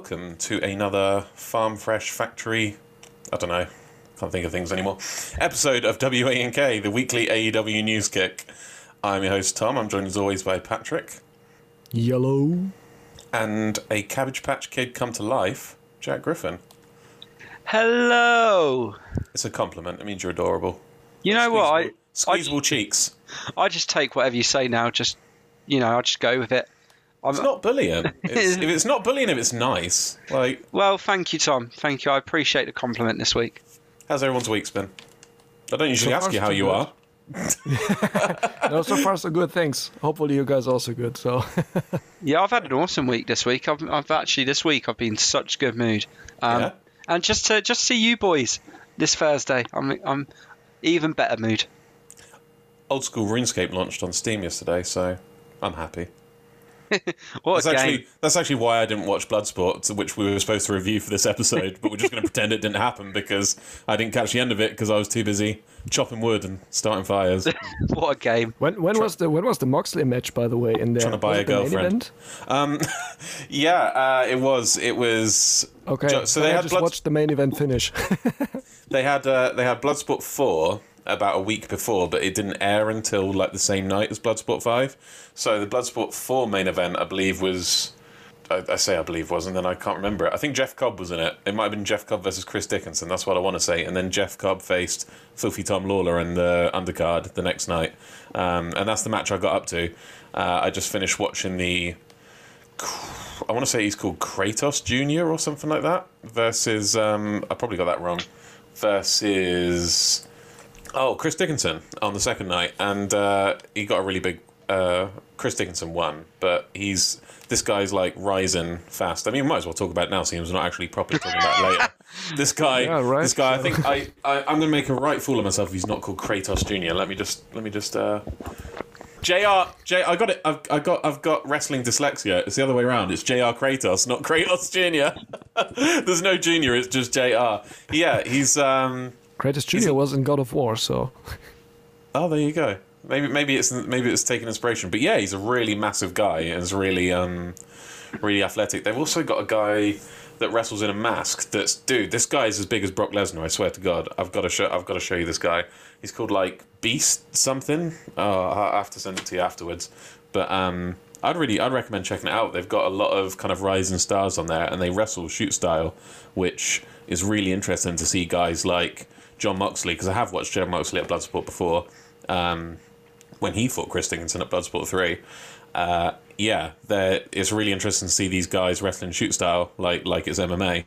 welcome to another Farm Fresh Factory. I don't know, can't think of things anymore. Episode of WA&K, the weekly AEW news kick. I'm your host Tom. I'm joined as always by Patrick Yellow. and a Cabbage Patch Kid come to life, Jack Griffin. Hello. It's a compliment. It means you're adorable. You know what? I, Squeezable cheeks. I just take whatever you say now. Just you know, I just go with it. I'm, It's not bullying. It's, if it's not bullying, if it's nice. Like, well, thank you, Tom. Thank you. I appreciate the compliment this week. how's everyone's week's been? I don't usually So ask you how you good. are. No, so far so good. Thanks. Hopefully you guys also good. So Yeah, I've had an awesome week this week. I've, I've actually this week I've been in such good mood. Um, Yeah? And just to just see you boys this Thursday, I'm I'm even better mood. Old School RuneScape launched on Steam yesterday, so I'm happy. What That's a game! actually that's actually why I didn't watch Bloodsport, which we were supposed to review for this episode, but we're just going to pretend it didn't happen because I didn't catch the end of it because I was too busy chopping wood and starting fires. what a game! when when was the when was the Moxley match by the way in there? Trying to buy Was a it the main girlfriend. event? yeah, uh, it was. It was. Okay. Jo- so they I had just Blood- watched the main event finish. They had uh, they had Bloodsport four about a week before, but it didn't air until like the same night as Bloodsport five. So the Bloodsport four main event, I believe, was. I, I say I believe was, and then I can't remember it. I think Jeff Cobb was in it. It might have been Jeff Cobb versus Chris Dickinson. That's what I want to say. And then Jeff Cobb faced Filthy Tom Lawlor in the undercard the next night, um, and that's the match I got up to. Uh, I just finished watching the. I want to say he's called Kratos Junior or something like that. Versus, um, I probably got that wrong. Versus, oh, Chris Dickinson on the second night, and uh, he got a really big. Uh, Chris Dickinson won, but he's this guy's like rising fast. I mean, we might as well talk about it now, since we're not actually properly talking about it later. This guy, Yeah, right, this guy. I think I, I, I'm going to make a right fool of myself if he's not called Kratos Junior. Let me just, let me just. Uh, Jr. J. I got it. I've, I got. I've got wrestling dyslexia. It's the other way around. It's Jr. Kratos, not Kratos Junior. There's no Junior. It's just Jr. Yeah, he's. um Kratos Junior was in God of War, so Oh, there you go. Maybe maybe it's maybe it's taken inspiration. But yeah, he's a really massive guy and is really um really athletic. They've also got a guy that wrestles in a mask. That's dude. This guy is as big as Brock Lesnar. I swear to God. I've got to show. I've got to show you this guy. He's called like Beast something. Oh, I have to send it to you afterwards. But um. I'd really, I'd recommend checking it out. They've got a lot of kind of rising stars on there, and they wrestle shoot style, which is really interesting to see guys like Jon Moxley because I have watched Jon Moxley at Bloodsport before. Um, when he fought Chris Dickinson at Bloodsport 3. Uh, yeah, there- it's really interesting to see these guys wrestling shoot style like like it's MMA.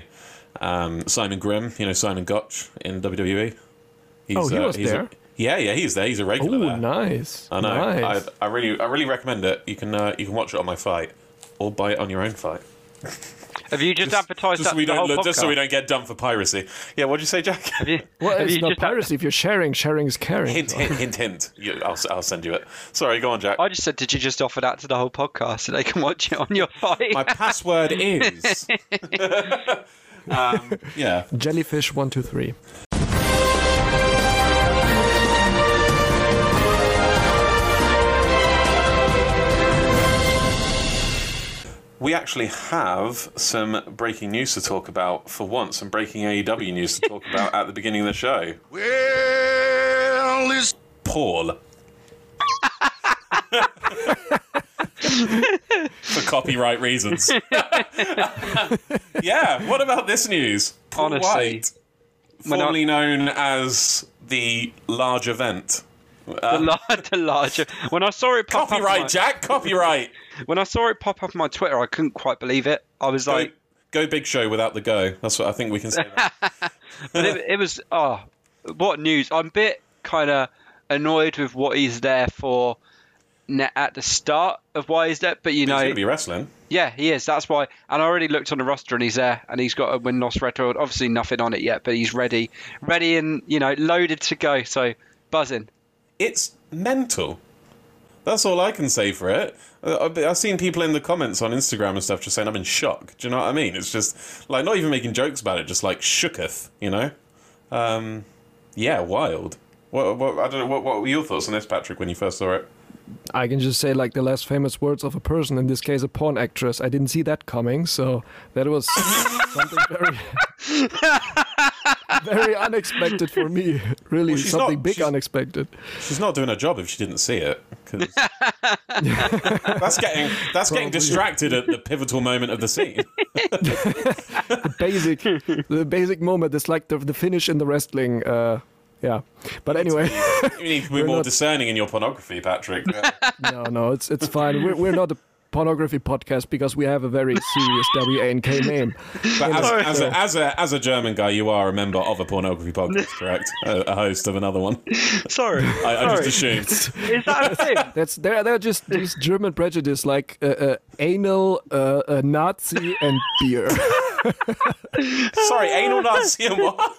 Um, Simon Grimm, you know Simon Gotch in WWE. He's, Oh, he was he's a- there? yeah, yeah, he's there. He's a oh regular there. nice. I know. Nice. I, I really, I really recommend it. You can, uh, you can watch it on my FITE, or buy it on your own FITE. Have you just, advertised Just that so we don't, whole look, just so we don't get dumped for piracy. Yeah, what did you say, Jack? Have you, well, have it's you not just- piracy. If you're sharing, sharing is caring. hint, hint, hint, hint. You, I'll, I'll send you it. Sorry, go on, Jack. I just said, did you just offer that to the whole podcast so they can watch it on your FITE? My password is. um, yeah. Jellyfish one two three. We actually have some breaking news to talk about for once, some breaking AEW news to talk about at the beginning of the show. Well, it's Paul. for copyright reasons. yeah, what about this news? Paul Honestly, White, when I- formerly known as the large event. The, uh, lar- the larger. When I saw it pop up, Copyright, my, Jack, copyright. when I saw it pop up on my Twitter, I couldn't quite believe it. I was Go, like, go big show without the go. That's what I think we can say. but it, it was oh, what news? I'm a bit kind of annoyed with what he's there for at the start of why he's there, but you He's know, going to be wrestling. yeah, he is. That's why. And I already looked on the roster, and he's there, and he's got a win loss record. Obviously, nothing on it yet, but he's ready, ready, and you know, loaded to go. So buzzing. It's mental. That's all I can say for it. Uh, I've I've seen people in the comments on Instagram and stuff just saying I'm in shock. Do you know what I mean? It's just like not even making jokes about it, just like shooketh, you know? Um, yeah, wild. What, what, I don't know. What, what were your thoughts on this, Patrick, when you first saw it? I can just say like the less famous words of a person, in this case, a porn actress. I didn't see that coming, so that was something very, very unexpected for me. Really, Well, something not- big she's- unexpected. She's not doing her job if she didn't see it. that's getting that's getting distracted at the pivotal moment of the scene. The basic, the basic moment is like the, the finish in the wrestling. Uh, yeah, but anyway, You need to be more not- discerning in your pornography, Patrick. Yeah. no, no, it's it's fine. We're, we're not a pornography podcast because we have a very serious W A N K name. But as, as, a, as a as a German guy, you are a member of a pornography podcast, correct? A, a host of another one. Sorry. I, I just Sorry. assumed. Is that a thing? That's they're they're just these German prejudice like uh, uh, anal, uh, uh, Nazi, and beer. Sorry, anal Nazi and what?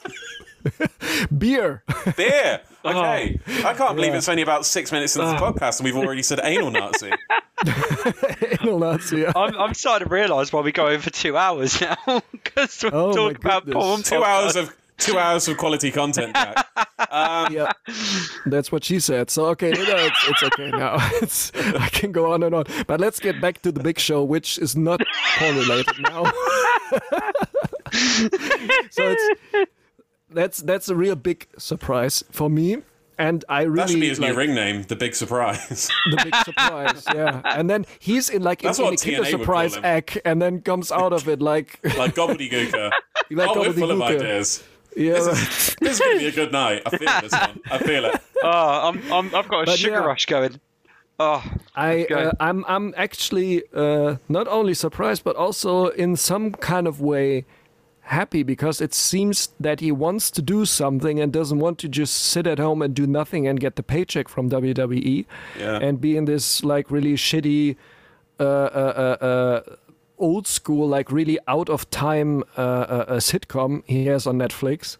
beer. Beer. Okay. Oh. I can't believe Yeah. it's only about six minutes into the ah. podcast and we've already said anal Nazi. anal Nazi. I'm, I'm starting to realise why we go over for two hours now because we Oh my talk about porn. Two hours of two hours of quality content. Jack. Um, yeah, that's what she said. So okay, no, it's, it's okay now. It's, I can go on and on. But let's get back to the big show, which is not porn related now. so it's that's that's a real big surprise for me, and I really That should be his like, new ring name, the Big Surprise. the big surprise. Yeah, and then he's in like That's in, in a Kinder TNA Surprise call egg, and then comes out of it like like gobbledygooker. like oh, we're full of ideas. Yeah, This right. is, this is going to be a good night. I feel this one. I feel it. Oh, I'm, I'm I've got a but sugar yeah. rush going. Oh, I uh, I'm I'm actually uh, not only surprised but also in some kind of way happy because it seems that he wants to do something and doesn't want to just sit at home and do nothing and get the paycheck from WWE Yeah. and be in this like really shitty uh, uh, uh, uh, old school like really out of time uh, uh, uh, sitcom he has on Netflix.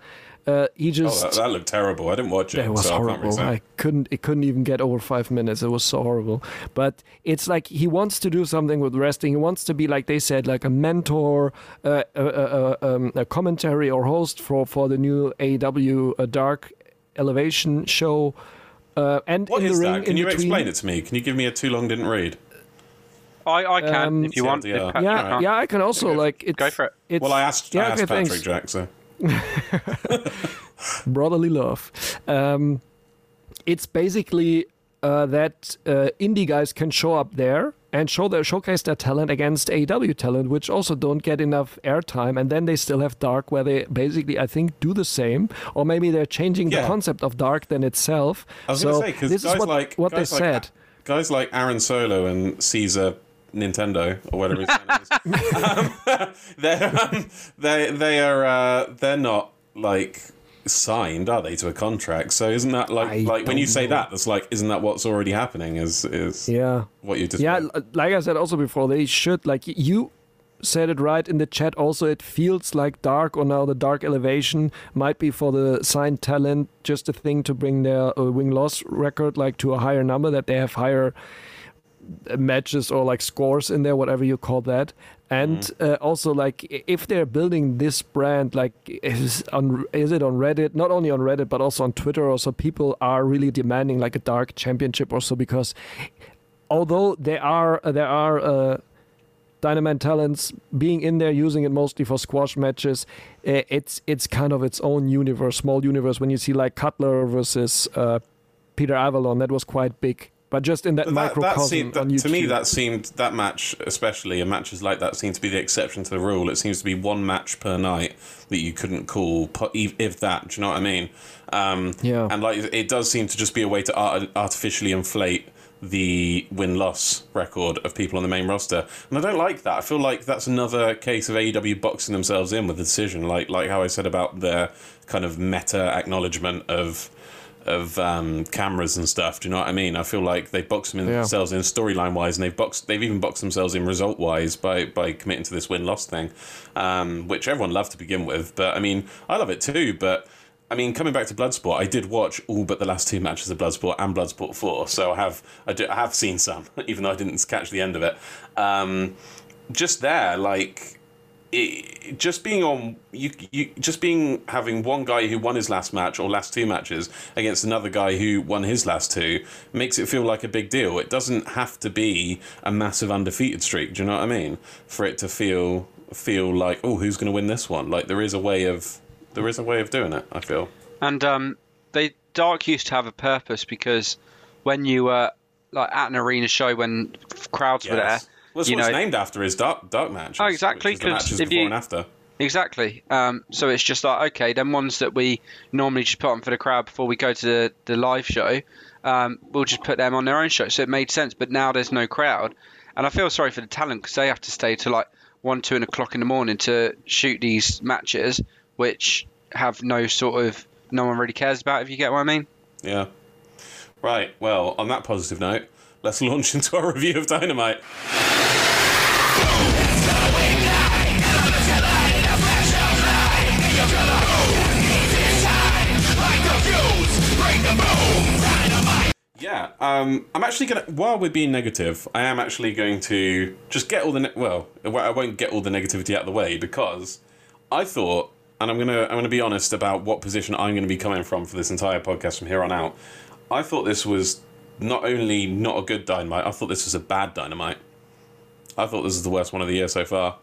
Uh, he Oh, just that, that looked terrible. I didn't watch it, it was so I horrible. say. I couldn't. It couldn't even get over five minutes. It was so horrible. But it's like he wants to do something with wrestling. He wants to be like they said, like a mentor, uh, a, a, a, um, a commentary or host for for the new AEW uh, Dark Elevation show. Uh, and What in is the ring, that? Can in you between, explain it to me? Can you give me a too long didn't read? I, I can Um, if you want. TLDR. Yeah, can't. yeah. I can also like it's, Go for it. It's, Well, I asked, yeah, I asked okay, Patrick thanks. Jack, so. brotherly love. Um, it's basically uh, that uh, indie guys can show up there and show their showcase their talent against AEW talent, which also don't get enough airtime. And then they still have Dark, where they basically, I think, do the same, or maybe they're changing the concept of Dark then itself. I was so going to say, because guys is what, like. what they like, said. Guys like Aaron Solo and Caesar Nintendo, or whatever his name is, um, they're, um, they, they are, uh, they're not, like, signed, are they, to a contract? So isn't that, like, I like when you say know. that, that's like, isn't that what's already happening? Is, is Yeah. what you just. Yeah, like I said also before, they should like you said it right in the chat. Also, it feels like Dark or now the Dark Elevation might be for the signed talent just a thing to bring their uh, win loss record like to a higher number that they have higher matches or like scores in there, whatever you call that. And uh, also, like if they're building this brand, like is on is it on Reddit? Not only on Reddit, but also on Twitter. Also, people are really demanding like a Dark Championship or so because although there are there are uh, Dynamite talents being in there using it mostly for squash matches, uh, it's it's kind of its own universe, small universe. When you see like Cutler versus uh, Peter Avalon, that was quite big. But just in that, But that, that microcosm seemed, on that, YouTube. to me, that seemed that match, especially and matches like that, seem to be the exception to the rule. It seems to be one match per night that you couldn't call, if if that. Do you know what I mean? Um, Yeah. And like, it does seem to just be a way to art- artificially inflate the win loss record of people on the main roster, and I don't like that. I feel like that's another case of AEW boxing themselves in with the decision, like like how I said about their kind of meta acknowledgement of of um, cameras and stuff. Do you know what I mean? I feel like they box them in Yeah. themselves in storyline wise, and they've boxed. They've even boxed themselves in result wise by by committing to this win loss thing, um, which everyone loved to begin with. But I mean, I love it too. But I mean, coming back to Bloodsport, I did watch all but the last two matches of Bloodsport and Bloodsport Four, so I have I, do, I have seen some, even though I didn't catch the end of it. Um, just there, like it, just being on you, you just being having one guy who won his last match or last two matches against another guy who won his last two makes it feel like a big deal. It doesn't have to be a massive undefeated streak. Do you know what I mean? For it to feel feel like oh, who's going to win this one? Like there is a way of there is a way of doing it. I feel. And um, they Dark used to have a purpose because when you were like at an arena show when crowds were there, Yes. Well, that's you what it's know- named after is dark dark match. Oh, exactly, Which is the 'cause matches if before you- and after. Exactly. Um, so it's just like okay, then ones that we normally just put on for the crowd before we go to the, the live show, um, we'll just put them on their own show. So it made sense. But now there's no crowd, and I feel sorry for the talent because they have to stay till like one, two, and o'clock in the morning to shoot these matches, which have no sort of no one really cares about. If you get what I mean. Yeah. Right. Well, on that positive note, let's launch into our review of Dynamite. Yeah, um, I'm actually gonna. While we're being negative, I am actually going to just get all the ne- well. I won't get all the negativity out of the way because I thought, and I'm gonna I'm gonna be honest about what position I'm gonna be coming from for this entire podcast from here on out. I thought this was not only not a good dynamite, I thought this was a bad dynamite. I thought this is the worst one of the year so far.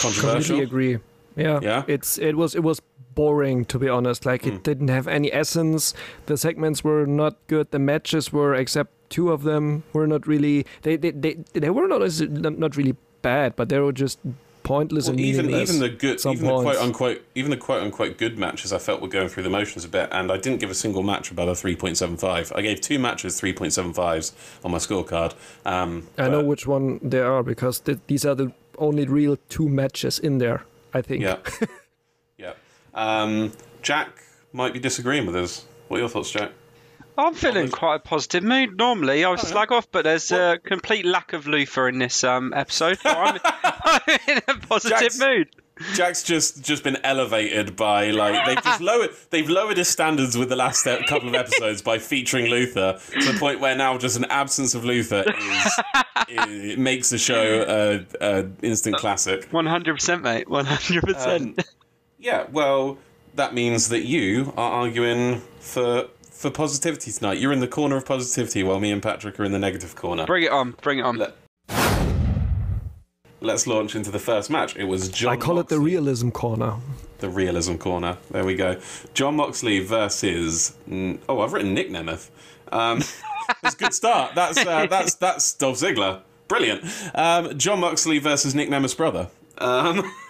Controversial. Completely agree. Yeah. Yeah? It's it was it was boring to be honest. Like Hmm. it didn't have any essence. The segments were not good. The matches were except two of them were not really they they they, they were not as- not really bad, but they were just pointless Well, and even even the good, even the quote unquote, even the quote unquote good matches, I felt were going through the motions a bit, and I didn't give a single match above a three point seven five. I gave two matches three point seven fives on my scorecard. Um, I know which one they are because th- these are the only real two matches in there. I think. Yeah. Um, Jack might be disagreeing with us. What are your thoughts, Jack? I'm feeling quite a positive mood. Normally, I would slag off, but there's a complete lack of Luther in this um, episode. I'm, I'm in a positive Jack's- mood. Jack's just just been elevated by like they've just lowered they've lowered his standards with the last e- couple of episodes by featuring Luther to the point where now just an absence of Luther is, it makes the show a, a instant classic. 100%, mate. 100%. Um, Yeah, well, that means that you are arguing for for positivity tonight. You're in the corner of positivity while me and Patrick are in the negative corner. bring it on. Bring it on. Let- Let's launch into the first match. It was John I call it the realism corner. the realism corner. There we go. Jon Moxley versus oh, I've written Nick Nemeth. Um, it's a good start. That's uh, that's that's Dolph Ziggler. Brilliant. Um, Jon Moxley versus Nick Nemeth's brother, um,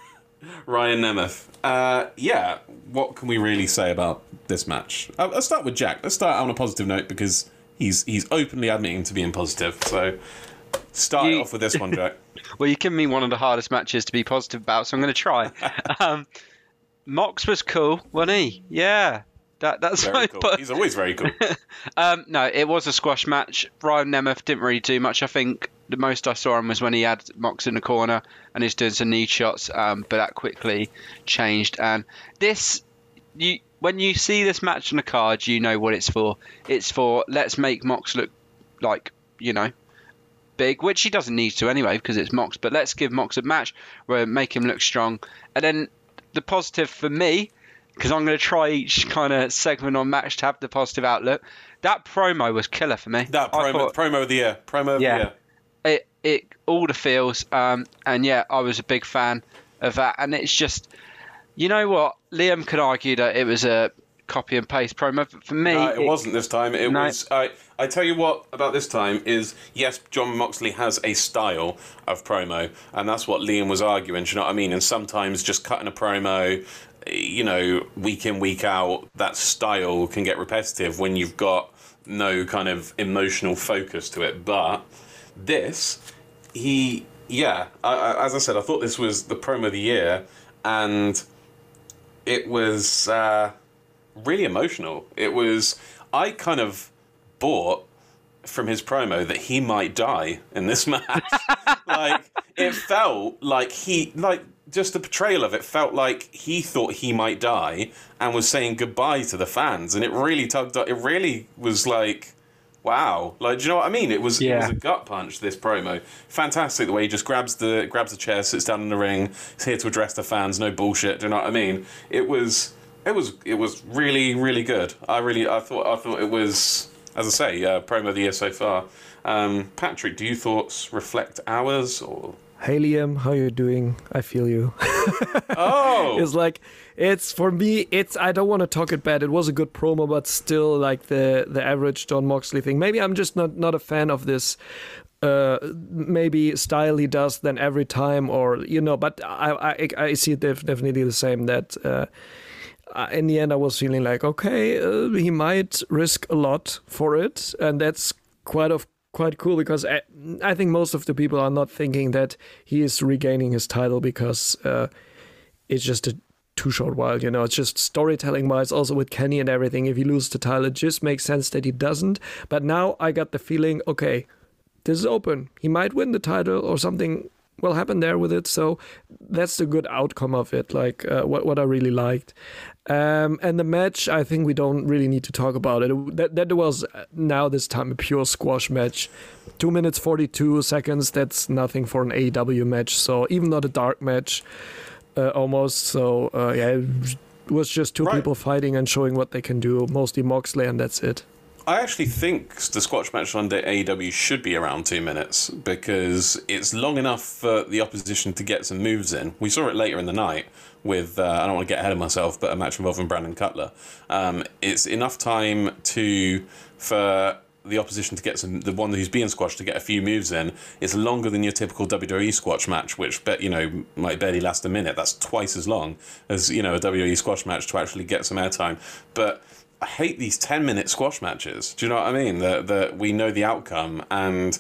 Ryan Nemeth. Uh, yeah, what can we really say about this match? Uh, let's start with Jack. Let's start on a positive note because he's he's openly admitting to being positive. So start You- off with this one, Jack. Well, you give me one of the hardest matches to be positive about, so I'm going to try. um, Mox was cool, wasn't he? Yeah. That, that's Very cool. po- He's always very cool. Um, no, it was a squash match. Ryan Nemeth didn't really do much. I think the most I saw him was when he had Mox in the corner and he's doing some knee shots, um, but that quickly changed. And this, you when you see this match on the card, you know what it's for. It's for let's make Mox look like you know big, which he doesn't need to anyway because it's Mox. But let's give Mox a match where make him look strong. And then the positive for me, because I'm going to try each kind of segment on match to have the positive outlook. That promo was killer for me. That promo, thought promo of the year. Promo of Yeah. the year. It, it all the feels, um, and yeah, I was a big fan of that. And it's just, you know what, Liam could argue that it was a copy and paste promo, but for me, No, it wasn't this time. It No. was. I. I tell you what about this time is yes, Jon Moxley has a style of promo, and that's what Liam was arguing. Do you know what I mean? And sometimes just cutting a promo, you know, week in week out, that style can get repetitive when you've got no kind of emotional focus to it. But this, he, yeah, I, I, as I said, I thought this was the promo of the year, and it was. Uh, really emotional. It was I kind of bought from his promo that he might die in this match. like it felt like he like just the portrayal of it felt like he thought he might die and was saying goodbye to the fans and it really tugged it really was like wow. Like, do you know what I mean? It was it was a gut punch. This promo, fantastic. The way he just grabs the grabs the chair, sits down in the ring. He's here to address the fans. No bullshit. Do you know what I mean? It was it was it was really really good. I really I thought I thought it was as I say uh, promo of the year so far. Um, Patrick, do you thoughts reflect ours or? Helium, how you doing? I feel you. Oh, it's like it's for me it's i don't want to talk it bad it was a good promo but still like the the average jon moxley thing maybe i'm just not not a fan of this uh maybe style he does then every time or you know but i i, I see it def- definitely the same that uh uh, in the end, I was feeling like, okay, uh, he might risk a lot for it, and that's quite of quite cool because I, I think most of the people are not thinking that he is regaining his title because uh, it's just a too short while. You know, it's just storytelling wise. Also with Kenny and everything, if he loses the title, it just makes sense that he doesn't. But now I got the feeling, okay, this is open. He might win the title or something will happen there with it. So that's the good outcome of it. Like uh, what what I really liked. Um, and the match, I think we don't really need to talk about it. That that was uh, now this time a pure squash match. Two minutes forty two seconds. That's nothing for an AEW match. So even not a dark match, uh, almost. So uh, yeah, it was just two Right. people fighting and showing what they can do. Mostly Moxley, and that's it. I actually think the squash match on AEW should be around two minutes because it's long enough for the opposition to get some moves in. We saw it later in the night with, uh, I don't want to get ahead of myself, but a match involving Brandon Cutler. Um, it's enough time to for the opposition to get some, the one who's being squashed to get a few moves in. It's longer than your typical WWE squash match, which you know might barely last a minute. That's twice as long as you know a WWE squash match to actually get some airtime. But I hate these 10 minute squash matches. Do you know what I mean? That that we know the outcome and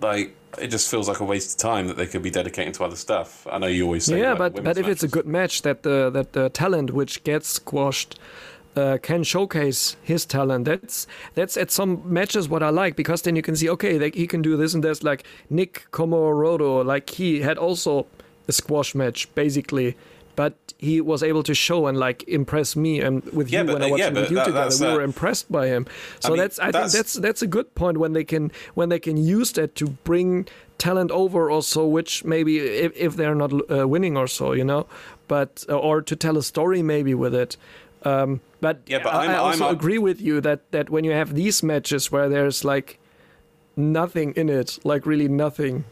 like it just feels like a waste of time that they could be dedicating to other stuff. I know you always say yeah, but but if it's a good match that the that the talent which gets squashed uh, can showcase his talent. That's that's at some matches what I like because then you can see okay like he can do this and there's like Nick Comoroto like he had also a squash match basically. But he was able to show and like impress me and with Yeah, you but, when I uh, watched yeah, him with you that- together, we uh, were impressed by him. So mean, that's I that's- think that's that's a good point when they can when they can use that to bring talent over or so which maybe if, if they're not uh, winning or so you know? But uh, or to tell a story maybe with it. Um, but, Yeah, but I, I'm- I also I'm agree with you that that when you have these matches where there's like nothing in it like really nothing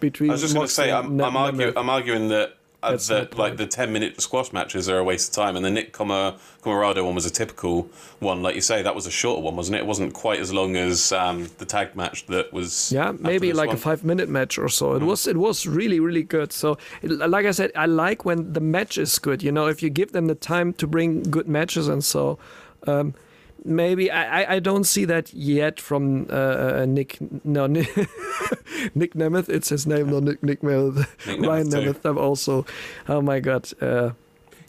between I was just going to say, I'm, I'm, argue, I'm arguing that, uh, that like the 10 minute squash matches are a waste of time, and the Nick Comoroto one was a typical one. Like you say, that was a shorter one, wasn't it? It wasn't quite as long as um, the tag match that was. Yeah, maybe like one. a five minute match or so. It was it was really really good. So it, like I said, I like when the match is good. You know, if you give them the time to bring good matches and so. Um, Maybe I, I- don't see that yet from uh, uh, Nick no Nick, Nick Nemeth it's his name no Nick Nick Nemeth Nick Ryan Nemeth. Nemeth also oh my god uh,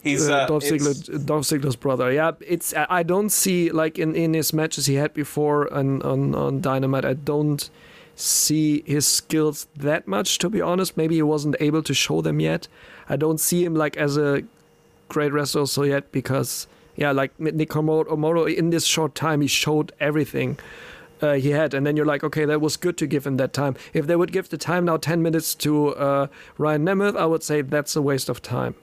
He's uh, uh, Dolph, Ziggler, Dolph Ziggler's brother. Yeah, it's I I don't see like in, in his matches he had before on, on on Dynamite. I don't see his skills that much to be honest. Maybe he wasn't able to show them yet. I don't see him like as a great wrestler so yet because yeah, like Nick Omoro in this short time he showed everything. Uh, he had, and then you're like, okay, that was good to give him that time. If they would give the time now, ten minutes to uh, Ryan Nemeth, I would say that's a waste of time.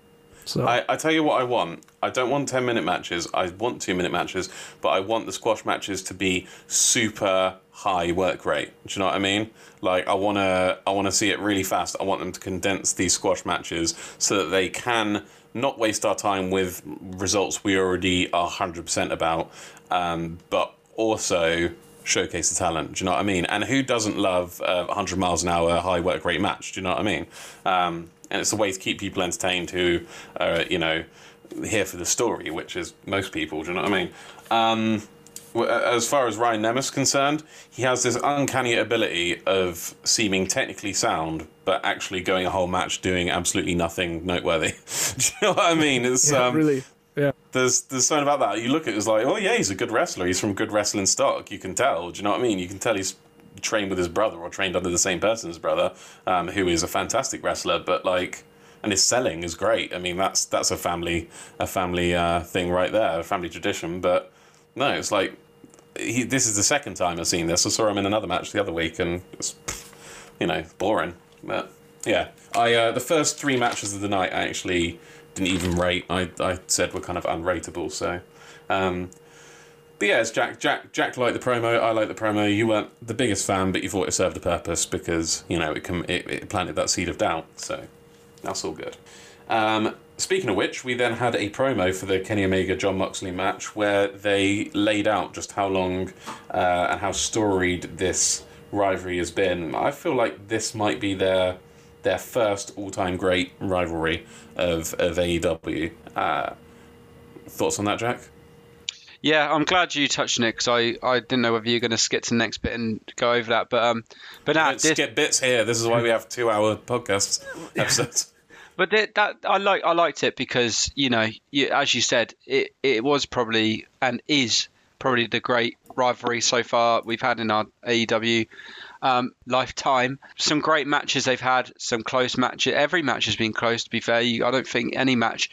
So I, I tell you what I want. I don't want 10 minute matches. I want 2 minute matches, but I want the squash matches to be super high work rate. Do you know what I mean? Like I want to I want to see it really fast. I want them to condense these squash matches so that they can not waste our time with results we already are 100% about, um, but also showcase the talent. Do you know what I mean? And who doesn't love a 100 miles an hour high work rate match? Do you know what I mean? Um, and it's a way to keep people entertained who are, you know, here for the story, which is most people. Do you know what I mean? Um, as far as Ryan Nemeth's concerned, he has this uncanny ability of seeming technically sound, but actually going a whole match doing absolutely nothing noteworthy. Do you know what I mean? It's yeah, um, really, yeah. there's there's something about that. You look at it, it's like, oh yeah, he's a good wrestler. He's from good wrestling stock. You can tell. Do you know what I mean? You can tell he's trained with his brother or trained under the same person's brother, um, who is a fantastic wrestler. But like, and his selling is great. I mean, that's that's a family a family uh, thing right there, a family tradition. But no, it's like he, this is the second time I've seen this. I saw him in another match the other week, and it's you know boring. But yeah, I uh, the first three matches of the night I actually didn't even rate. I I said were kind of unrateable. So. Um, but yeah, it's Jack. Jack. Jack liked the promo. I liked the promo. You weren't the biggest fan, but you thought it served a purpose because you know it can it, it planted that seed of doubt. So that's all good. Um, speaking of which, we then had a promo for the Kenny Omega Jon Moxley match where they laid out just how long uh, and how storied this rivalry has been. I feel like this might be their their first all time great rivalry of of AEW. Uh, thoughts on that, Jack? Yeah, I'm glad you touched on it because I, I didn't know whether you're going to skip to the next bit and go over that. But um, but now Don't skip bits here. This is why we have two hour podcasts episodes. But th- that I like I liked it because you know you, as you said it it was probably and is probably the great rivalry so far we've had in our AEW um, lifetime. Some great matches they've had, some close matches. Every match has been close. To be fair, you, I don't think any match,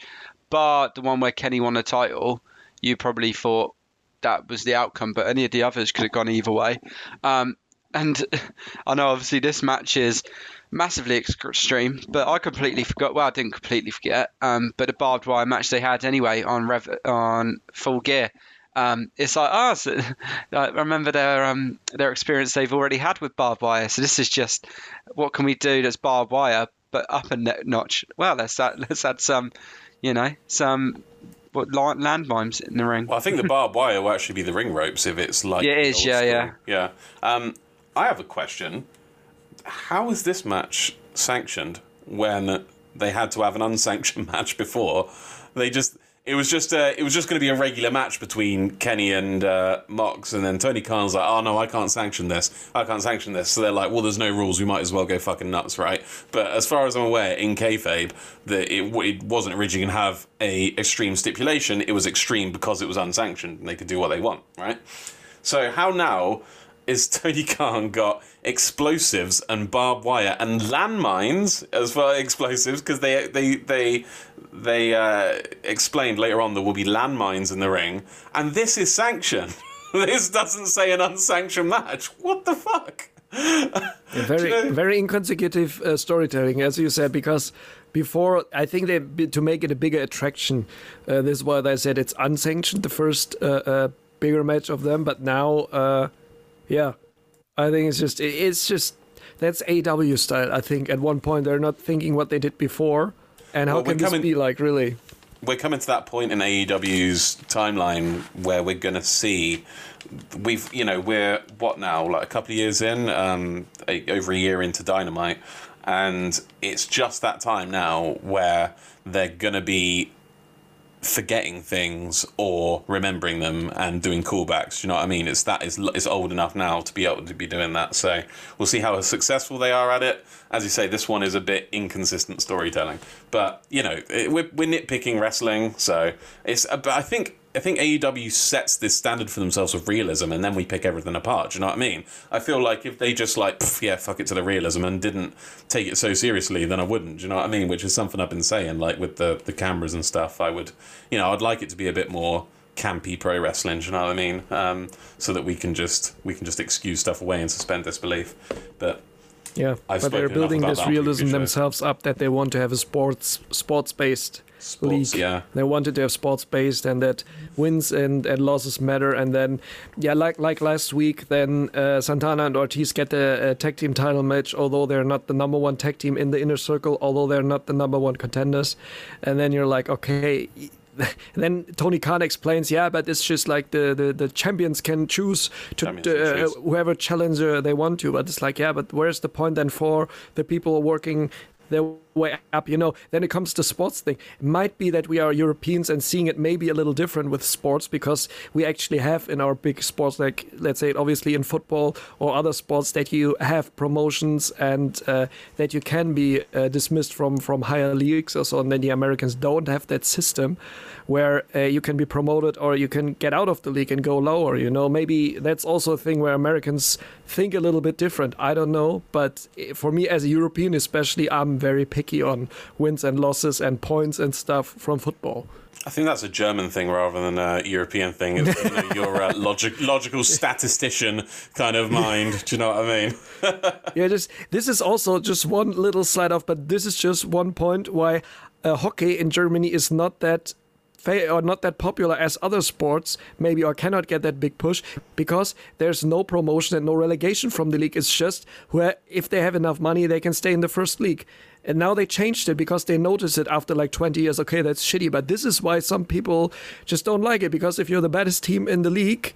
bar the one where Kenny won the title, you probably thought that was the outcome. But any of the others could have gone either way. Um, and I know obviously this match is massively extreme, but I completely forgot. Well, I didn't completely forget. Um, but the barbed wire match they had anyway on Rev on Full Gear. Um, it's like, oh, so, I remember their um, their experience they've already had with barbed wire. So this is just what can we do that's barbed wire, but up a notch. Well, let's add, let's add some, you know, some what landmines in the ring. Well, I think the barbed wire will actually be the ring ropes if it's like. Yeah, it is. Yeah, school. yeah, yeah. Um, I have a question. How is this match sanctioned when they had to have an unsanctioned match before? They just it was just uh, it was just going to be a regular match between Kenny and uh, Mox, and then Tony Khan's like, "Oh no, I can't sanction this. I can't sanction this." So they're like, "Well, there's no rules. We might as well go fucking nuts, right?" But as far as I'm aware, in kayfabe, that it, it wasn't originally going to have a extreme stipulation. It was extreme because it was unsanctioned, and they could do what they want, right? So how now is Tony Khan got explosives and barbed wire and landmines as well explosives because they they they they uh, explained later on there will be landmines in the ring and this is sanctioned. this doesn't say an unsanctioned match. What the fuck? Yeah, very you know? very inconsecutive uh, storytelling, as you said, because before I think they to make it a bigger attraction. Uh, this is why they said it's unsanctioned, the first uh, uh bigger match of them, but now uh, yeah, I think it's just it's just that's AW style. I think at one point they're not thinking what they did before, and how well, can this coming, be like really? We're coming to that point in AEW's timeline where we're going to see we've you know we're what now like a couple of years in, um, a, over a year into Dynamite, and it's just that time now where they're going to be forgetting things or remembering them and doing callbacks. Do you know what I mean? It's that is it's old enough now to be able to be doing that. So we'll see how successful they are at it. As you say, this one is a bit inconsistent storytelling, but you know it, we're we're nitpicking wrestling, so it's. But I think I think AEW sets this standard for themselves of realism, and then we pick everything apart. Do you know what I mean? I feel like if they just like, yeah, fuck it to the realism and didn't take it so seriously, then I wouldn't. Do you know what I mean? Which is something I've been saying, like with the the cameras and stuff. I would, you know, I'd like it to be a bit more campy pro wrestling. Do you know what I mean? Um, so that we can just we can just excuse stuff away and suspend disbelief. But yeah, I've but they're building this realism themselves up that they want to have a sports sports based sports, league. Yeah, they wanted to have sports based and that wins and, and losses matter. And then yeah, like like last week, then uh, Santana and Ortiz get the uh, tag team title match, although they're not the number one tag team in the inner circle, although they're not the number one contenders. And then you're like, okay then Tony Khan explains, yeah, but it's just like the, the, the champions can choose to uh, whoever challenger they want to. But it's like, yeah, but where's the point then for the people working their way up. You know, then it comes to sports thing. It might be that we are Europeans and seeing it maybe a little different with sports because we actually have in our big sports, like let's say, obviously in football or other sports, that you have promotions and uh, that you can be uh, dismissed from from higher leagues or so. And then the Americans don't have that system where uh, you can be promoted or you can get out of the league and go lower. You know, maybe that's also a thing where Americans think a little bit different. I don't know, but eh, for me as a European, especially, I'm very picky on wins and losses and points and stuff from football. I think that's a German thing rather than a European thing. It's, you know, your uh, logic, logical statistician kind of mind. Do you know what I mean? yeah, just this is also just one little slide off, but this is just one point why uh, hockey in Germany is not that or not that popular as other sports, maybe or cannot get that big push because there's no promotion and no relegation from the league. It's just where if they have enough money, they can stay in the first league. And now they changed it because they noticed it after like 20 years. Okay, that's shitty. But this is why some people just don't like it because if you're the baddest team in the league,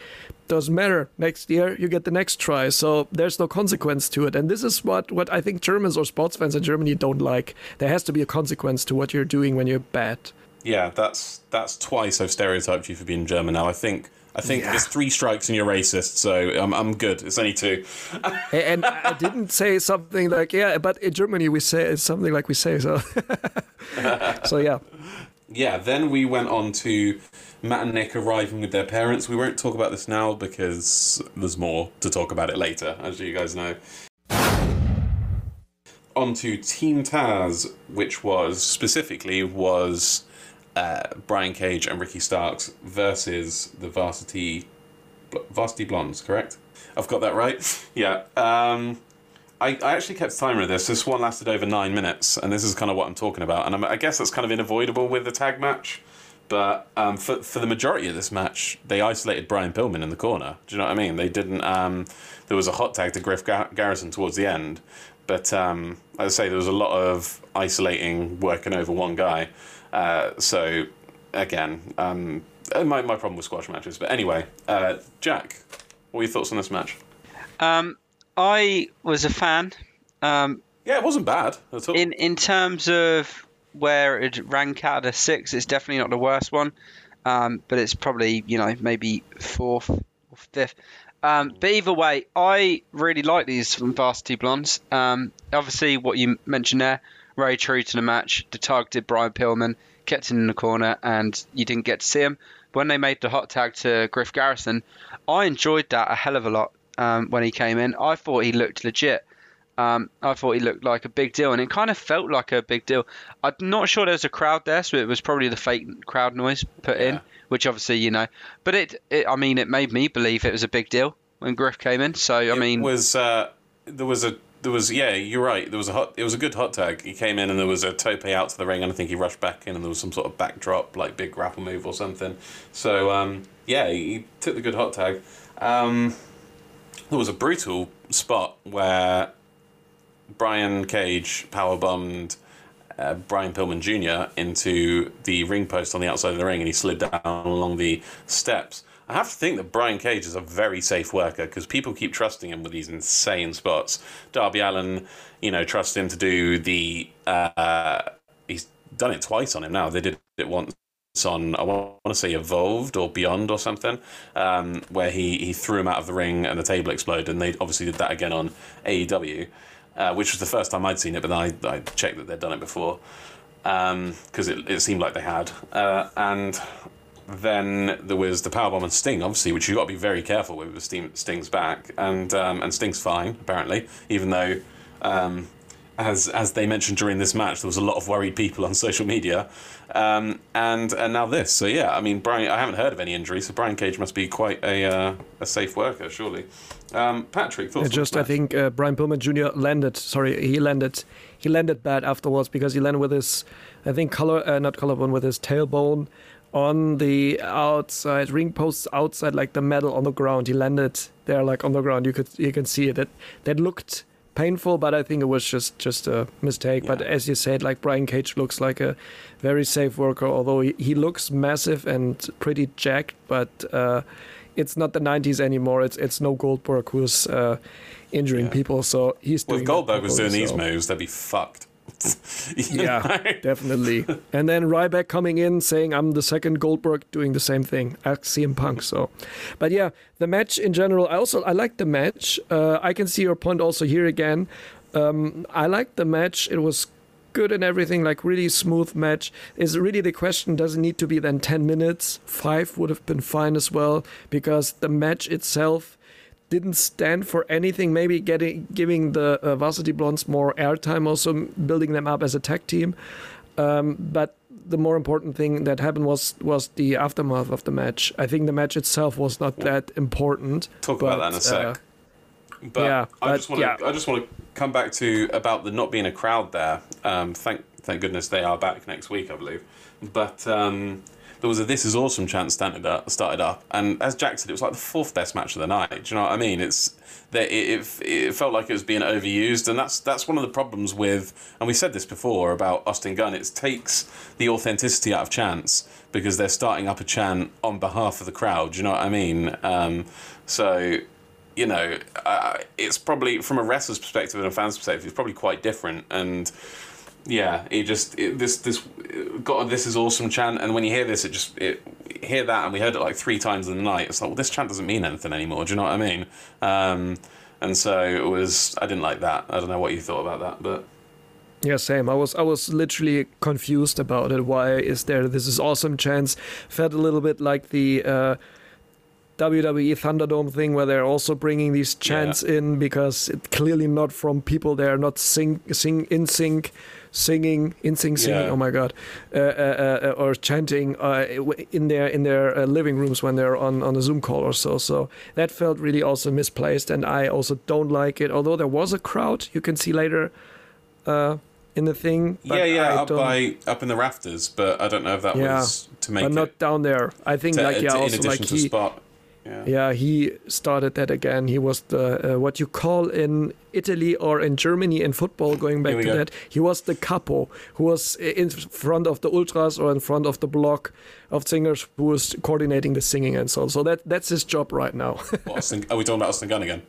doesn't matter. Next year you get the next try. So there's no consequence to it. And this is what, what I think Germans or sports fans in Germany don't like. There has to be a consequence to what you're doing when you're bad. Yeah, that's that's twice I've stereotyped you for being German now. I think I think Yeah. it's three strikes and you're racist, so I'm I'm good. It's only two. and I didn't say something like yeah, but in Germany we say it's something like we say so. so yeah, Yeah, then we went on to Matt and Nick arriving with their parents. We won't talk about this now because there's more to talk about it later, as you guys know. On to Team Taz, which was specifically was uh, Brian Cage and Ricky Starks versus the Varsity Varsity Blondes, correct? I've got that right. yeah. Um, I, I actually kept timer of this. This one lasted over nine minutes, and this is kind of what I'm talking about. And I'm, I guess that's kind of unavoidable with the tag match. But um, for for the majority of this match, they isolated Brian Pillman in the corner. Do you know what I mean? They didn't. Um, there was a hot tag to Griff Gar- Garrison towards the end, but um, as I say, there was a lot of isolating, working over one guy. Uh, so again, um, my my problem with squash matches. But anyway, uh, Jack, what are your thoughts on this match? Um, I was a fan. Um, Yeah, it wasn't bad at all. in in terms of where it rank out of six, it's definitely not the worst one. Um, but it's probably you know maybe fourth or fifth. Um, but either way, I really like these from Varsity Blondes. Um, obviously, what you mentioned there, very true to the match. The targeted Brian Pillman, kept him in the corner, and you didn't get to see him. When they made the hot tag to Griff Garrison, I enjoyed that a hell of a lot um, when he came in. I thought he looked legit. Um, I thought he looked like a big deal, and it kind of felt like a big deal. I'm not sure there was a crowd there, so it was probably the fake crowd noise put in, which obviously you know. But it, it, I mean, it made me believe it was a big deal when Griff came in. So I mean, it was uh, there was a there was yeah you're right there was a hot it was a good hot tag he came in and there was a tope out to the ring and I think he rushed back in and there was some sort of backdrop like big grapple move or something so um, yeah he took the good hot tag um, there was a brutal spot where Brian Cage power bombed uh, Brian Pillman Jr. into the ring post on the outside of the ring and he slid down along the steps. I have to think that Brian Cage is a very safe worker because people keep trusting him with these insane spots. Darby Allin, you know, trust him to do the. Uh, he's done it twice on him now. They did it once on I want to say Evolved or Beyond or something, um, where he, he threw him out of the ring and the table exploded. And they obviously did that again on AEW, uh, which was the first time I'd seen it, but I, I checked that they'd done it before because it, it seemed like they had. Uh, and then there was the powerbomb and Sting, obviously, which you've got to be very careful with. with Sting, Sting's back, and um, and Sting's fine apparently, even though. Um, as as they mentioned during this match, there was a lot of worried people on social media, um, and and now this. So yeah, I mean, Brian, I haven't heard of any injuries, so Brian Cage must be quite a uh, a safe worker, surely. Um, Patrick, thoughts? Just I think uh, Brian Pillman Jr. landed. Sorry, he landed. He landed bad afterwards because he landed with his, I think color uh, not collarbone with his tailbone on the outside ring posts outside like the metal on the ground. He landed there like on the ground. You could you can see it. That that looked painful, but I think it was just just a mistake. But as you said, like Brian Cage looks like a very safe worker, although he, he looks massive and pretty jacked, but. Uh, it's not the 90s anymore. It's it's no Goldberg who's uh, injuring Yeah. people. So he's Well, doing if Goldberg was doing properly, these moves, they'd be fucked. Yeah, know? definitely. And then Ryback coming in saying, "I'm the second Goldberg doing the same thing." Ask CM Punk. So, but yeah, the match in general. I also I like the match. Uh, I can see your point also here again. Um, I liked the match. It was good and everything, like really smooth match. Is really the question? Does it need to be then ten minutes? Five would have been fine as well because the match itself didn't stand for anything. Maybe getting giving the uh, Varsity Blondes more airtime, also building them up as a tag team. Um, but the more important thing that happened was was the aftermath of the match. I think the match itself was not that important. Talk but, about that in a sec. uh, but yeah, I but just want to yeah. I just want to come back to about the not being a crowd there. Um, thank thank goodness they are back next week, I believe. But um, there was a "This is awesome" chant started up, started up, and as Jack said, it was like the fourth best match of the night. Do you know what I mean? It's that it, it, it felt like it was being overused, and that's that's one of the problems with. And we said this before about Austin Gunn. It takes the authenticity out of chants because they're starting up a chant on behalf of the crowd. Do you know what I mean? Um, so you know, uh, it's probably from a wrestler's perspective and a fan's perspective, it's probably quite different. And yeah, it just it, this this got this is awesome chant, and when you hear this, it just it hear that, and we heard it like three times in the night. It's like, well, this chant doesn't mean anything anymore. Do you know what I mean? Um, and so it was. I didn't like that. I don't know what you thought about that, but Yeah, same. I was I was literally confused about it. Why is there this is awesome chance? Felt a little bit like the uh, WWE Thunderdome thing, where they're also bringing these chants in because it's clearly not from people. They are not sing sing in sync, singing in sync singing. Yeah. Oh my god, uh, uh, uh, or chanting uh, in their in their uh, living rooms when they're on on a Zoom call or so. So that felt really also misplaced, and I also don't like it. Although there was a crowd, you can see later. Uh, in the thing, yeah, yeah, up by up in the rafters. But I don't know if that Yeah, was to make but it not down there. I think to, like yeah, to- in also like he, spot. Yeah. yeah, he started that again. He was the uh, what you call in Italy or in Germany in football. Going back to go. that, he was the capo who was in front of the ultras or in front of the block of singers who was coordinating the singing and so on. So that that's his job right now. What, Austin, are we talking about Austin Gunn again?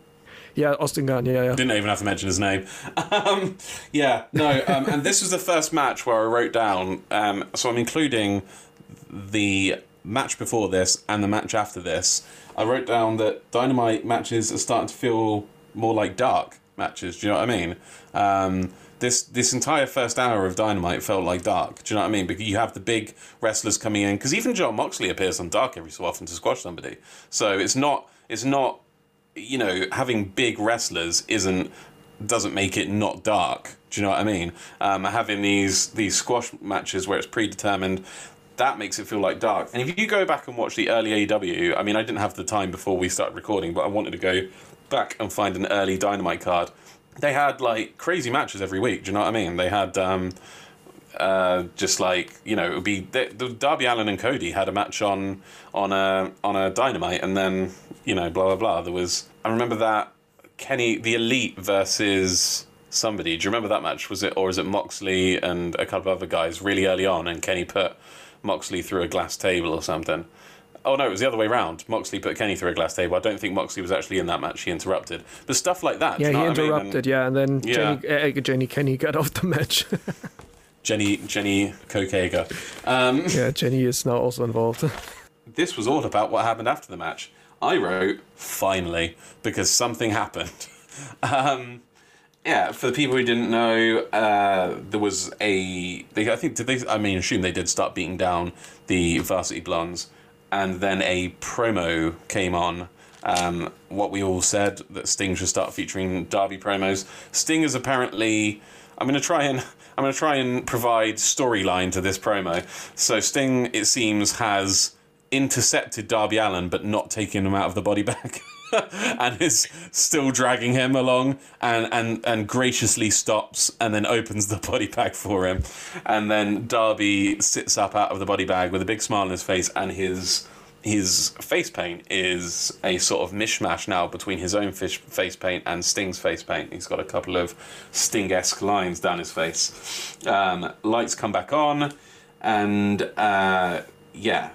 yeah, Austin Gunn. Yeah, yeah. Didn't even have to mention his name. Um, yeah, no, um, and this was the first match where I wrote down. Um, so I'm including the match before this and the match after this. I wrote down that Dynamite matches are starting to feel more like dark matches. Do you know what I mean? Um, this this entire first hour of Dynamite felt like dark. Do you know what I mean? Because you have the big wrestlers coming in. Because even Jon Moxley appears on Dark every so often to squash somebody. So it's not it's not you know, having big wrestlers isn't doesn't make it not dark. Do you know what I mean? Um, having these these squash matches where it's predetermined, that makes it feel like dark. And if you go back and watch the early AEW, I mean, I didn't have the time before we started recording, but I wanted to go back and find an early Dynamite card. They had like crazy matches every week. Do you know what I mean? They had. Um, uh, just like you know, it would be the, the Darby Allin and Cody had a match on on a on a Dynamite, and then you know, blah blah blah. There was I remember that Kenny the Elite versus somebody. Do you remember that match? Was it or is it Moxley and a couple of other guys really early on, and Kenny put Moxley through a glass table or something. Oh no, it was the other way round. Moxley put Kenny through a glass table. I don't think Moxley was actually in that match. He interrupted, but stuff like that. Yeah, you know he what I mean? And- interrupted. Yeah, and then Yeah. Jenny, uh, Jenny Kenny got off the match. Jenny Jenny Kokega. Um, yeah, Jenny is now also involved. this was all about what happened after the match. I wrote finally because something happened. um, yeah, for the people who didn't know, uh, there was a. They, I think did they? I mean, assume they did start beating down the Varsity Blondes, and then a promo came on. Um, what we all said that Sting should start featuring Darby promos. Sting is apparently. I'm going to try and I'm going to try and provide storyline to this promo. So Sting, it seems, has intercepted Darby Allin, but not taken him out of the body bag. and is still dragging him along and, and, and graciously stops and then opens the body bag for him. And then Darby sits up out of the body bag with a big smile on his face and his his face paint is a sort of mishmash now between his own fish face paint and Sting's face paint. He's got a couple of Sting esque lines down his face. Um, lights come back on, and uh, yeah,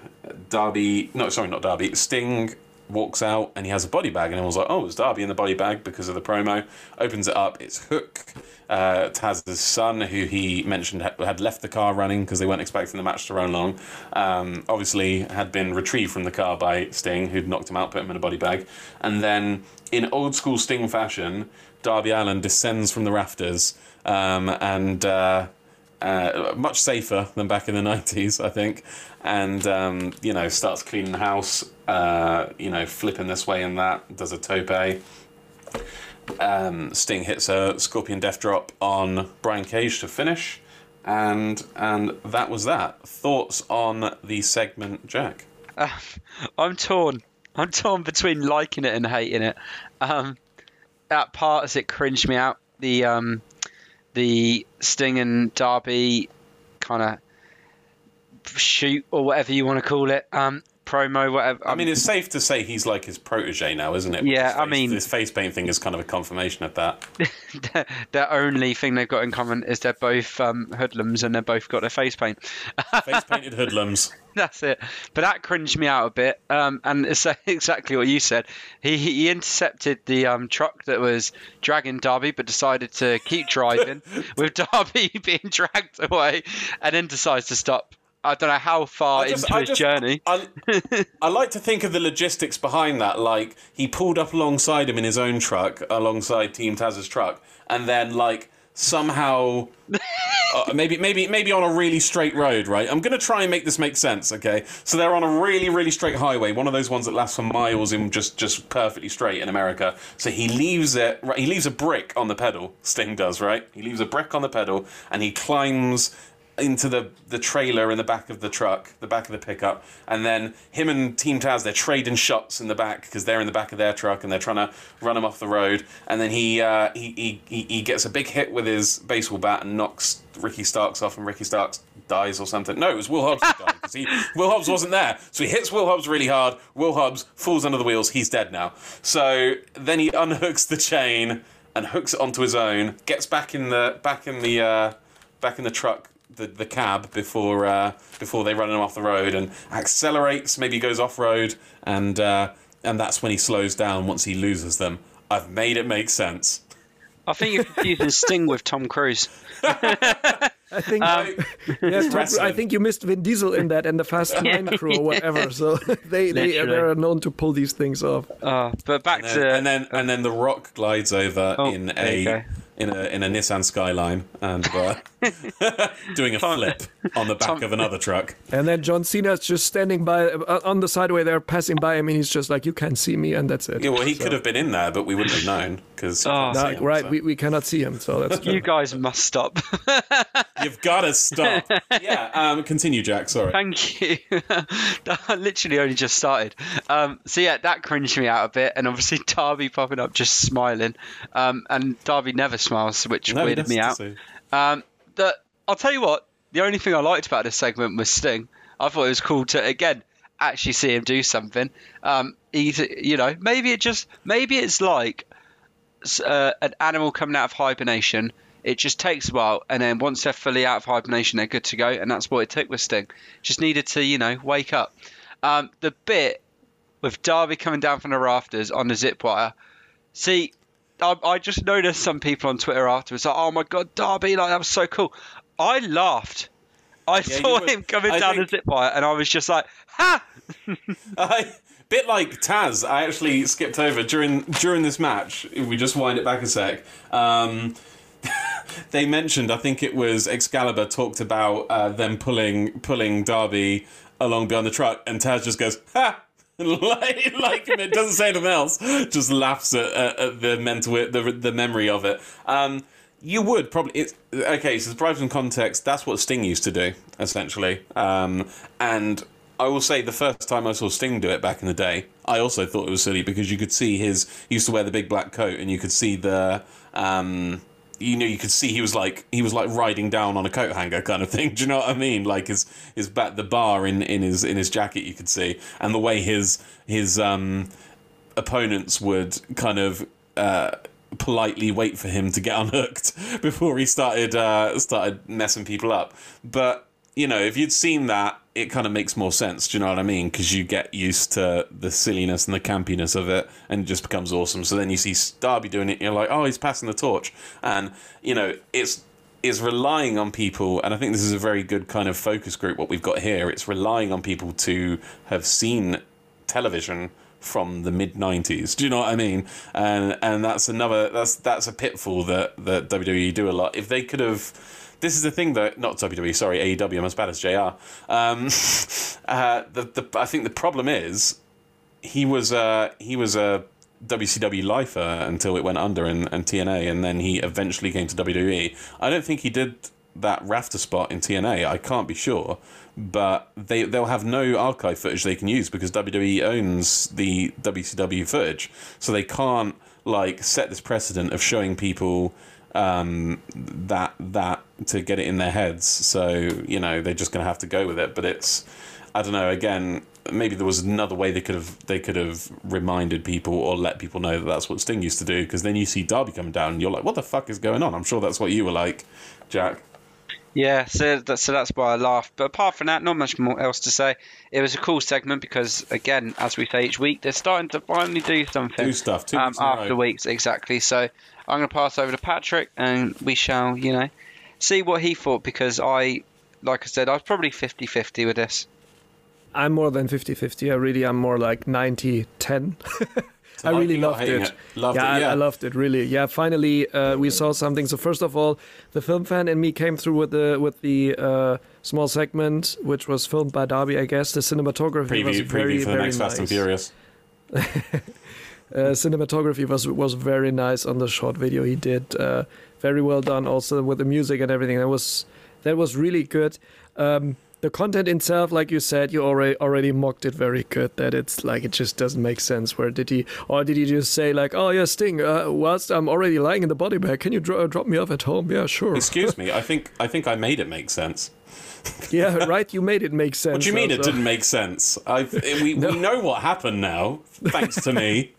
Darby. No, sorry, not Darby. Sting walks out and he has a body bag, and everyone's like, "Oh, it's Darby in the body bag because of the promo." Opens it up. It's Hook, uh, Taz's son, who he mentioned had, left the car running because they weren't expecting the match to run long. Um, obviously, had been retrieved from the car by Sting, who'd knocked him out, put him in a body bag, and then in old school Sting fashion, Darby Allin descends from the rafters um, and. Uh, uh, much safer than back in the 90s, I think. And, um, you know, starts cleaning the house, uh, you know, flipping this way and that, does a tope. Um, Sting hits a Scorpion Death Drop on Brian Cage to finish. and and that was that. Thoughts on the segment, Jack? Uh, I'm torn. I'm torn between liking it and hating it. Um, at parts, it cringed me out. The um, the Sting and Darby kind of shoot or whatever you want to call it. Um, promo, whatever. I mean, it's safe to say he's like his protege now, isn't it? Yeah, His I face- mean- this face paint thing is kind of a confirmation of that. their, their only thing they've got in common is they're both um, hoodlums and they've both got their face paint. face painted hoodlums. That's it. But that cringed me out a bit. Um, and it's exactly what you said. He he intercepted the um, truck that was dragging Darby, but decided to keep driving with Darby being dragged away, and then decides to stop. I don't know how far just- into I his just- journey. I, I like to think of the logistics behind that. Like he pulled up alongside him in his own truck, alongside Team Taz's truck, and then like somehow, uh, maybe maybe maybe on a really straight road. Right, I'm gonna try and make this make sense. Okay, so they're on a really really straight highway, one of those ones that lasts for miles in just just perfectly straight in America. So he leaves it. right, He leaves a brick on the pedal. Sting does right. He leaves a brick on the pedal, and he climbs into the the trailer in the back of the truck, the back of the pickup, and then him and Team Taz they're trading shots in the back because they're in the back of their truck and they're trying to run him off the road. And then he uh, he, he he gets a big hit with his baseball bat and knocks Ricky Starks off, and Ricky Starks dies or something. No, it was Will Hobbs who died because he Will Hobbs wasn't there, so he hits Will Hobbs really hard. Will Hobbs falls under the wheels. He's dead now. So then he unhooks the chain and hooks it onto his own. Gets back in the back in the uh, back in the truck the, the cab before uh, before they run him off the road and accelerates, maybe goes off road, and uh, and that's when he slows down once he loses them. I've made it make sense. I think you're confusing Sting with Tom Cruise. I think Um, yeah, Tom- I think you missed Vin Diesel in that and the Fast Nine crew or whatever. So they they they're known to pull these things off. Uh, but back And, to and then and then the Rock glides over Oh, in a go. In a in a Nissan Skyline and uh, doing a flip on the back Tom- of another truck. And then John Cena's just standing by uh, on the sideway. They're passing by him, and he's just like, "You can't see me," and that's it. Yeah, well, he could have been in there, but we wouldn't have known because Oh. Nah, right, we, we cannot see him, so that's true. you guys must stop. You've got to stop. yeah, um, continue, Jack. Sorry. Thank you. that literally only just started. Um, so yeah, that cringed me out a bit, and obviously Darby popping up just smiling, um, and Darby never smiles, which No, weirded me out. Um, the, I'll tell you what, the only thing I liked about this segment was Sting. I thought it was cool to again actually see him do something. Um, he's, you know, maybe it just maybe it's like uh, an animal coming out of hibernation. It just takes a while, and then once they're fully out of hibernation, they're good to go, and that's what it took with Sting. Just needed to, you know, wake up. Um, the bit with Darby coming down from the rafters on the zip wire. See, I, I just noticed some people on Twitter afterwards like, "Oh my god, Darby! Like that was so cool." I laughed. I you saw would. him coming I down think- the zip wire, and I was just like, "Ha!" I, bit like Taz, I actually skipped over during during this match. If we just wind it back a sec, um, they mentioned. I think it was Excalibur talked about uh, them pulling pulling Darby along behind the truck, and Taz just goes ha. Like, like it doesn't say anything else, just laughs at, at, at the mental the the memory of it. Um, you would probably. It's, okay, so to provide some context, that's what Sting used to do, essentially. Um, and I will say, the first time I saw Sting do it back in the day, I also thought it was silly because you could see his. He used to wear the big black coat, and you could see the. Um, you know, you could see he was like he was like riding down on a coat hanger kind of thing. Do you know what I mean? Like his his back the bar in, in his in his jacket you could see, and the way his his um opponents would kind of uh, politely wait for him to get unhooked before he started uh, started messing people up. But you know, if you'd seen that, it kind of makes more sense. Do you know what I mean? Because you get used to the silliness and the campiness of it, and it just becomes awesome. So then you see Darby doing it, you're like, oh, he's passing the torch, and you know, it's is relying on people, and I think this is a very good kind of focus group. What we've got here, it's relying on people to have seen television from the mid '90s. Do you know what I mean? And and that's another that's that's a pitfall that that WWE do a lot. If they could have. This is the thing that not WWE, sorry, AEW. I'm as bad as JR. Um, uh, the, the I think the problem is he was uh, he was a WCW lifer until it went under and, and TNA, and then he eventually came to WWE. I don't think he did that rafter spot in TNA. I can't be sure, but they they'll have no archive footage they can use because WWE owns the WCW footage, so they can't like set this precedent of showing people um, that that to get it in their heads. So you know they're just going to have to go with it. But it's I don't know. Again, maybe there was another way they could have they could have reminded people or let people know that that's what Sting used to do. Because then you see Darby coming down and you're like, what the fuck is going on? I'm sure that's what you were like, Jack. Yeah, so that's, so that's why I laughed. But apart from that, not much more else to say. It was a cool segment because, again, as we say each week, they're starting to finally do something. Do stuff, two um, weeks in a after row. weeks, exactly. So I'm going to pass over to Patrick, and we shall, you know, see what he thought because I, like I said, I was probably 50-50 with this. I'm more than 50-50. I really am more like 90-10. I really loved it. it? Loved yeah, it, I- yeah. I, loved it really. Yeah, finally uh, we saw something. So first of all, the film fan in me came through with the with the uh, small segment, which was filmed by Darby. I guess the cinematography was Preview, very preview for the very next nice. Fast and Furious. Uh, cinematography was was very nice on the short video he did. Uh, very well done, also with the music and everything. That was that was really good. Um, the content itself, like you said, you already already mocked it very good. That it's like it just doesn't make sense. Where did he, or did he just say like, "Oh yeah, Sting, uh, whilst I'm already lying in the body bag, can you dro- drop me off at home?" Yeah, sure. Excuse me, I think I think I made it make sense. yeah, right. You made it make sense. What do you mean it didn't make sense? I've, we, we know what happened now, thanks to me.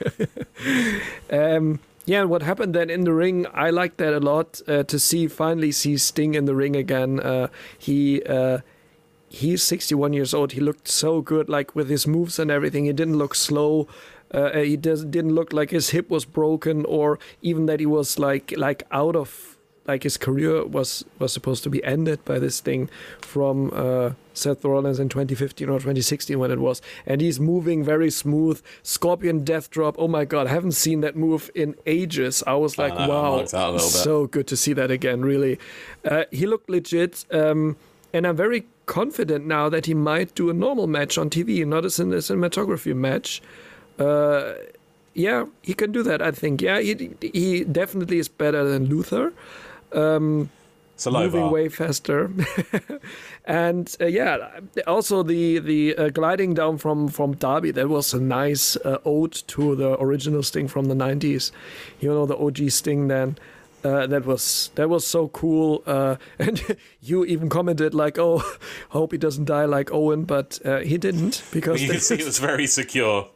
Um, yeah, what happened then in the ring? I like that a lot. Uh, to see finally see Sting in the ring again. Uh, he uh, he's 61 years old. He looked so good, like with his moves and everything. He didn't look slow. Uh, he does, didn't look like his hip was broken, or even that he was like like out of like his career was was supposed to be ended by this thing from uh, Seth Rollins in 2015 or 2016 when it was, and he's moving very smooth. Scorpion Death Drop. Oh my God, I haven't seen that move in ages. I was like, wow, knocked out a little bit. so good to see that again. Really, uh, he looked legit, um, and I'm very confident now that he might do a normal match on TV, not a cinematography match. Uh, yeah, he can do that. I think. Yeah, he he definitely is better than Luther moving Saliva. way faster and uh, yeah also the the uh, gliding down from from Darby that was a nice uh, ode to the original sting from the 90s you know the og sting then uh, that was that was so cool uh, and you even commented like oh hope he doesn't die like owen but uh, he didn't because You see it was very secure.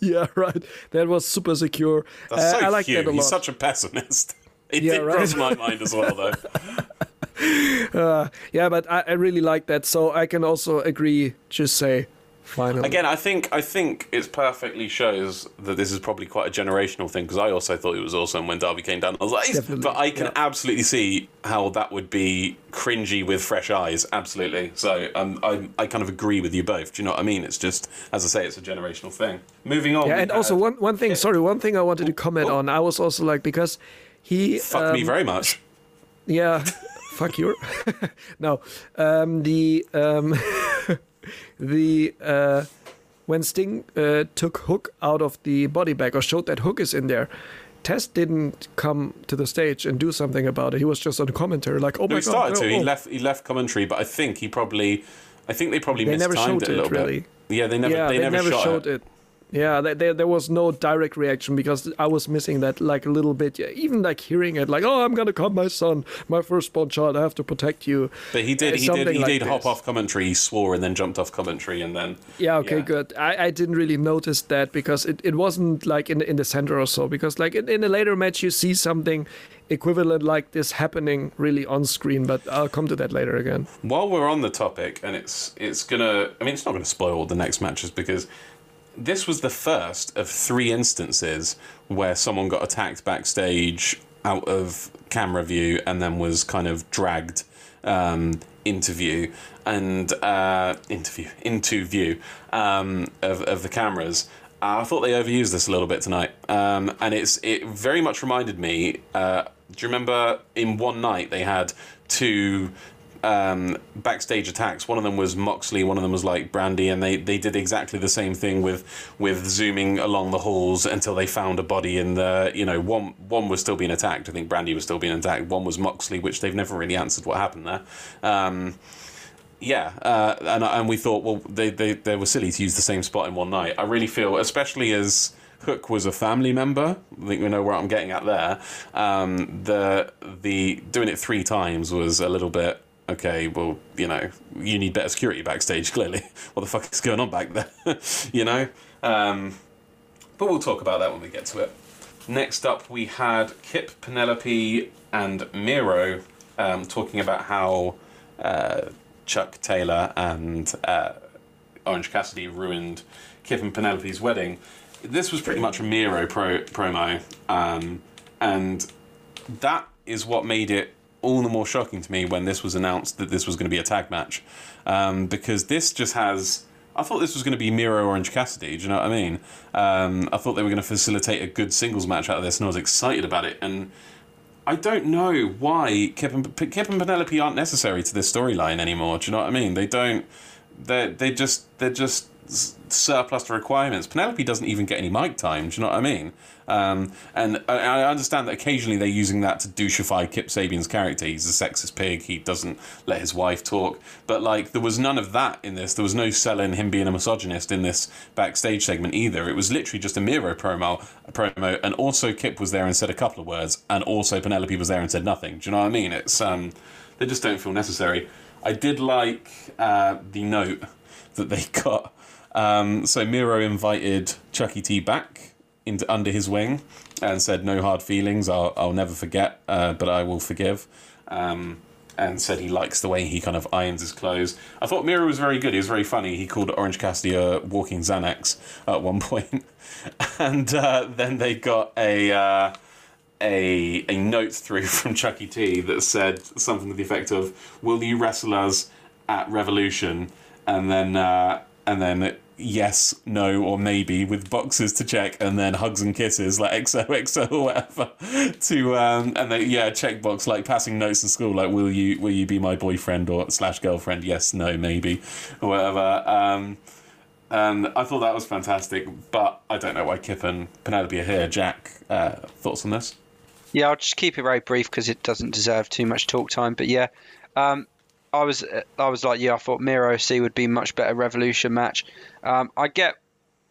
yeah right that was super secure That's Uh, so i like cute. that a lot He's such a pessimist. It Yeah, did right. cross my mind as well, though. yeah but I, I really like that so i can also agree just say finally Again, I think I think it perfectly shows that this is probably quite a generational thing because I also thought it was awesome when Darby came down. I was like, Definitely, but I can yeah. absolutely see how that would be cringy with fresh eyes. Absolutely. So um, I I kind of agree with you both. Do you know what I mean? It's just as I say, it's a generational thing. Moving on. Yeah, and also one one thing. Sorry, one thing I wanted to comment oh. on. I was also like because he fuck me um, very much. Yeah, fuck you. no, um, the um, the uh, when Sting uh, took Hook out of the body bag or showed that Hook is in there. Test didn't come to the stage and do something about it. He was just on commentary, like, "Oh No, my he god!" started oh, to. He oh. left. He left commentary, but I think he probably. I think they probably They never mistimed showed it a it, little really. bit. Yeah, they never. yeah, they, never, shot showed it. Yeah, there, there, was no direct reaction because I was missing that like a little bit. Yeah, even like hearing it, like, "Oh, I'm gonna come, my son, my firstborn child. I have to protect you." But he did. Uh, He did. He like did hop this. off commentary. He swore and then jumped off commentary and then. Yeah, okay, Yeah. good. I, I didn't really notice that because it, it wasn't like in in the center or so. Because like in, in a later match, you see something equivalent like this happening really on screen. But I'll come to that later again. While we're on the topic, and it's it's gonna. I mean, it's not gonna spoil the next matches because this was the first of three instances where someone got attacked backstage out of camera view and then was kind of dragged um, into view and uh, interview into view um, of of the cameras. I thought they overused this a little bit tonight, um, and it's it very much reminded me. Uh, do you remember in one night they had two um, backstage attacks. One of them was Moxley, one of them was like Brandy, and they, they did exactly the same thing with with zooming along the halls until they found a body in the you know one one was still being attacked. I think Brandy was still being attacked. One was Moxley, which they've never really answered what happened there. Um, yeah, uh, and and we thought, well, they, they they were silly to use the same spot in one night. I really feel, especially as Hook was a family member. I think we know where I'm getting at there. Um, the the doing it three times was a little bit okay. Well, you know, you need better security backstage. Clearly, what the fuck is going on back there? you know. Um, but we'll talk about that when we get to it. Next up, we had Kip, Penelope, and Miro um, talking about how uh, Chuck Taylor and uh, Orange Cassidy ruined Kip and Penelope's wedding. This was pretty much a Miro pro- promo, um, and that is what made it all the more shocking to me when this was announced that this was going to be a tag match, um, because this just has. I thought this was going to be Miro Orange Cassidy. Do you know what I mean? Um, I thought they were going to facilitate a good singles match out of this, and I was excited about it. And I don't know why Kip and, Kip and Penelope aren't necessary to this storyline anymore. Do you know what I mean? They don't. They they just they're just surplus to requirements. Penelope doesn't even get any mic time. Do you know what I mean? Um, and I, understand that occasionally they're using that to douchify Kip Sabian's character. He's a sexist pig. He doesn't let his wife talk. But like, there was none of that in this. There was no selling him being a misogynist in this backstage segment either. It was literally just a Miro promo, promo, and also Kip was there and said a couple of words, and also Penelope was there and said nothing. Do you know what I mean? It's um, they just don't feel necessary. I did like uh, the note that they got. Um, so Miro invited Chucky T back into under his wing and said, "No hard feelings. I'll, I'll never forget, uh, but I will forgive." Um, and said he likes the way he kind of irons his clothes. I thought Miro was very good. He was very funny. He called Orange Cassidy a walking Xanax at one point. point, and uh, then they got a. Uh, a a note through from Chucky T that said something to the effect of "Will you wrestle us at Revolution?" and then uh, and then yes, no, or maybe with boxes to check, and then hugs and kisses like XOXO or whatever. to um, and then yeah, checkbox like passing notes in school like will you will you be my boyfriend or slash girlfriend? Yes, no, maybe, or whatever. Um, and I thought that was fantastic, but I don't know why Kip and Penelope are here. Jack, uh, thoughts on this? Yeah, I'll just keep it very brief because it doesn't deserve too much talk time. But yeah, um, I was I was like, yeah, I thought Miro C would be much better Revolution match. Um, I get,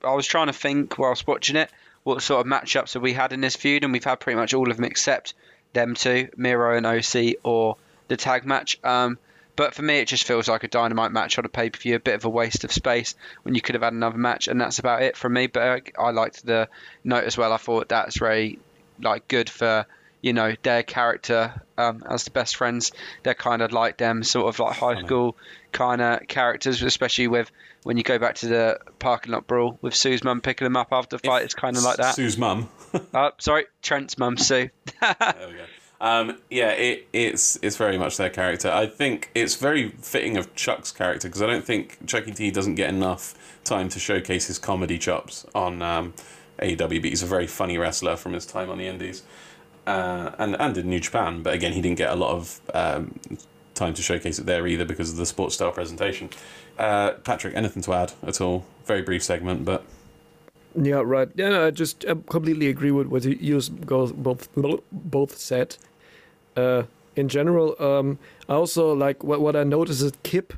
I was trying to think whilst watching it what sort of matchups have we had in this feud, and we've had pretty much all of them except them two, Miro and OC, or the tag match. Um, but for me, it just feels like a dynamite match on a pay per view, a bit of a waste of space when you could have had another match, and that's about it from me. But I, I liked the note as well. I thought that's very like good for you know their character um, as the best friends. They're kind of like them, sort of like high school kind of characters, especially with when you go back to the parking lot brawl with Sue's mum picking them up after the fight. It's kind of like that. Sue's mum. uh, sorry, Trent's mum, Sue. there we go. Um, yeah, it, it's it's very much their character. I think it's very fitting of Chuck's character because I don't think Chucky T doesn't get enough time to showcase his comedy chops on um, AEW. But he's a very funny wrestler from his time on the Indies uh, and and in New Japan. But again, he didn't get a lot of um, time to showcase it there either because of the sports style presentation. Uh, Patrick, anything to add at all? Very brief segment, but. Yeah, right. Yeah, no, I just I completely agree with what you both both said. Uh, in general, um, I also like what what I noticed is Kip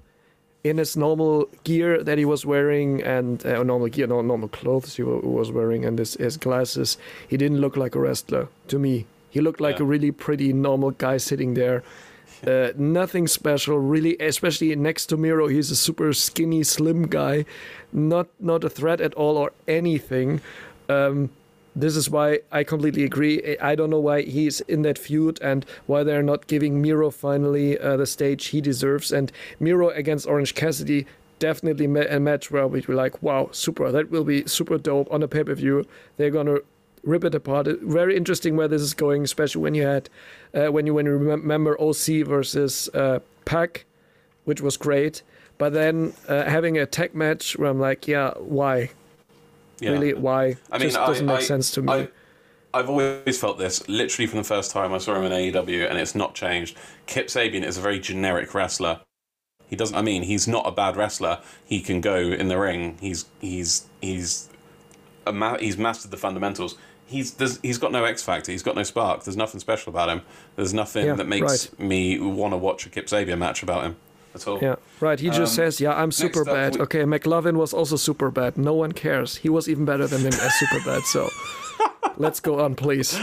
in his normal gear that he was wearing and uh, normal gear, no normal clothes he was wearing, and his his glasses. He didn't look like a wrestler to me. He looked like yeah. a really pretty normal guy sitting there. Uh, nothing special, really. Especially next to Miro, he's a super skinny, slim guy, not not a threat at all or anything. Um, this is why I completely agree. I don't know why he's in that feud and why they're not giving Miro finally uh, the stage he deserves. And Miro against Orange Cassidy, definitely a match where we'd be like, wow, super, that will be super dope on a pay per view. They're gonna rip it apart. Very interesting where this is going, especially when you had uh, when you when you remember OC versus uh, Pac, which was great. But then uh, having a tech match where I'm like, yeah, why? Yeah. Really, why? I mean, just doesn't make I, sense to me. I, I've always felt this literally from the first time I saw him in AEW, and it's not changed. Kip Sabian is a very generic wrestler. He doesn't. I mean, he's not a bad wrestler. He can go in the ring. He's he's he's a ma- he's mastered the fundamentals. He's there's, he's got no X factor. He's got no spark. There's nothing special about him. There's nothing Yeah, that makes right. me want to watch a Kip Sabian match about him at all. Yeah, right. He just Um, says, "Yeah, I'm super up, bad." we- Okay, McLovin was also super bad. No one cares. He was even better than him as super bad. So, let's go on, please.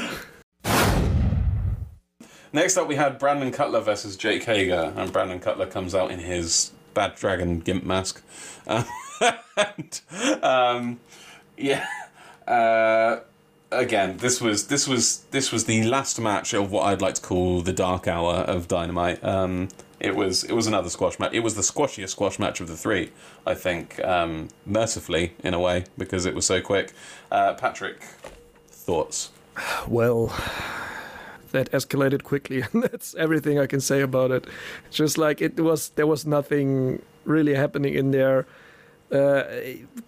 Next up, we had Brandon Cutler versus Jake Hager, and Brandon Cutler comes out in his Bad Dragon Gimp mask. Um, and, um, yeah. Uh, again, this was this was this was the last match of what I'd like to call the dark hour of Dynamite. Um, it was it was another squash match. It was the squashiest squash match of the three, I think. Um, mercifully, in a way, because it was so quick. Uh, Patrick, thoughts? Well, that escalated quickly, and that's everything I can say about it. Just like it was, there was nothing really happening in there. Uh,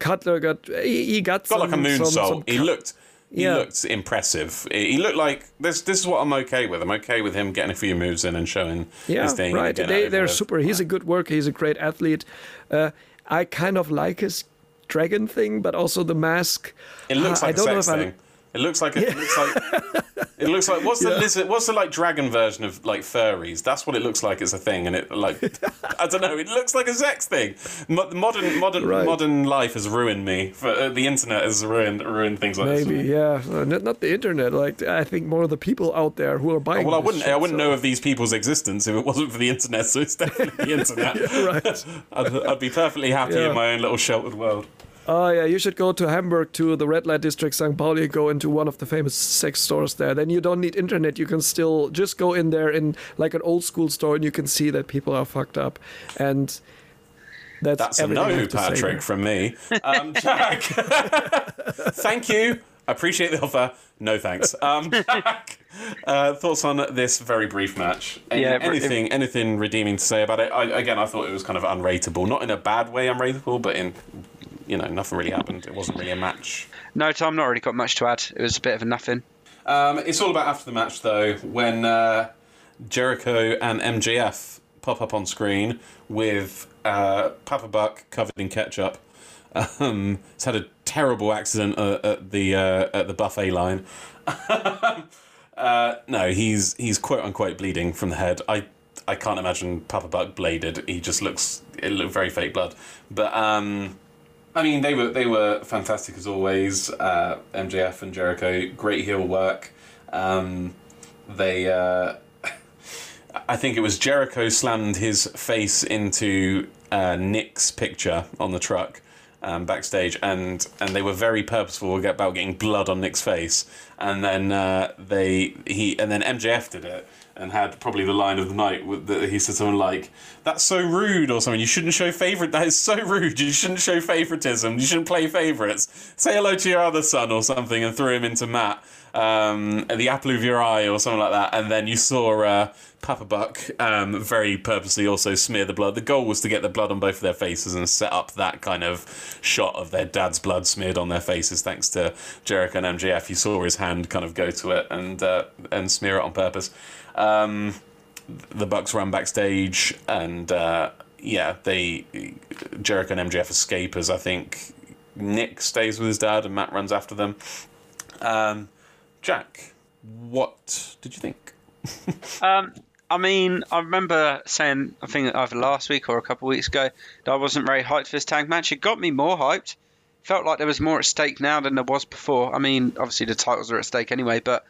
Cutler got he, he got, got like a some- moonsault. some- some he looked he Yeah. looked impressive. He looked like this. This is what I'm okay with. I'm okay with him getting a few moves in and showing Yeah, his thing. right. they, they're super. He's a good worker. He's a great athlete. Uh, I kind of like his dragon thing, but also the mask. It looks Uh, like I a don't know if I- thing. It looks like it, looks like it looks like what's the Yeah. lizard? What's the like dragon version of like furries? That's what it looks like. It's a thing, and it like I don't know. It looks like a sex thing. Mo- modern modern Right. modern life has ruined me. For uh, the internet has ruined ruined things like this. Maybe, me. yeah. Uh, not, not the internet. Like I think more of the people out there who are buying. Well, I wouldn't. shit, I wouldn't so- know of these people's existence if it wasn't for the internet. So it's definitely the internet. right. I'd, I'd be perfectly happy Yeah. in my own little sheltered world. Oh yeah, you should go to Hamburg to the red light district, St. Pauli. Go into one of the famous sex stores there. Then you don't need internet. You can still just go in there in like an old school store, and you can see that people are fucked up. And that's That's a everything I no, have to Patrick, from me. Um, Jack, thank you. I appreciate the offer. No thanks. Um, Jack, uh, thoughts on this very brief match? Any- Yeah, but- anything, anything redeeming to say about it? I, again, I thought it was kind of unrateable. Not in a bad way, unrateable, but in you know, nothing really happened. It wasn't really a match. No, Tom, not really got much to add. It was a bit of a nothing. Um, it's all about after the match, though, when uh, Jericho and MJF pop up on screen with uh, Papa Buck covered in ketchup. Um, he's had a terrible accident uh, at the uh, at the buffet line. uh, no, he's he's quote unquote bleeding from the head. I I can't imagine Papa Buck bladed. He just looks it looked very fake blood. But um, I mean, they were they were fantastic as always. Uh, MJF and Jericho, great heel work. Um, they, uh, I think it was Jericho slammed his face into uh, Nick's picture on the truck um, backstage, and and they were very purposeful about getting blood on Nick's face. And then uh, they he and then MJF did it and had probably the line of the night that he said something like that's so rude or something. You shouldn't show favorite that is so rude. You shouldn't show favoritism. You shouldn't play favorites. Say hello to your other son or something and threw him into Matt um, the apple of your eye or something like that. And then you saw uh, Papa Buck um, very purposely also smear the blood. The goal was to get the blood on both of their faces and set up that kind of shot of their dad's blood smeared on their faces thanks to Jericho and MJF you saw his hand kind of go to it and uh, and smear it on purpose um, the Bucks run backstage, and uh, yeah, they Jericho and MJF escape as I think Nick stays with his dad, and Matt runs after them. Um, Jack, what did you think? Um, I mean, I remember saying, I think either last week or a couple of weeks ago, that I wasn't very hyped for this tag match. It got me more hyped. Felt like there was more at stake now than there was before. I mean, obviously the titles are at stake anyway, but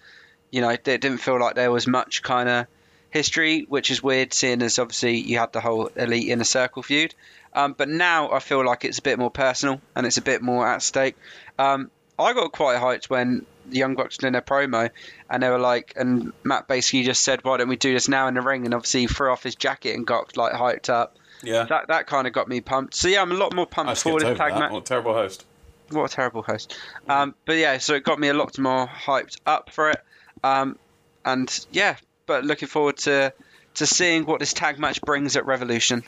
you know, it didn't feel like there was much kind of history, which is weird, seeing as obviously you had the whole elite inner circle feud. Um, but now I feel like it's a bit more personal and it's a bit more at stake. Um, I got quite hyped when the Young Bucks did their promo, and they were like, and Matt basically just said, "Why don't we do this now in the ring?" And obviously he threw off his jacket and got like hyped up. Yeah, That that kind of got me pumped. So yeah, I'm a lot more pumped for this tag match. What a terrible host. What a terrible host. Um, but yeah, so it got me a lot more hyped up for it. Um, and yeah, but looking forward to to seeing what this tag match brings at Revolution.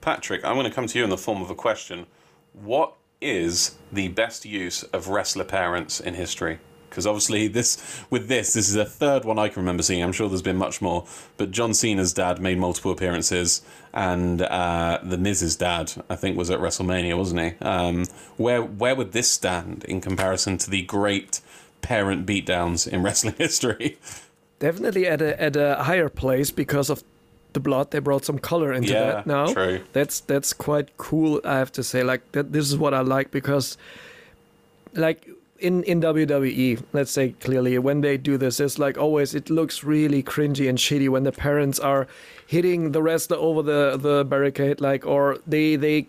Patrick, I'm going to come to you in the form of a question. What is the best use of wrestler parents in history? because obviously this with this this is the third one I can remember seeing. I'm sure there's been much more, but John Cena's dad made multiple appearances, and uh, the Miz's dad I think was at WrestleMania, wasn't he? Um, where where would this stand in comparison to the great parent beatdowns in wrestling history? Definitely at a at a higher place because of the blood. They brought some color into Yeah, that now. true. That's that's quite cool. I have to say, like that. This is what I like because, like in in WWE, let's say clearly when they do this, it's like always it looks really cringy and shitty when the parents are hitting the wrestler over the the barricade, like or they they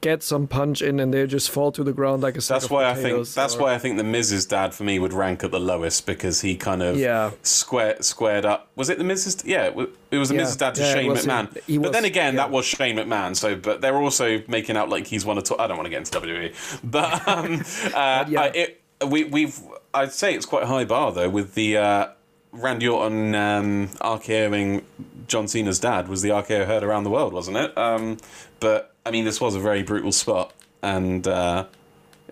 get some punch in and they just fall to the ground like a sack That's why I think that's or- why I think the Miz's dad for me would rank at the lowest because he kind of Yeah. square squared up. Was it the Miz's? Yeah, it wa- it was the Yeah. Miz's dad to Yeah, Shane was. McMahon. He but was- then again, yeah. that was Shane McMahon. So, but they're also making out like he's one of. To- I don't want to get into WWE, but um, uh. I, it, we we've I'd say it's quite a high bar though with the. Uh, Randy Orton um, RKOing John Cena's dad was the RKO heard around the world, wasn't it? Um, but I mean, this was a very brutal spot, and uh,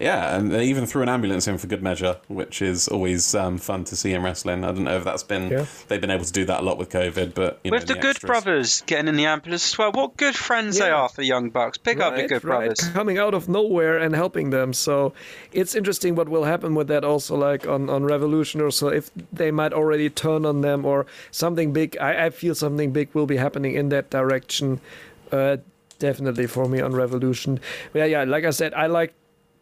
yeah, and they even threw an ambulance in for good measure, which is always um, fun to see in wrestling. I don't know if that's been Yeah. they've been able to do that a lot with COVID, but you With know, the, Good extras. Brothers getting in the ambulance as well. What good friends they are for Young Bucks. Pick up the Good right. Brothers. coming out of nowhere and helping them. So it's interesting what will happen with that also, like on, on Revolution or so, if they might already turn on them or something big. I, I feel something big will be happening in that direction. Uh, definitely for me on Revolution. Yeah, yeah, like I said, I like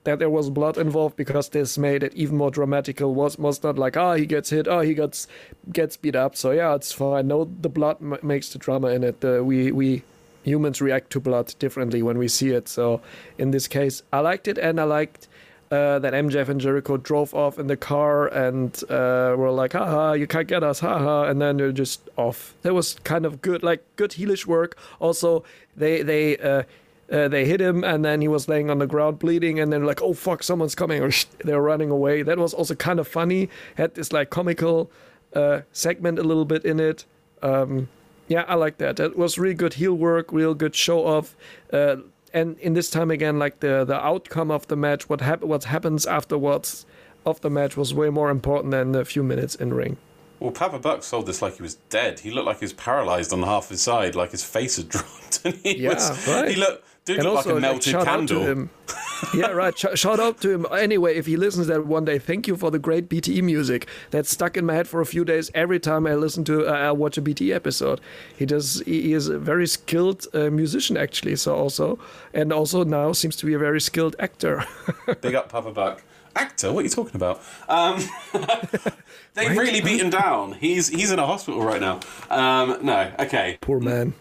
that there was blood involved because this made it even more dramatical. Was was not like ah he gets hit, oh he gets gets beat up. So yeah, it's fine. No, the blood m- makes the drama in it. Uh, we we humans react to blood differently when we see it. So in this case, I liked it, and I liked uh, that MJF and Jericho drove off in the car and uh, were like, haha, you can't get us, haha, and then they're just off. That was kind of good, like good heelish work. Also, they they. Uh, uh, they hit him and then he was laying on the ground bleeding and then like oh fuck someone's coming or they're running away that was also kind of funny had this like comical uh, segment a little bit in it um, yeah i like that that was really good heel work real good show off uh, and in this time again like the the outcome of the match what hap- what happens afterwards of the match was way more important than the few minutes in ring Well, Papa Buck sold this like he was dead. He looked like he was paralyzed on half his side, like his face had dropped, and he Yeah, was right. he looked dude and also like a like, melted shout out to him yeah right Sh- shout out to him anyway if he listens that one day thank you for the great bte music that's stuck in my head for a few days every time i listen to uh, i watch a bt episode he does he is a very skilled uh, musician actually so also and also now seems to be a very skilled actor Big up Papa Buck. Actor, what are you talking about? Um, they really beat him down. He's he's in a hospital right now. Um, no, okay. poor man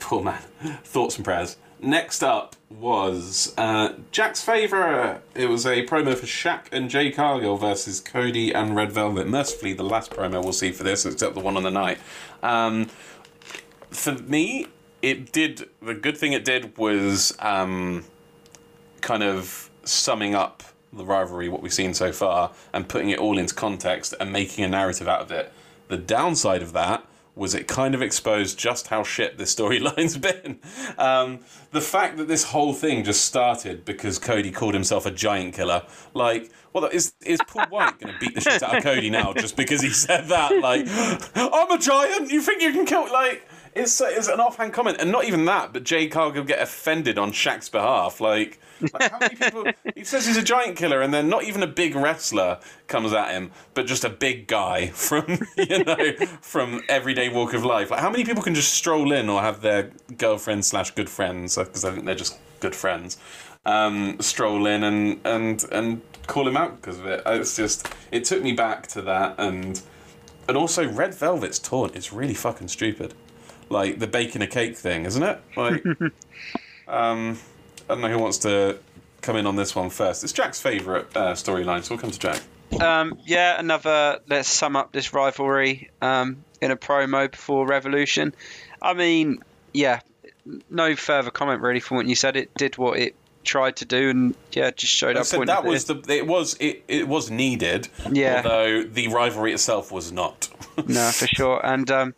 Poor man. Thoughts and prayers. Next up was uh, Jack's favourite. It was a promo for Shaq and Jade Cargill versus Cody and Red Velvet. Mercifully, the last promo we'll see for this, except the one on the night. Um, for me, it did. The good thing it did was um, kind of summing up the rivalry, what we've seen so far, and putting it all into context and making a narrative out of it. The downside of that was it kind of exposed just how shit this storyline's been. Um, the fact that this whole thing just started because Cody called himself a giant killer, like, well, is is Paul White going to beat the shit out of Cody now just because he said that? Like, I'm a giant. You think you can kill? Like, it's uh, it's an offhand comment, and not even that, but Jade Cargill get offended on Shaq's behalf. Like, like how many people? He says he's a giant killer, and then not even a big wrestler comes at him, but just a big guy from you know from everyday walk of life. Like, how many people can just stroll in or have their girlfriend slash good friends? Uh, because I think they're just good friends. Um, stroll in and and and call him out because of it. Uh, it's just it took me back to that and and also Red Velvet's taunt is really fucking stupid. Like the baking a cake thing, isn't it? Like, um, I don't know who wants to come in on this one first. It's Jack's favourite uh, storyline, so we'll come to Jack. Um, yeah, another. Let's sum up this rivalry um, in a promo before Revolution. I mean, yeah, no further comment really from what you said. It did what it tried to do, and yeah, just showed I up. said point that was it. the it was it, it was needed. Yeah. Although the rivalry itself was not. no, for sure. And um,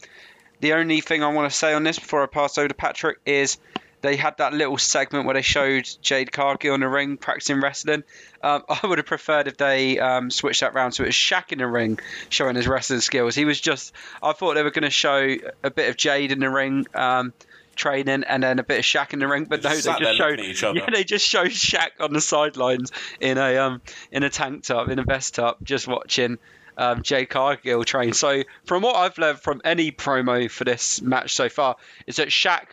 the only thing I want to say on this before I pass over to Patrick is they had that little segment where they showed Jade Cargill in the ring practicing wrestling. Um, I would have preferred if they um, switched that round so it was Shaq in the ring showing his wrestling skills. He was just, I thought they were going to show a bit of Jade in the ring. Um, training and then a bit of Shaq in the ring, but no, they Just sat there just showed each other. yeah, they just showed Shaq on the sidelines in a um in a tank top, in a vest top, just watching um, Jade Cargill train. So from what I've learned from any promo for this match so far, is that Shaq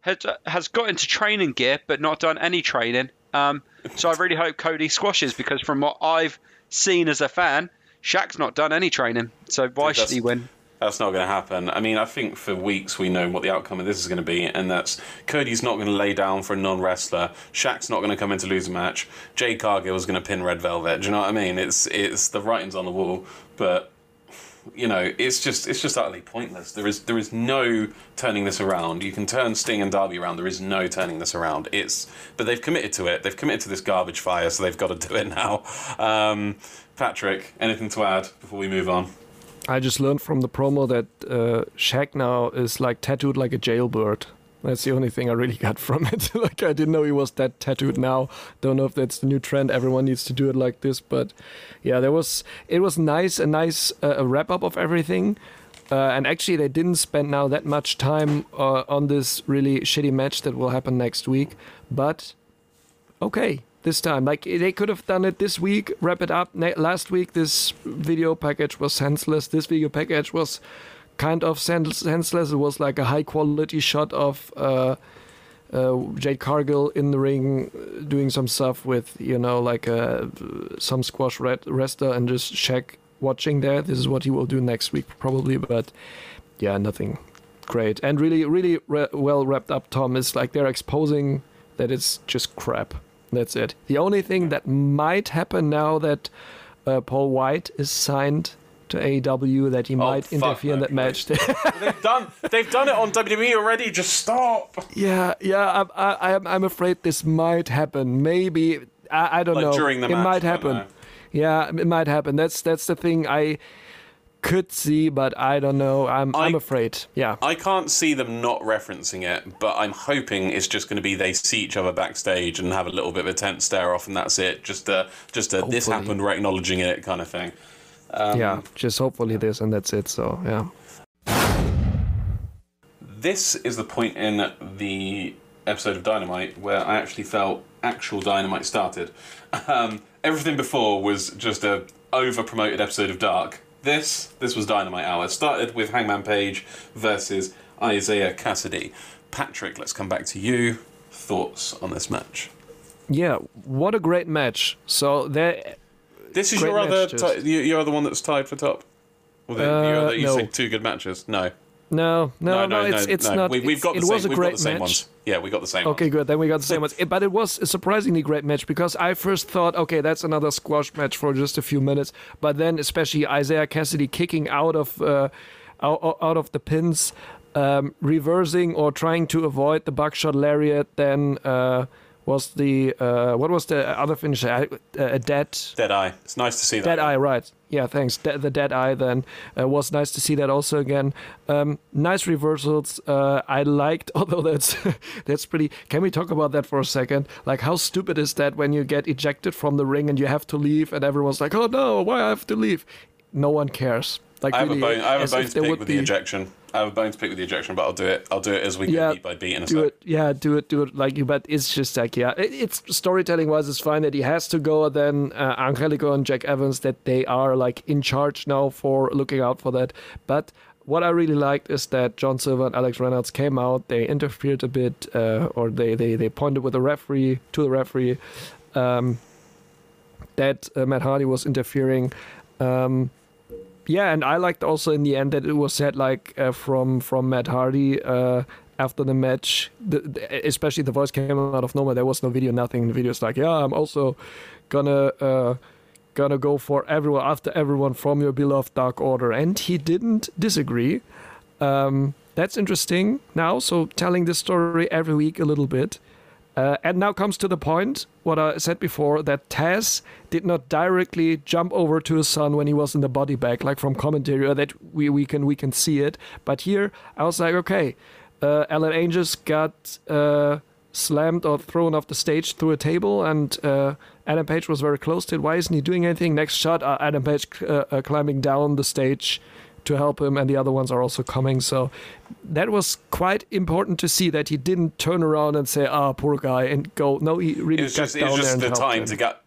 has has got into training gear but not done any training. Um, so I really hope Cody squashes because from what I've seen as a fan, Shaq's not done any training. So why should he win? That's not going to happen. I mean, I think for weeks we know what the outcome of this is going to be, and that's Cody's not going to lay down for a non wrestler. Shaq's not going to come in to lose a match. Jade Cargill is going to pin Red Velvet. Do you know what I mean? It's it's the writing's on the wall, but you know, it's just it's just utterly pointless. There is there is no turning this around. You can turn Sting and Darby around. There is no turning this around. It's but they've committed to it. They've committed to this garbage fire, so they've got to do it now. Um, Patrick, anything to add before we move on? I just learned from the promo that uh, Shaq now is like tattooed like a jailbird. That's the only thing I really got from it. like I didn't know he was that tattooed now. Don't know if that's the new trend. Everyone needs to do it like this, but yeah, there was it was nice a nice uh, wrap up of everything. Uh, and actually, they didn't spend now that much time uh, on this really shitty match that will happen next week. But okay this time. Like they could have done it this week, wrap it up. Last week, this video package was senseless. This video package was kind of sens- senseless. It was like a high quality shot of uh, uh, Jade Cargill in the ring uh, doing some stuff with you know like uh, some squash red- wrestler and just Shaq watching there. This is what he will do next week probably, but yeah, nothing great and really really re- well wrapped up. Tom is like they're exposing that it's just crap. That's it. The only thing that might happen now that uh, Paul White is signed to AEW, that he oh, might fuck interfere in that match. they've done they've done it on WWE already. Just stop. yeah, yeah. I'm, I, I'm, I'm afraid this might happen. Maybe I, I don't Like know. during the it match, might happen. Yeah, it might happen. That's that's the thing I could see, but I don't know. I'm I, am I- afraid. Yeah. I can't see them not referencing it, but I'm hoping it's just going to be they see each other backstage and have a little bit of a tense stare off, and that's it. Just a just a this happened, we're acknowledging it kind of thing. Um, yeah, just hopefully this and that's it. So yeah, This is the point in the episode of Dynamite where I actually felt actual Dynamite started. Um, everything before was just a over promoted episode of Dark. This this was Dynamite Hour. It started with Hangman Page versus Isiah Kassidy. Patrick, let's come back to you. Thoughts on this match? yeah. What a great match. So there, This is Great your other ti- you- your other one that's tied for top. Well, the, Uh, your other, you no. said two good matches. No, no, no, no, it's it's no. not. We, we've it's- got the it same. was a we've great got the same match. ones. Yeah, we got the same. Okay, good. Then we got the same ones. It- But it was a surprisingly great match because I first thought, okay, that's another squash match for just a few minutes. But then, especially Isiah Kassidy kicking out of uh, out, out of the pins, um, reversing or trying to avoid the buckshot lariat. Then uh, was the uh, what was the other finisher? Uh, a dead Dead Eye. It's nice to see that. Dead Eye, right? Yeah, thanks. De- the Dead Eye then uh, was nice to see that also again. Um, nice reversals. Uh, I liked, although that's that's pretty. Can we talk about that for a second? Like, how stupid is that when you get ejected from the ring and you have to leave, and everyone's like, "Oh no, why I have to leave?" No one cares. Like, I have really, a bone. I have a bone to pick with be- the ejection. I have a bone to pick with the ejection, but I'll do it. I'll do it as we Yeah, go beat by beat in a do sec. it yeah do it do it like you but it's just like yeah it, it's storytelling wise it's fine that he has to go then uh, angelico and jack evans that they are like in charge now for looking out for that but what i really liked is that john silver and alex reynolds came out they interfered a bit uh, or they, they they pointed with the referee to the referee um, that uh, matt hardy was interfering um, yeah, and I liked also in the end that it was said like uh, from from Matt Hardy uh, after the match, the, the, especially the voice came out of nowhere. There was no video, nothing. The video's like, yeah, I'm also gonna uh, gonna go for everyone after everyone from your beloved Dark Order, and he didn't disagree. Um, that's interesting now. So telling this story every week a little bit. Uh, and now comes to the point what I said before that Taz did not directly jump over to his son when he was in the body bag, like from commentary, or that we, we can we can see it. But here I was like, okay, uh, Alan Angels got uh, slammed or thrown off the stage through a table, and uh, Adam Page was very close to it. Why isn't he doing anything? Next shot, uh, Adam Page uh, uh, climbing down the stage to help him, and the other ones are also coming. So that was quite important to see that he didn't turn around and say, "Ah, poor guy," and go. No, he really It was got just, it down was there just the time him. to get.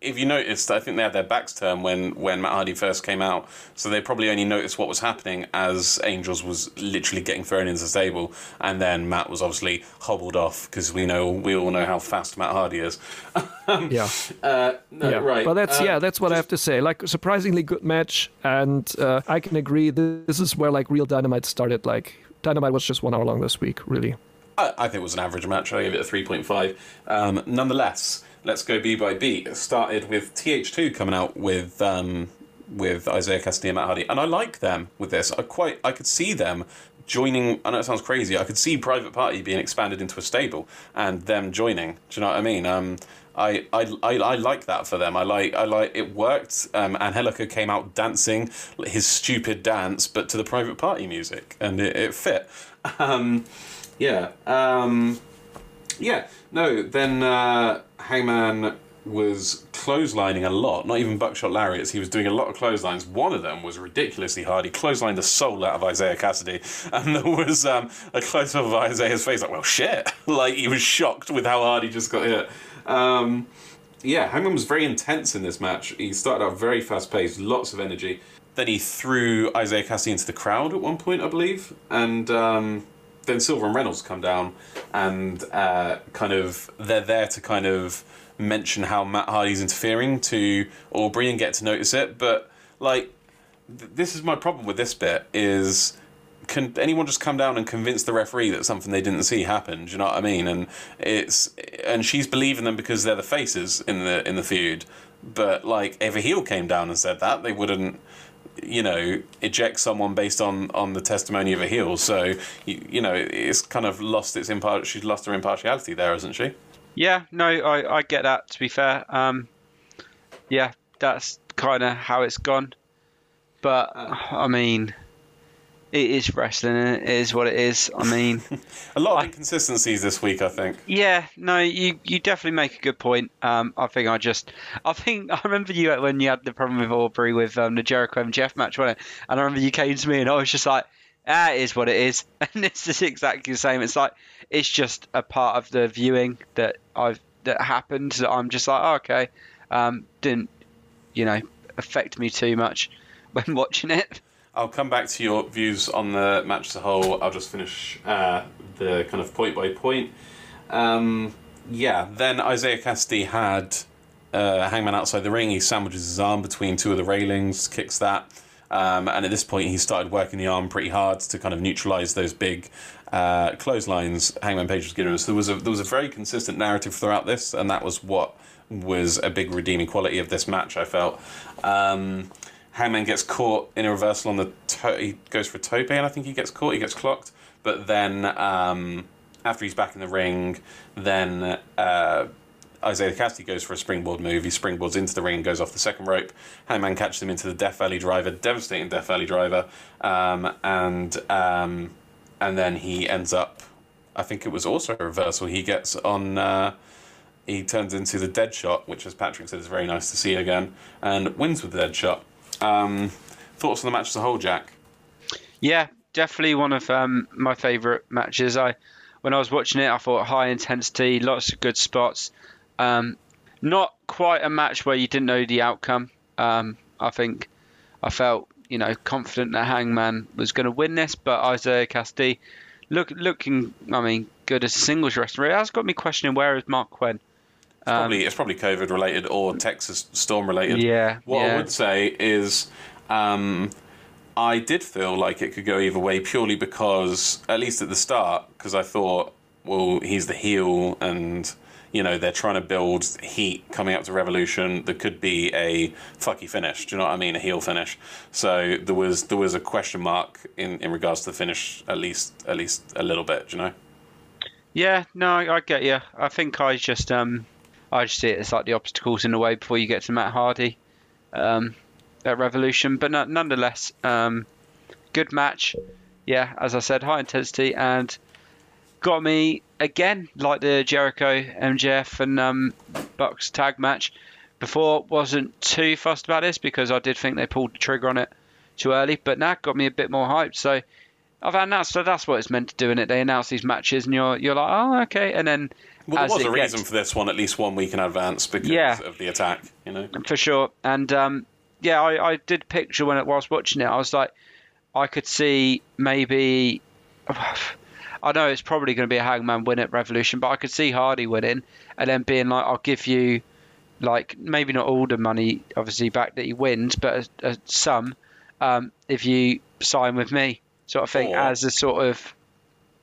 If you noticed, I think they had their backs turned when, when Matt Hardy first came out, so they probably only noticed what was happening as Angels was literally getting thrown into the stable, and then Matt was obviously hobbled off because we know we all know how fast Matt Hardy is. Yeah. Uh, no, yeah. right. But that's uh, yeah, that's what I have to say. Like surprisingly good match, and uh, I can agree. This is where like real Dynamite started. Like Dynamite was just one hour long this week, really. I, I think it was an average match. I gave it a 3.5. Um, nonetheless, let's go B by B. Started with TH2 coming out with um, with Isiah Kassidy and Matt Hardy, and I like them with this. I quite I could see them joining. I know it sounds crazy. I could see Private Party being expanded into a stable and them joining. Do you know what I mean? Um, I, I, I, I like that for them. I like I like it worked. Um, Angelico came out dancing his stupid dance, but to the Private Party music, and it, it fit. Um, yeah. Um, yeah. No. Then uh, Hangman was clotheslining a lot. Not even buckshot lariats. He was doing a lot of clotheslines. One of them was ridiculously hard. He clotheslined the soul out of Isiah Kassidy, and there was um, a close up of Isiah's face, like, "Well, shit!" like he was shocked with how hard he just got hit. Um, yeah, Hangman was very intense in this match. He started out very fast paced, lots of energy. Then he threw Isiah Kassidy into the crowd at one point, I believe, and um, then Silver and Reynolds come down, and uh, kind of they're there to kind of mention how Matt Hardy's interfering to Aubrey and get to notice it. But like, th- this is my problem with this bit is can anyone just come down and convince the referee that something they didn't see happened? Do you know what I mean? And it's and she's believing them because they're the faces in the in the feud. But like, if a heel came down and said that, they wouldn't, you know, eject someone based on on the testimony of a heel. So you, you know, it's kind of lost its impart. She's lost her impartiality there, hasn't she? Yeah, no, I, I get that. To be fair, um, yeah, that's kind of how it's gone. But I mean, it is wrestling. It is what it is. I mean, A lot of inconsistencies this week, I think. yeah, no, you you definitely make a good point. Um, I think I just, I think I remember you when you had the problem with Aubrey with um, the Jericho and Jeff match, wasn't it? And I remember you came to me and I was just like, ah, it is what it is, and this is exactly the same. It's like it's just a part of the viewing that I've that happened that I'm just like, oh, okay, um, didn't you know affect me too much when watching it. I'll come back to your views on the match as a whole. I'll just finish uh, the kind of point by point. Um, yeah, then Isiah Kassidy had uh, Hangman outside the ring. He sandwiches his arm between two of the railings, kicks that. Um, and at this point, he started working the arm pretty hard to kind of neutralize those big uh, clotheslines Hangman Page was giving us. There was a there was a very consistent narrative throughout this, and that was what was a big redeeming quality of this match. I felt. Um, Hangman gets caught in a reversal on the toe. He goes for a tope, and I think he gets caught. He gets clocked, but then um, after he's back in the ring, then uh, Isiah Kassidy goes for a springboard move. He springboards into the ring goes off the second rope. Hangman catches him into the Death Valley Driver, devastating Death Valley Driver, um, and um, and then he ends up. I think it was also a reversal. He gets on. Uh, he turns into the dead shot, which, as Patrick said, is very nice to see again, and wins with the dead shot. Um, thoughts on the match as a whole, Jack? Yeah, definitely one of um, my favourite matches. I when I was watching it, I thought high intensity, lots of good spots. Um, not quite a match where you didn't know the outcome. Um, I think I felt you know confident that Hangman was going to win this, but Isiah Kassidy look looking, I mean, good as a singles wrestler. It has got me questioning where is Marq Quen. It's probably it's probably COVID related or Texas storm related. Yeah, What I would say is, um, I did feel like it could go either way purely because, at least at the start, because I thought, well, he's the heel and. You know they're trying to build heat coming up to Revolution. There could be a fucky finish. Do you know what I mean? A heel finish. So there was there was a question mark in, in regards to the finish. At least at least a little bit. Do you know? Yeah, no, I, I get you. I think I just um, I just see it as like the obstacles in the way before you get to Matt Hardy, um, at Revolution. But no, nonetheless, um, good match. Yeah, as I said, high intensity and got me again, like the Jericho MJF and um, Bucks tag match. Before wasn't too fussed about this because I did think they pulled the trigger on it too early, but now got me a bit more hyped. So I've announced so that's what it's meant to do in it. They announce these matches and you're you're like, oh okay, and then Well, there was it a gets- reason for this one at least one week in advance because Yeah. of the attack. You know, for sure. And um, yeah, I, I did picture when I was watching it, I was like, I could see maybe. I know it's probably going to be a Hangman win at Revolution, but I could see Hardy winning and then being like, I'll give you, like, maybe not all the money, obviously, back that he wins, but a, a sum um, if you sign with me, sort of thing, Or- as a sort of.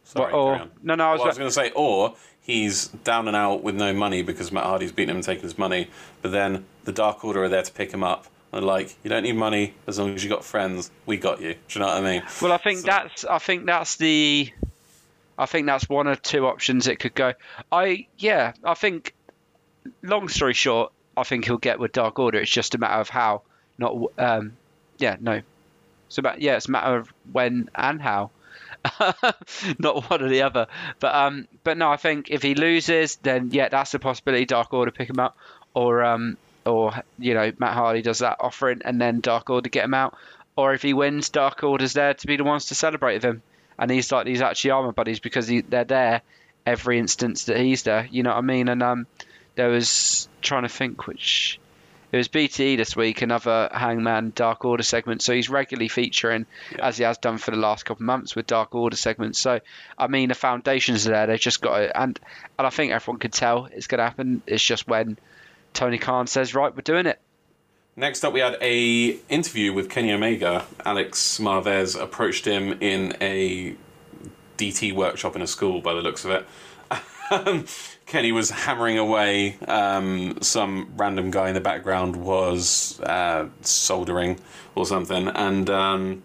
Sorry, or, no, no, I was, Well, I was going to say, or he's down and out with no money because Matt Hardy's beaten him and taken his money, but then the Dark Order are there to pick him up. They're like, you don't need money as long as you got friends. We got you. Do you know what I mean? Well, I think So- that's I think that's the I think that's one of two options it could go. I yeah, I think long story short, I think he'll get with Dark Order. It's just a matter of how, not um yeah, no. It's about yeah, it's a matter of when and how. not one or the other. But um but no, I think if he loses then yeah, that's a possibility Dark Order pick him up or um or you know, Matt Hardy does that offering and then Dark Order get him out. Or if he wins, Dark Order's there to be the ones to celebrate with him. And he's like these actually armor buddies because he, they're there every instance that he's there. You know what I mean? And um, there was trying to think which it was BTE this week, another Hangman Dark Order segment. So he's regularly featuring, as he has done for the last couple of months with Dark Order segments. So I mean, the foundations are there. They've just got it. and and I think everyone can tell it's going to happen. It's just when Tony Khan says, "Right, we're doing it." Next up, we had a interview with Kenny Omega. Alex Marvez approached him in a DT workshop in a school, by the looks of it. Um, Kenny was hammering away. Um, some random guy in the background was uh, soldering or something, and um,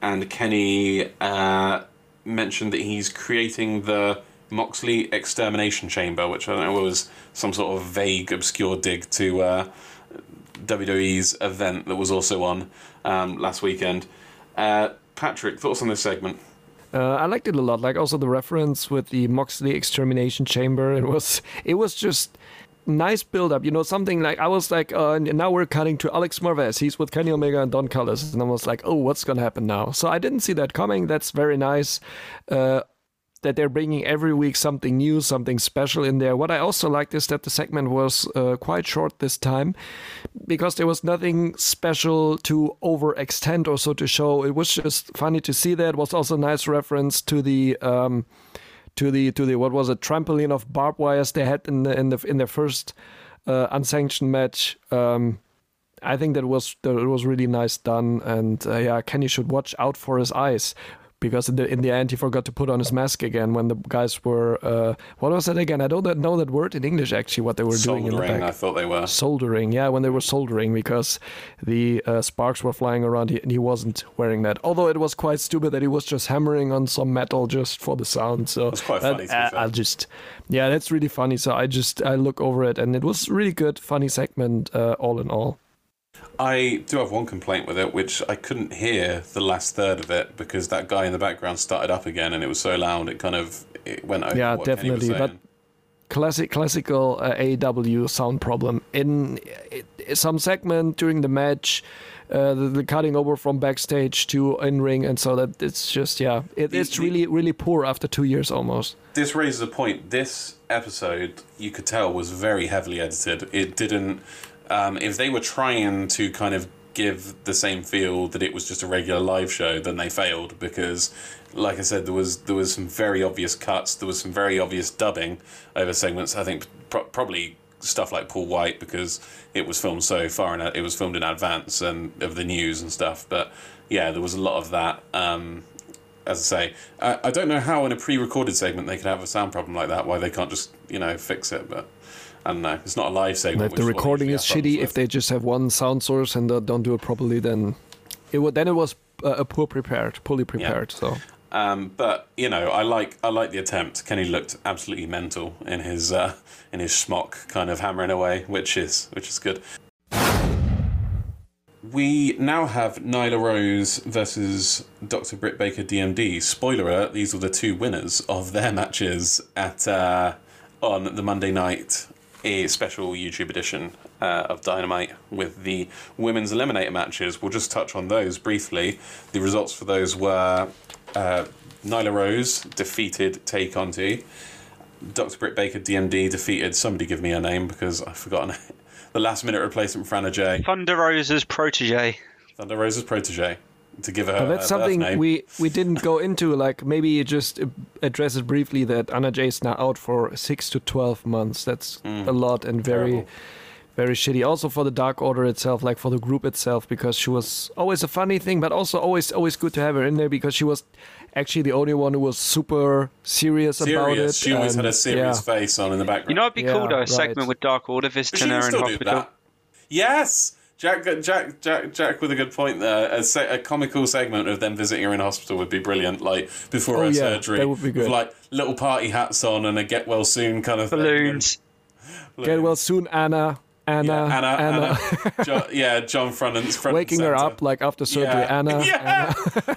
and Kenny uh, mentioned that he's creating the Moxley Extermination Chamber, which I don't know was some sort of vague, obscure dig to. Uh, WWE's event that was also on um, last weekend. Uh, Patrick, thoughts on this segment? Uh, I liked it a lot. Like also the reference with the Moxley extermination chamber. It was it was just nice build up. You know, something like I was like, uh, now we're cutting to Alex Marvez. He's with Kenny Omega and Don Callis, and I was like, oh, what's gonna happen now? So I didn't see that coming. That's very nice. Uh, that they're bringing every week something new, something special in there. What I also liked is that the segment was uh, quite short this time because there was nothing special to overextend or so to show. It was just funny to see that. It was also a nice reference to the um, to the to the what was it trampoline of barbed wires they had in the in the in their first uh, unsanctioned match. Um, I think that was that was really nice done, and uh, yeah, Kenny should watch out for his eyes because in the in the end he forgot to put on his mask again when the guys were uh, what was that again? I don't know that word in English actually. What they were doing in the Soldering, back I thought they were. soldering yeah when they were soldering because the uh, sparks were flying around he, and he wasn't wearing that although it was quite stupid that he was just hammering on some metal just for the sound so That's quite funny, be uh, i'll just yeah that's really funny so i just i look over it and it was really good funny segment uh, all in all I do have one complaint with it, which I couldn't hear the last third of it because that guy in the background started up again, and it was so loud it kind of it went over. Yeah, what Kenny was definitely, but- classic classical uh, AEW sound problem in it, some segment during the match uh, the, the cutting over from backstage to in ring and so that it's just yeah it, The- it's really really poor after two years almost this raises a point. This episode, you could tell, was very heavily edited. It didn't. Um, if they were trying to kind of give the same feel that it was just a regular live show, then they failed because, like I said, there was there was some very obvious cuts. There was some very obvious dubbing over segments. I think pro- probably stuff like Paul White because it was filmed so far and it was filmed in advance and of the news and stuff. But yeah, there was a lot of that. Um, as I say, I, I don't know how in a pre-recorded segment they could have a sound problem like that. Why they can't just you know fix it? But I don't know. It's not a live segment. if the recording is shitty if they just have one sound source and don't don't do it properly then it would then it was uh, a poor prepared poorly prepared so Um, but you know, I like I like the attempt. Kenny looked absolutely mental in his uh, in his schmock, kind of hammering away, which is which is good. we now have Nyla Rose versus Dr. Britt Baker DMD. Spoiler alert, these were the two winners of their matches at uh, on the Monday night a special YouTube edition uh, of Dynamite with the women's eliminator matches. We'll just touch on those briefly. The results for those were uh, Nyla Rose defeated Tay Conti. Dr. Britt Baker DMD defeated somebody give me her name because I've forgotten the last minute replacement for Anna Jay. Thunder Rosa's protege. Thunder Rose's protege to give her. But that's her birth something name. we we didn't go into. Like maybe you just address it briefly that Anna Jay is now out for six to twelve months. That's mm. a lot and very. Terrible. Very shitty. Also for the Dark Order itself, like for the group itself, because she was always a funny thing, but also always always good to have her in there because she was actually the only one who was super serious, about it. She always had a serious yeah. face on in the background. You know, it'd be cool though, a right. segment with Dark Order But visiting she her in hospital. Yes, Jack, Jack, Jack, Jack, with a good point there. A, se- a comical segment of them visiting her in hospital would be brilliant. Like before Oh, her yeah, surgery, that would be with like little party hats on and a get well soon kind of Balloons. Thing. Get well soon, Anna. Anna. Yeah, Anna, Anna. Anna. Jo- yeah, John Front front Waking her up like after surgery. Yeah. Anna. Yeah.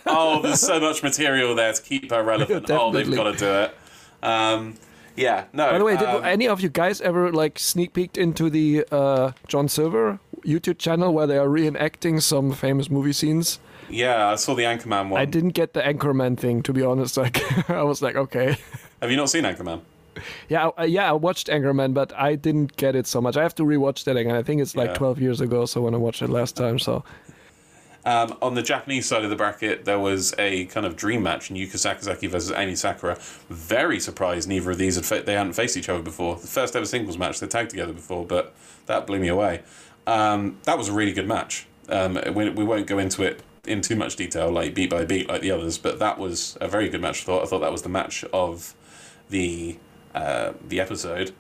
oh, there's so much material there to keep her relevant. oh, they've got to do it. Um, yeah, no. By the way, did um, any of you guys ever like sneak peeked into the uh, John Silver YouTube channel where they are reenacting some famous movie scenes? yeah, I saw the Anchorman one. I didn't get the Anchorman thing to be honest. Like I was like, okay, Have you not seen Anchorman? yeah, I, yeah, I watched Anchorman, but I didn't get it so much. I have to rewatch that again. I think it's like Yeah. 12 years ago, so when I watched it last time, so Um, on the Japanese side of the bracket, there was a kind of dream match: Yuka Sakazaki versus Emi Sakura. Very surprised neither of these had fa- they hadn't faced each other before. The first ever singles match they tagged together before, but that blew me away. Um, that was a really good match. Um, we, we won't go into it in too much detail, like beat by beat, like the others, but that was a very good match. I thought. I thought that was the match of the uh, the episode.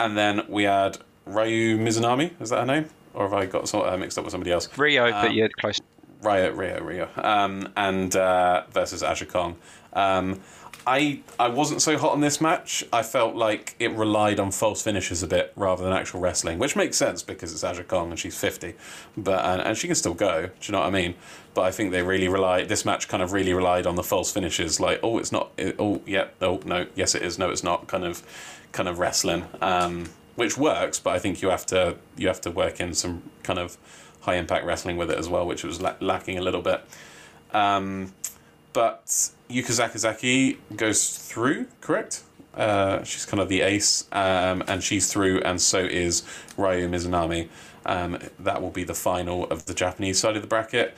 And then we had Ryu Mizunami. Is that her name? Or have I got sort of mixed up with somebody else? Rio, Um, but yeah, close. Rio, Rio, Rio, um, and uh, versus Aja Kong. Um, I I wasn't so hot on this match. I felt like it relied on false finishes a bit rather than actual wrestling, which makes sense because it's Aja Kong and she's fifty, but and, and she can still go. Do you know what I mean? But I think they really relied. This match kind of really relied on the false finishes, like oh it's not, it, oh yeah, oh no, yes it is, no it's not, kind of, kind of wrestling. Um, which works, but I think you have to you have to work in some kind of high impact wrestling with it as well, which was la- lacking a little bit. Um, but Yuka Sakazaki goes through, correct? Uh, she's kind of the ace, um, and she's through, and so is Ryu Mizunami. Um, that will be the final of the Japanese side of the bracket.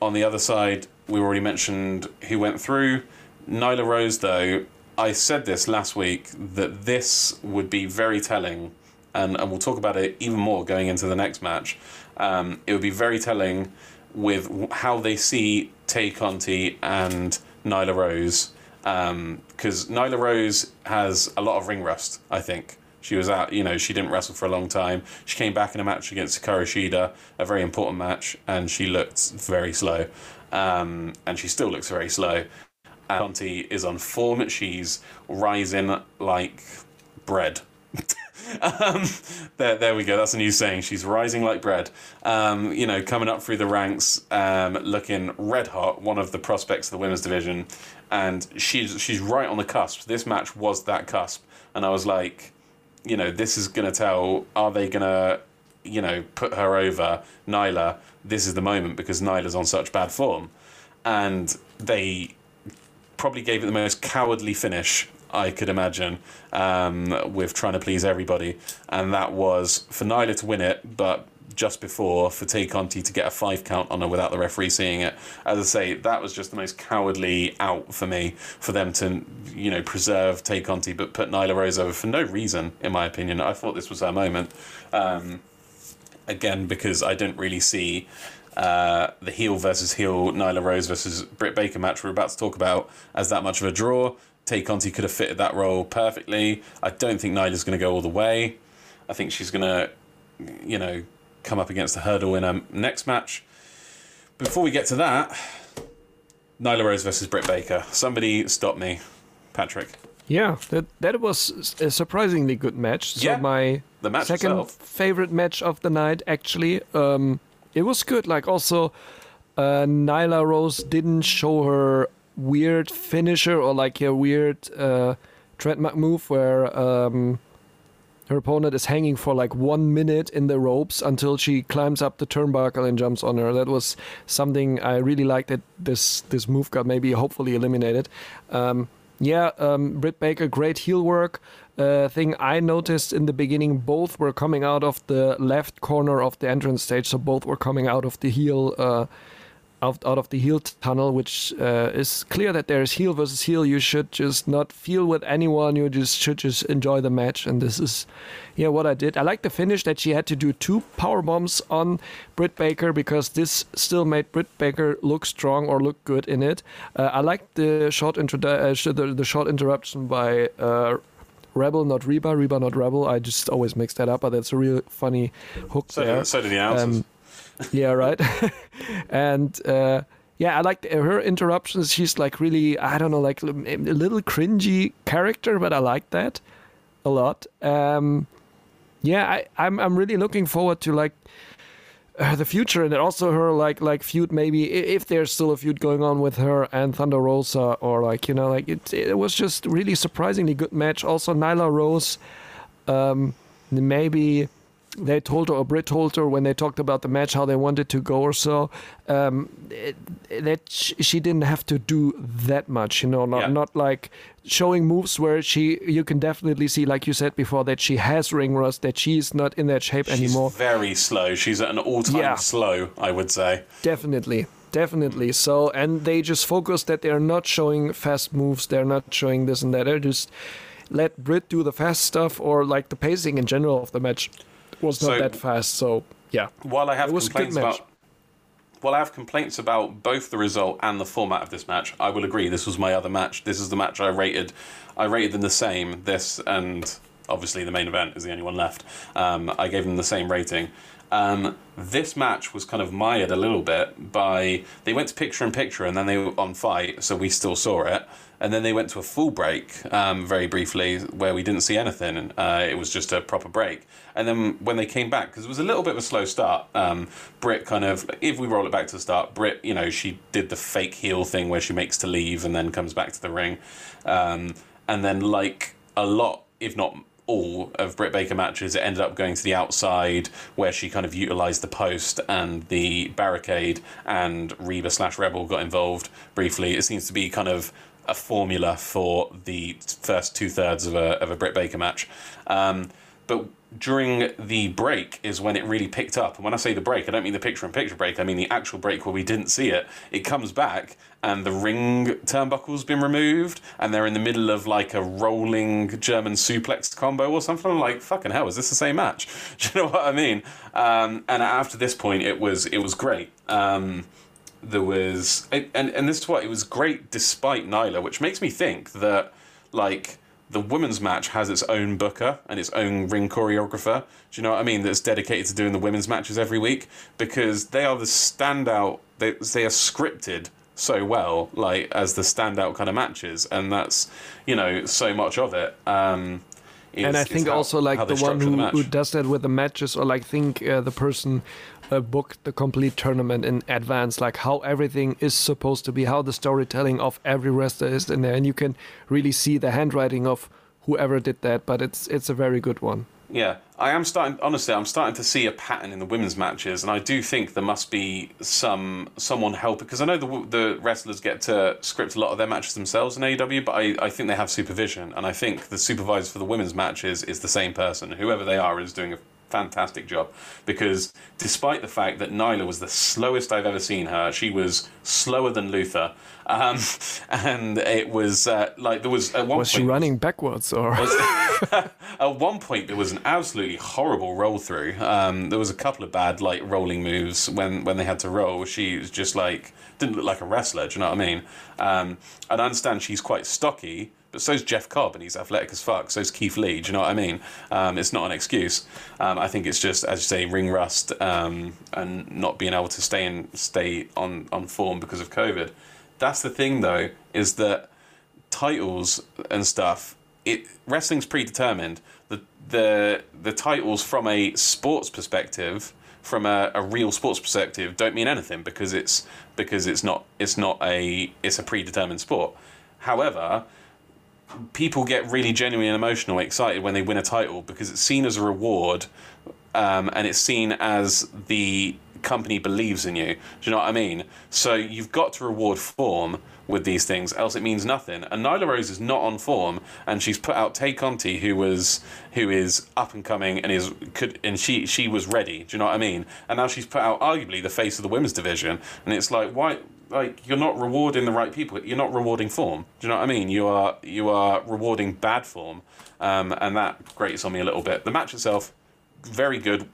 On the other side, we already mentioned who went through. Nyla Rose, though, I said this last week that this would be very telling, and, and we'll talk about it even more going into the next match. Um, it would be very telling with how they see Tay Conti and Nyla Rose, because Nyla Rose has a lot of ring rust, I think. She was out, you know, she didn't wrestle for a long time. She came back in a match against Hikaru Shida, a very important match, and she looked very slow. Um, and she still looks very slow. And Conti is on form. She's rising like bread. um, there, there we go. That's a new saying. She's rising like bread. Um, you know, coming up through the ranks, um, looking red hot. One of the prospects of the women's division, and she's she's right on the cusp. This match was that cusp, and I was like, you know, this is gonna tell. Are they gonna, you know, put her over Nyla? This is the moment because Nyla's on such bad form, and they probably gave it the most cowardly finish I could imagine um, with trying to please everybody, and that was for Nyla to win it, but just before for Tay Conti to get a five count on her without the referee seeing it. As I say, that was just the most cowardly out for me for them to, you know, preserve Tay Conti but put Nyla Rose over for no reason, in my opinion. I thought this was her moment. Um, again, because I didn't really see uh, the heel versus heel Nyla Rose versus Britt Baker match we're about to talk about as that much of a draw. Tay Conti could have fitted that role perfectly. I don't think Nyla's going to go all the way. I think she's going to, you know, come up against the hurdle in her next match. Before we get to that, Nyla Rose versus Britt Baker. Somebody stop me, Patrick. yeah, that that was a surprisingly good match. So Yeah, my The match second itself. favorite match of the night actually um, it was good. Like also, uh, Nyla Rose didn't show her weird finisher or like a weird uh, trademark move where um, her opponent is hanging for like one minute in the ropes until she climbs up the turnbuckle and jumps on her. That was something I really liked that this this move got maybe hopefully eliminated. Um, yeah, um, Britt Baker, great heel work. Uh, thing I noticed in the beginning, both were coming out of the left corner of the entrance stage, so both were coming out of the heel. Uh, out, out of the heel tunnel, which uh, is clear that there is heel versus heel. You should just not feel with anyone. You just should just enjoy the match, and this is, yeah, what I did. I like the finish that she had to do two power bombs on Britt Baker because this still made Britt Baker look strong or look good in it. Uh, I like the short introdu- uh, the, the short interruption by. Uh, Rebel, not Reba, Reba, not Rebel. I just always mix that up, but that's a real funny hook So, there. so did the. Um, yeah, right. and uh, yeah, I like her interruptions. She's like really, I don't know, like a little cringy character, but I like that a lot. Um, yeah, I, I'm I'm really looking forward to like uh, the future and also her like like feud maybe if there's still a feud going on with her and Thunder Rosa or like you know like it it was just really surprisingly good match. Also Nyla Rose, um, maybe they told her or Britt told her when they talked about the match how they wanted to go or so um, it, that she didn't have to do that much you know not Yeah. not like showing moves where she you can definitely see like you said before that she has ring rust that she's not in that shape She's anymore very slow. She's at an all-time Yeah. slow, I would say. Definitely. Definitely. So, and they just focus that they're not showing fast moves, they're not showing this and that. They're just let Britt do the fast stuff or like the pacing in general of the match was not So- that fast. So, yeah. While I have It was a good complaints about while I have complaints about both the result and the format of this match, I will agree this was my other match. This is the match I rated. I rated them the same. This and obviously the main event is the only one left. Um, I gave them the same rating. Um, this match was kind of mired a little bit by they went to picture in picture and then they were on fight, so we still saw it. And then they went to a full break um, very briefly where we didn't see anything. Uh, it was just a proper break. And then when they came back, because it was a little bit of a slow start, um, Britt kind of, if we roll it back to the start, Britt, you know, she did the fake heel thing where she makes to leave and then comes back to the ring. Um, and then, like a lot, if not all of Britt Baker matches, it ended up going to the outside where she kind of utilized the post and the barricade, and Reba slash Rebel got involved briefly. It seems to be kind of a formula for the first two thirds of a of a Britt Baker match. Um, but during the break is when it really picked up. And when I say the break, I don't mean the picture in picture break, I mean the actual break where we didn't see it. It comes back and the ring turnbuckle's been removed and they're in the middle of like a rolling German suplex combo or something. I'm like, fucking hell, is this the same match? Do you know what I mean? Um, and after this point, it was it was great. Um, there was and, and this is what it was great despite Nyla, which makes me think that like the women's match has its own booker and its own ring choreographer. Do you know what I mean? That's dedicated to doing the women's matches every week because they are the standout. They they are scripted so well, like as the standout kind of matches, and that's you know so much of it. Um, is- and I think how- also like the one who, the who does that with the matches or like think uh, the person uh, booked the complete tournament in advance like how everything is supposed to be how the storytelling of every wrestler is in there and you can really see the handwriting of whoever did that but it's it's a very good one Yeah, I am starting. Honestly, I'm starting to see a pattern in the women's matches, and I do think there must be some someone help because I know the the wrestlers get to script a lot of their matches themselves in AEW, but I, I think they have supervision, and I think the supervisor for the women's matches is the same person. Whoever they are is doing a fantastic job because despite the fact that Nyla was the slowest I've ever seen her, she was slower than Luther, um, and it was uh, like there was at one was point she running backwards or at one point there was an absolutely horrible roll through. Um, there was a couple of bad like rolling moves when when they had to roll. She was just like didn't look like a wrestler. Do you know what I mean? Um, and I understand she's quite stocky. But so's Jeff Cobb, and he's athletic as fuck. So's Keith Lee. Do you know what I mean? Um, it's not an excuse. Um, I think it's just, as you say, ring rust um, and not being able to stay in stay on on form because of COVID. That's the thing, though, is that titles and stuff it wrestling's predetermined the the the titles from a sports perspective from a, a real sports perspective don't mean anything because it's because it's not it's not a it's a predetermined sport. However, people get really genuinely emotional, excited when they win a title because it's seen as a reward, um, and it's seen as the company believes in you. Do you know what I mean? So you've got to reward form with these things, else it means nothing. And Nyla Rose is not on form, and she's put out Tay Conti, who was who is up and coming and is could and she she was ready. Do you know what I mean? And now she's put out arguably the face of the women's division, and it's like why like you're not rewarding the right people. You're not rewarding form. Do you know what I mean? You are you are rewarding bad form, um, and that grates on me a little bit. The match itself, very good.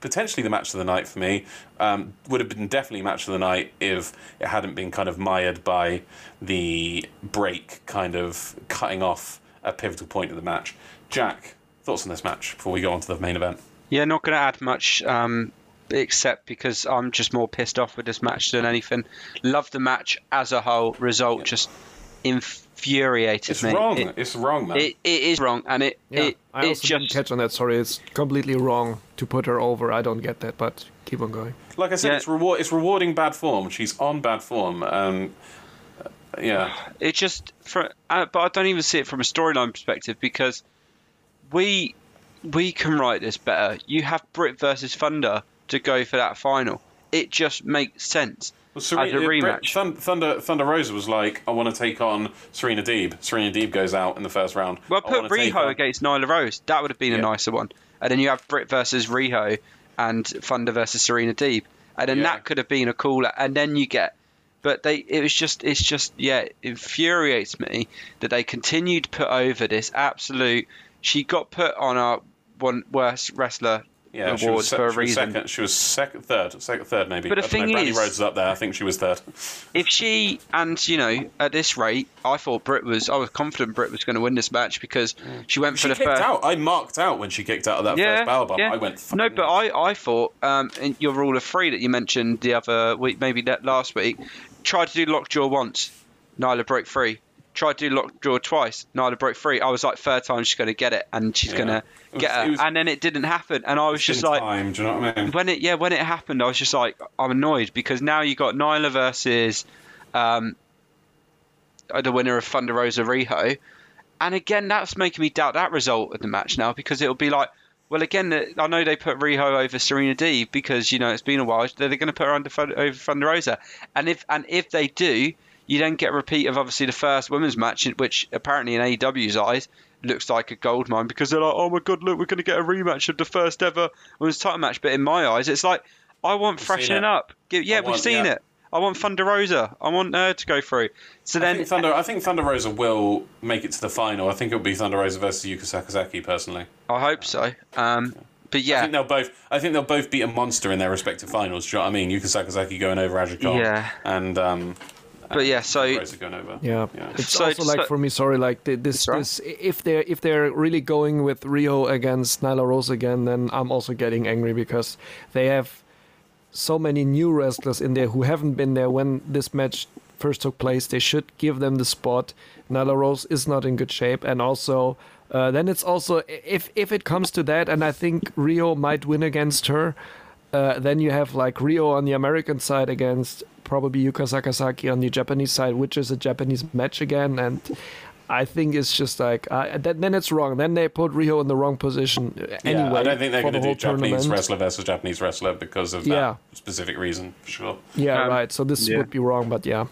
Potentially the match of the night for me. Um, would have been definitely match of the night if it hadn't been kind of mired by the break, kind of cutting off a pivotal point of the match. Jack, thoughts on this match before we go on to the main event? Yeah, not going to add much, um, except because I'm just more pissed off with this match than anything. Love the match as a whole. Result just infuriated me. It's me. wrong. It, it's wrong, man. it, it is wrong, and it Yeah, it, I it also didn't catch on that. Sorry, it's completely wrong to put her over. I don't get that, but keep on going. like I said, Yeah. it's reward. It's rewarding bad form. She's on bad form. Um, uh, yeah. it just for uh, but I don't even see it from a storyline perspective because we we can write this better. You have Britt versus Thunder to go for that final. It just makes sense Well, as a rematch. Thun- Thunder Thunder Rosa was like, I want to take on Serena Deeb. Serena Deeb goes out in the first round. Well, put Riho against Nyla Rose. That would have been Yeah. a nicer one. And then you have Britt versus Riho and Thunder versus Serena Deeb. And then Yeah. that could have been a cooler. And then you get. But they, it was just, it's just, yeah, it infuriates me that they continued to put over this absolute. She got put on our one worst wrestler yeah, she awards was, for a reason. second. She was second, third, second, third maybe. But the thing know, Brandi is- Rhodes is up there. I think she was third. If she and you know at this rate, I thought Britt was. I was confident Britt was going to win this match because she went for She the kicked first. out. I marked out when she kicked out of that yeah, first bomb. yeah. I went. no, but. I, I thought um, in your rule of three that you mentioned the other week, maybe that last week, tried to do lockjaw once, Nyla broke free. Tried to do lockjaw twice, Nyla broke free. I was like, third time she's going to get it, and she's Yeah. going to It was- get her, it was- and then it didn't happen, and I was just like, time, do you know what I mean? when it yeah when it happened, I was just like I'm annoyed because now you got Nyla versus um, the winner of Thunder Rosa Riho, and again that's making me doubt that result of the match now because it'll be like. Well, again, I know they put Riho over Serena Deeb because you know it's been a while. They're going to put her under over Thunder Rosa, and if and if they do, you then get a repeat of obviously the first women's match, which apparently in AEW's eyes looks like a gold mine because they're like, oh my god, look, we're going to get a rematch of the first ever women's title match. But in my eyes, it's like I want seen freshening up. Yeah, I we've want- seen yeah. it. I want Thunder Rosa. I want her to go through. So I then, think Thunder. I think Thunder Rosa will make it to the final. I think it'll be Thunder Rosa versus Yuka Sakazaki. Personally, I hope so. Um, but yeah, I think they'll both. I think they'll both beat a monster in their respective finals. Do you know what I mean? Yuka Sakazaki going over Aja. Yeah. And um, but yeah. So going over. Yeah, Yeah. it's So- also like so- for me. Sorry, like th- this, right. this. If they're if they're really going with Rio against Nyla Rose again, then I'm also getting angry because they have so many new wrestlers in there who haven't been there when this match first took place. They should give them the spot. Nyla Rose is not in good shape, and also uh, then it's also if if it comes to that, and I think Rio might win against her. Uh, then you have like Rio on the American side against probably Yuka Sakazaki on the Japanese side, which is a Japanese match again, and I think it's just like uh, then, then it's wrong. Then they put Rio in the wrong position uh, Yeah. I don't think they're for going the to do whole Japanese tournament. wrestler versus Japanese wrestler because of that Yeah. specific reason, for sure. Yeah, Um, right. So this yeah. would be wrong, but yeah.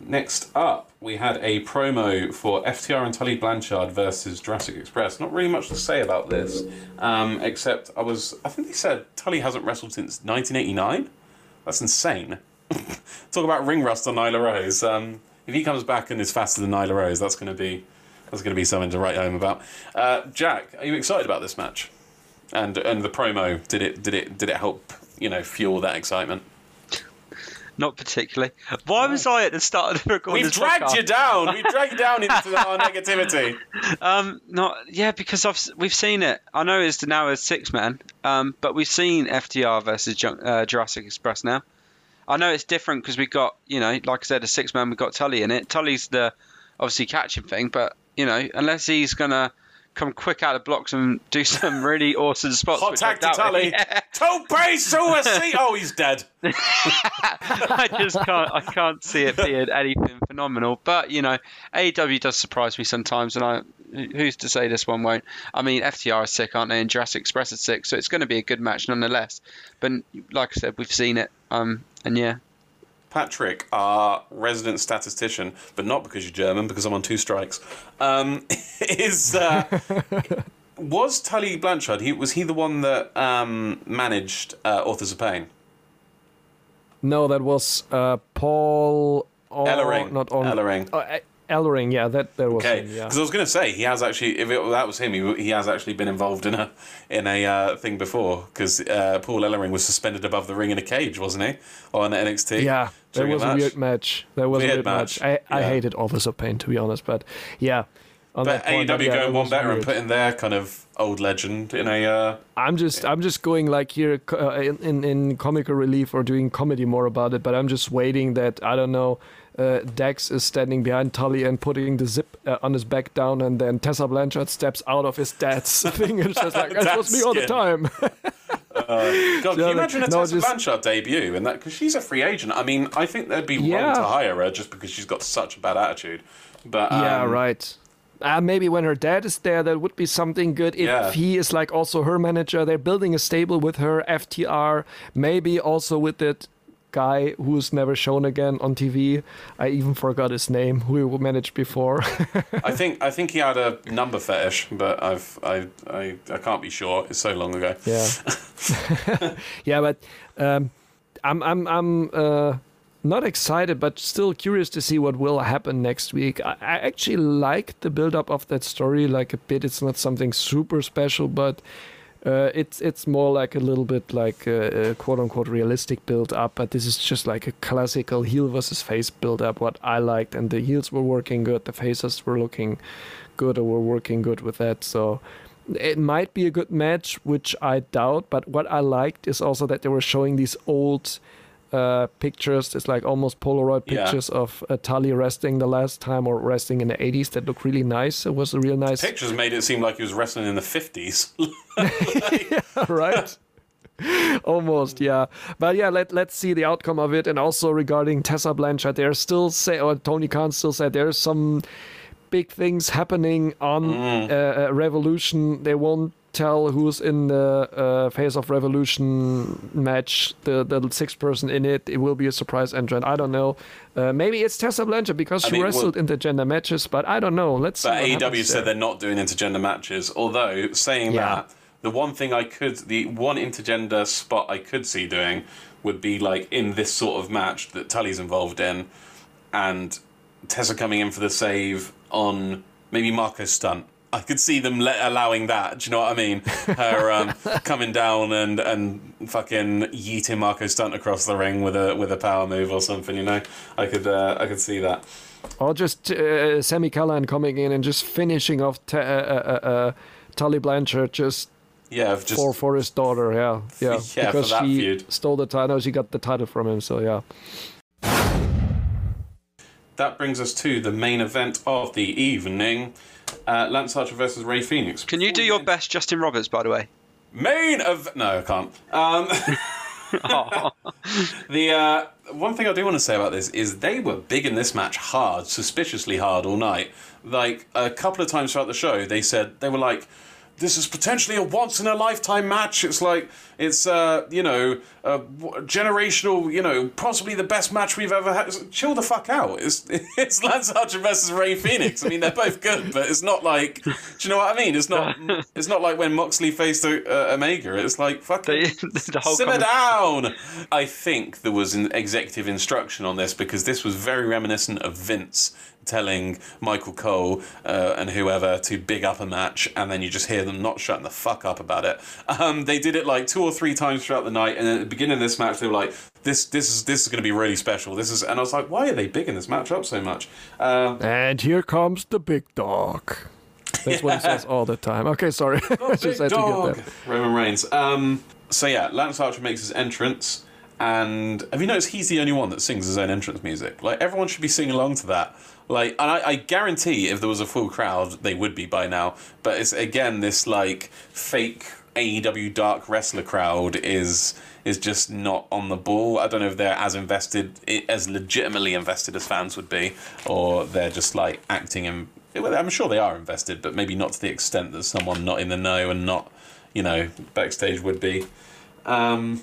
Next up, we had a promo for FTR and Tully Blanchard versus Jurassic Express. Not really much to say about this, um, except I was. I think they said Tully hasn't wrestled since 1989. That's insane. Talk about ring rust on Nyla Rose. Um, if he comes back and is faster than Nyla Rose, that's going to be that's going to be something to write home about. Uh, Jack, are you excited about this match? And and the promo did it did it did it help you know fuel that excitement? not particularly. Why was I at the start of the recording? We've dragged podcast? you down. We've dragged you down into our negativity. Um, not yeah, because I've we've seen it. I know it's now a six man, um, but we've seen FTR versus uh, Jurassic Express now. I know it's different because we got you know, like I said, a six man. We got Tully in it. Tully's the obviously catching thing, but you know, unless he's gonna come quick out of blocks and do some really awesome spots. Hot tag to Tully. Yeah. Tope. Oh, he's dead. I just can't. I can't see it being anything phenomenal. But you know, AEW does surprise me sometimes, and I. Who's to say this one won't? I mean, FTR is sick, aren't they? And Jurassic Express is sick, so it's going to be a good match nonetheless. But like I said, we've seen it. Um, and yeah, Patrick, our resident statistician, but not because you're German, because I'm on two strikes, um, is uh, was Tully Blanchard? He was he the one that um, managed uh, Authors of Pain? No, that was uh, Paul. Oh, Ellering. Not on. Ellering. Oh, Ellering, yeah, that that was Okay, him. Yeah. because I was going to say he has actually. If it, that was him, he, he has actually been involved in a in a uh, thing before. Because uh, Paul Ellering was suspended above the ring in a cage, wasn't he, on NXT? Yeah, that was a, match? weird match. That was Weird a weird match, match. I, I yeah. hated Authors of Pain to be honest, but yeah. On But point, AEW yeah, going one better and putting their kind of old legend in a. Uh, I'm just I'm just going like here uh, in, in in comical relief or doing comedy more about it, but I'm just waiting that I don't know. Uh, Dax is standing behind Tully and putting the zip uh, on his back down, and then Tessa Blanchard steps out of his dad's thing and just like that was me all the time. God, can you imagine a no, Tessa just- Blanchard debut and that because she's a free agent? I mean, I think they'd be wrong to hire her just because she's got such a bad attitude. But um, yeah, right. Uh, maybe when her dad is there, that would be something good. If Yeah. he is like also her manager, they're building a stable with her, FTR, maybe also with that guy who's never shown again on TV. I even forgot his name, who we managed before. I think I think he had a number fetish, but I've I I, I can't be sure. It's so long ago. yeah, yeah, but um, I'm I'm I'm uh, not excited, but still curious to see what will happen next week. I, I actually like the build up of that story like a bit. It's not something super special, but. Uh, it's it's more like a little bit like a, a quote unquote realistic build up, but this is just like a classical heel versus face build up. What I liked, and the heels were working good, the faces were looking good, or were working good with that. So it might be a good match, which I doubt. But what I liked is also that they were showing these old uh, pictures. It's like almost Polaroid Yeah. pictures of uh, Tully wrestling the last time or resting in the 80s that look really nice. It was a real nice, Pictures made it seem like he was wrestling in the fifties. right? Almost, yeah. But yeah, let let's see the outcome of it. And also regarding Tessa Blanchard, they're still say or Tony Khan still said there's some big things happening on Mm. uh, uh, Revolution. They won't tell who's in the uh, Face of Revolution match, the the sixth person in it. It will be a surprise entrant. I don't know. Uh, maybe it's Tessa Blanchard because I she mean, wrestled in the gender matches, but I don't know. Let's see. But AEW said they're not doing intergender matches. Although saying Yeah. that, the one thing I could, the one intergender spot I could see doing would be like in this sort of match that Tully's involved in, and Tessa coming in for the save on maybe Marko Stunt's. I could see them let, allowing that. Do you know what I mean? Her um, coming down and and fucking yeeting Marko Stunt across the ring with a with a power move or something. You know, I could uh, I could see that. Or just uh, Sammy Callan coming in and just finishing off t- uh, uh, uh, uh, Tully Blanchard just, Yeah, just for for his daughter. Yeah, yeah. Yeah, for because that she feud. stole the title. She got the title from him. So yeah. That brings us to the main event of the evening. Uh, Lance Archer versus Rey Fenix. can you do your best, Justin Roberts? By the way. Main of no, I can't. Um, the uh, one thing I do want to say about this is they were big in this match, hard, suspiciously hard all night. Like a couple of times throughout the show, they said they were like, "This is potentially a once in a lifetime match." It's like it's uh, you know generational, you know, possibly the best match we've ever had. It's- Chill the fuck out. It's it's Lance Archer versus Rey Fenix. I mean, they're both good, but it's not like. Do you know what I mean? It's not. It's not like when Moxley faced uh, Omega. It's like fuck, The, the whole Simmer down! I think there was an executive instruction on this because this was very reminiscent of Vince telling Michael Cole uh, and whoever to big up a match, and then you just hear them not shutting the fuck up about it. Um, they did it like two or three times throughout the night, and at the beginning of this match, they were like, "This, this is this is going to be really special." This is, and I was like, "Why are they bigging this match up so much?" Uh, And here comes the big dog. That's what he says all the time. Okay, sorry. Just had to dog. get that. Roman Reigns. Um, so yeah, Lance Archer makes his entrance, And have you noticed he's the only one that sings his own entrance music? Like everyone should be singing along to that. Like, and I, I guarantee if there was a full crowd, they would be by now. But it's again this like fake AEW dark wrestler crowd is is just not on the ball. I don't know if they're as invested, as legitimately invested as fans would be, or they're just like acting and. I'm sure they are invested, but maybe not to the extent that someone not in the know and not, you know, backstage would be. Um,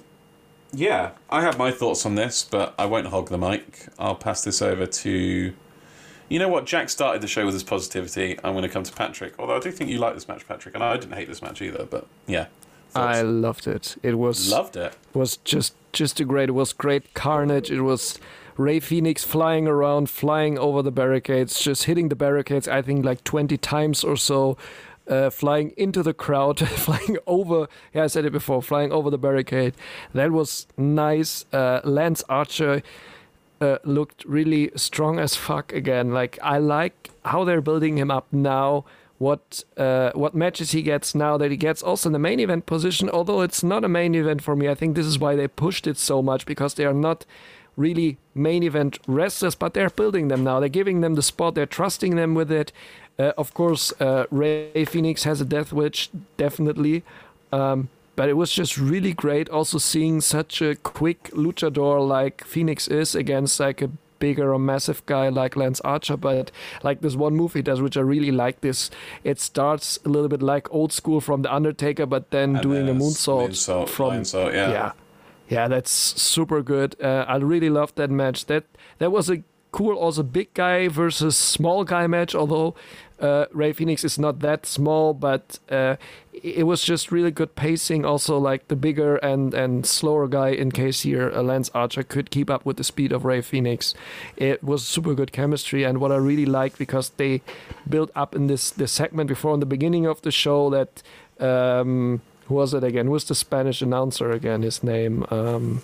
yeah, I have my thoughts on this, but I won't hog the mic. I'll pass this over to. You know what? Jack started the show with his positivity. I'm going to come to Patrick. Although I do think you like this match, Patrick, and I didn't hate this match either. But yeah, thoughts? I loved it. It was loved it. Was just just a great. It was great carnage. It was Rey Fenix flying around, flying over the barricades, just hitting the barricades. I think like 20 times or so uh, flying into the crowd, flying over. Yeah, I said it before, flying over the barricade. That was nice. Uh, Lance Archer uh, looked really strong as fuck again. Like I like how they're building him up now. What uh, what matches he gets now that he gets also in the main event position. Although it's not a main event for me, I think this is why they pushed it so much because they are not really main event wrestlers, but they're building them now. They're giving them the spot. They're trusting them with it. Uh, of course, uh, Rey Fenix has a death wish, definitely. Um, but it was just really great also seeing such a quick luchador like Fenix is against like a bigger or massive guy like Lance Archer. But like this one move he does, which I really like this, it starts a little bit like old school from The Undertaker, but then And doing a moonsault, moonsault, from. moonsault, yeah. yeah. Yeah, that's super good. Uh, I really loved that match. That that was a cool, also big guy versus small guy match. Although uh, Rey Fenix is not that small, but uh, it was just really good pacing. Also, like the bigger and and slower guy in case here, uh, Lance Archer could keep up with the speed of Rey Fenix. It was super good chemistry, and what I really liked because they built up in this this segment before in the beginning of the show that. Um, who was it again? Who was the Spanish announcer again? His name. Um,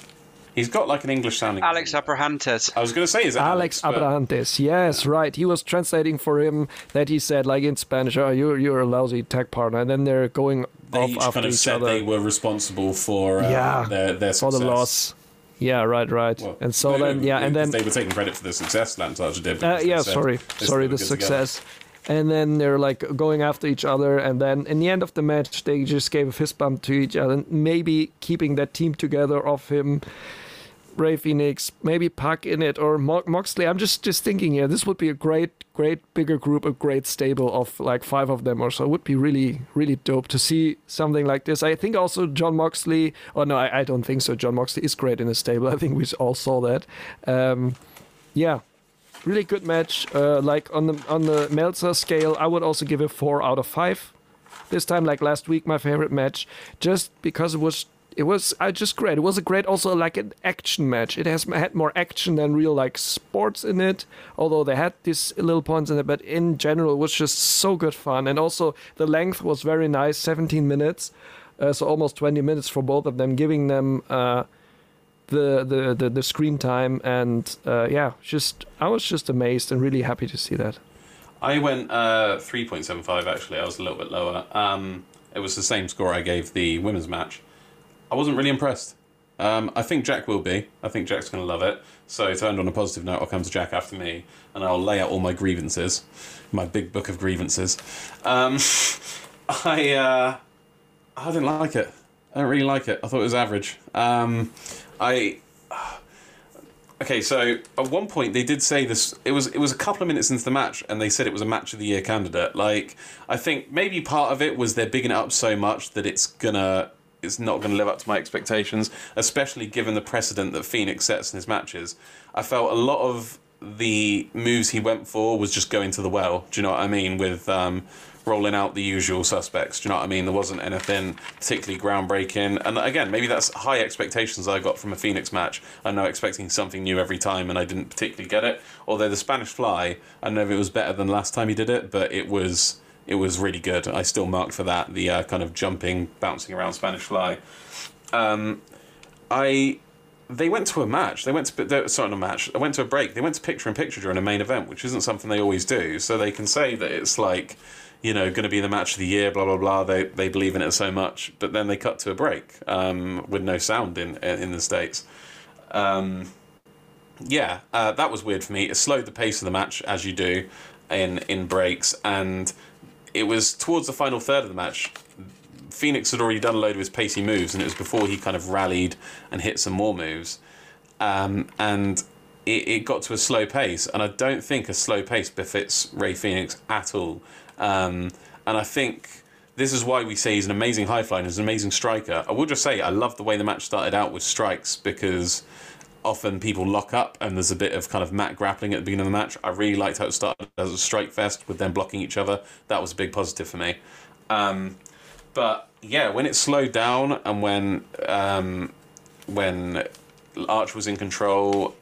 He's got like an English sounding. Alex Abrahantes. I was going to say is it Alex but- Abrantes. Yes, right. He was translating for him that he said like in Spanish, "Oh, you're you're a lousy tech partner," and then they're going They off each after kind of each said other they were responsible for uh, Yeah, their their for the loss. Yeah, right, right. Well, and so no, no, then, yeah, and then they were taking credit for the success Lance Archer did. Uh, yeah, sorry, sorry, the were good together. success. And then they're like going after each other, and then in the end of the match, they just gave a fist bump to each other, maybe keeping that team together of him, Rey Fenix, maybe Pac in it, or Mo- Moxley. I'm just just thinking here, this would be a great, great bigger group, a great stable of like five of them or so. It would be really, really dope to see something like this. I think also Jon Moxley. Oh no, I, I don't think so. Jon Moxley is great in a stable. I think we all saw that. Um, yeah, really good match. Uh, like on the on the Meltzer scale, I would also give it four out of five. This time, like last week, my favorite match, just because it was it was uh, just great. It was a great also like an action match. It has had more action than real like sports in it. Although they had these little points in it, but in general, it was just so good fun. And also the length was very nice, 17 minutes, uh, so almost 20 minutes for both of them, giving them. Uh, the, the, the, the screen time and uh, yeah just I was just amazed and really happy to see that I went uh, 3.75 actually. I was a little bit lower. Um, it was the same score I gave the women's match. I wasn't really impressed. Um, I think Jack will be. I think Jack's going to love it. So, to end on a positive note, I'll come to Jack after me and I'll lay out all my grievances, my big book of grievances. Um, I, uh, I didn't like it. I don't really like it. I thought it was average. Um, I Okay, so at one point they did say this. It was it was a couple of minutes into the match, and they said it was a match of the year candidate. Like I think maybe part of it was they're bigging it up so much that it's gonna it's not gonna live up to my expectations, especially given the precedent that Fenix sets in his matches. I felt a lot of the moves he went for was just going to the well. Do you know what I mean? With um, rolling out the usual suspects. Do you know what I mean? There wasn't anything particularly groundbreaking. And again, maybe that's high expectations I got from a Fenix match. I know expecting something new every time, and I didn't particularly get it. Although the Spanish Fly, I don't know if it was better than last time he did it, but it was it was really good. I still marked for that the uh, kind of jumping, bouncing around Spanish Fly. Um, I they went to a match. They went to sorry, not a match. They went to a break. They went to picture in picture during a main event, which isn't something they always do. So they can say that it's like, you know, going to be the match of the year. Blah blah blah. They they believe in it so much, but then they cut to a break um, with no sound in in the states. Um, yeah, uh, that was weird for me. It slowed the pace of the match as you do in in breaks, and it was towards the final third of the match. Fenix had already done a load of his pacey moves, and it was before he kind of rallied and hit some more moves. Um, and it, it got to a slow pace, and I don't think a slow pace befits Rey Fenix at all. Um, and I think this is why we say he's an amazing high flyer he's an amazing striker. I will just say I love the way the match started out with strikes because often people lock up and there's a bit of kind of mat grappling at the beginning of the match. I really liked how it started as a strike fest with them blocking each other. That was a big positive for me. Um, but yeah, when it slowed down and when um, when Arch was in control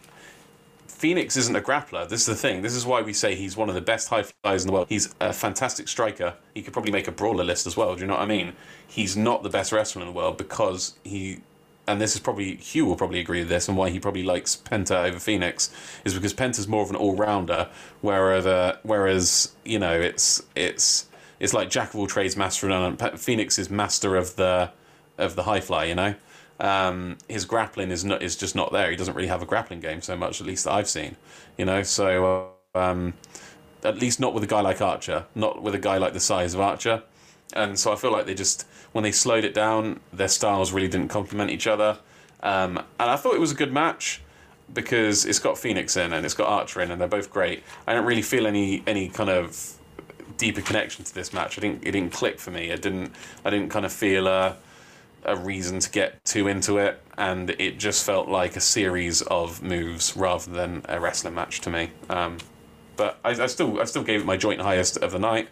Fenix isn't a grappler. This is the thing. This is why we say he's one of the best high flyers in the world. He's a fantastic striker. He could probably make a brawler list as well. Do you know what I mean? He's not the best wrestler in the world because he, and this is probably Hugh will probably agree with this, and why he probably likes Penta over Fenix is because Penta's more of an all rounder, whereas whereas you know it's it's it's like jack of all trades, master of none. Fenix is master of the of the high fly. You know. Um, his grappling is not is just not there. He doesn't really have a grappling game so much, at least that I've seen. You know, so uh, um, at least not with a guy like Archer, not with a guy like the size of Archer. And so I feel like they just when they slowed it down, their styles really didn't complement each other. Um, and I thought it was a good match because it's got Fenix in and it's got Archer in, and they're both great. I don't really feel any any kind of deeper connection to this match. I didn't it didn't click for me. I didn't I didn't kind of feel. Uh, a reason to get too into it, and it just felt like a series of moves rather than a wrestling match to me. Um, but I, I, still I still gave it my joint highest of the night.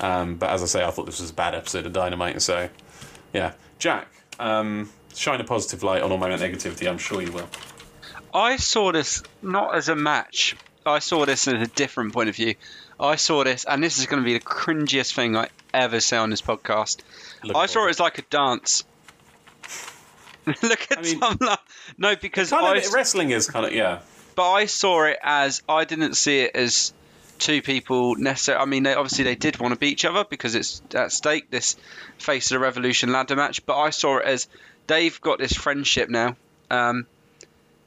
Um, but as I say, I thought this was a bad episode of Dynamite, so yeah, Jack, um, shine a positive light on all my negativity. I'm sure you will. I saw this not as a match. I saw this as a different point of view. I saw this, and this is going to be the cringiest thing I ever say on this podcast. Look I saw it as like a dance. Look at I mean. No, because I, of, wrestling is kind of yeah. But I saw it as I didn't see it as two people necessarily. I mean, they, obviously they did want to beat each other because it's at stake. This face of the revolution ladder match, but I saw it as they've got this friendship now. Um,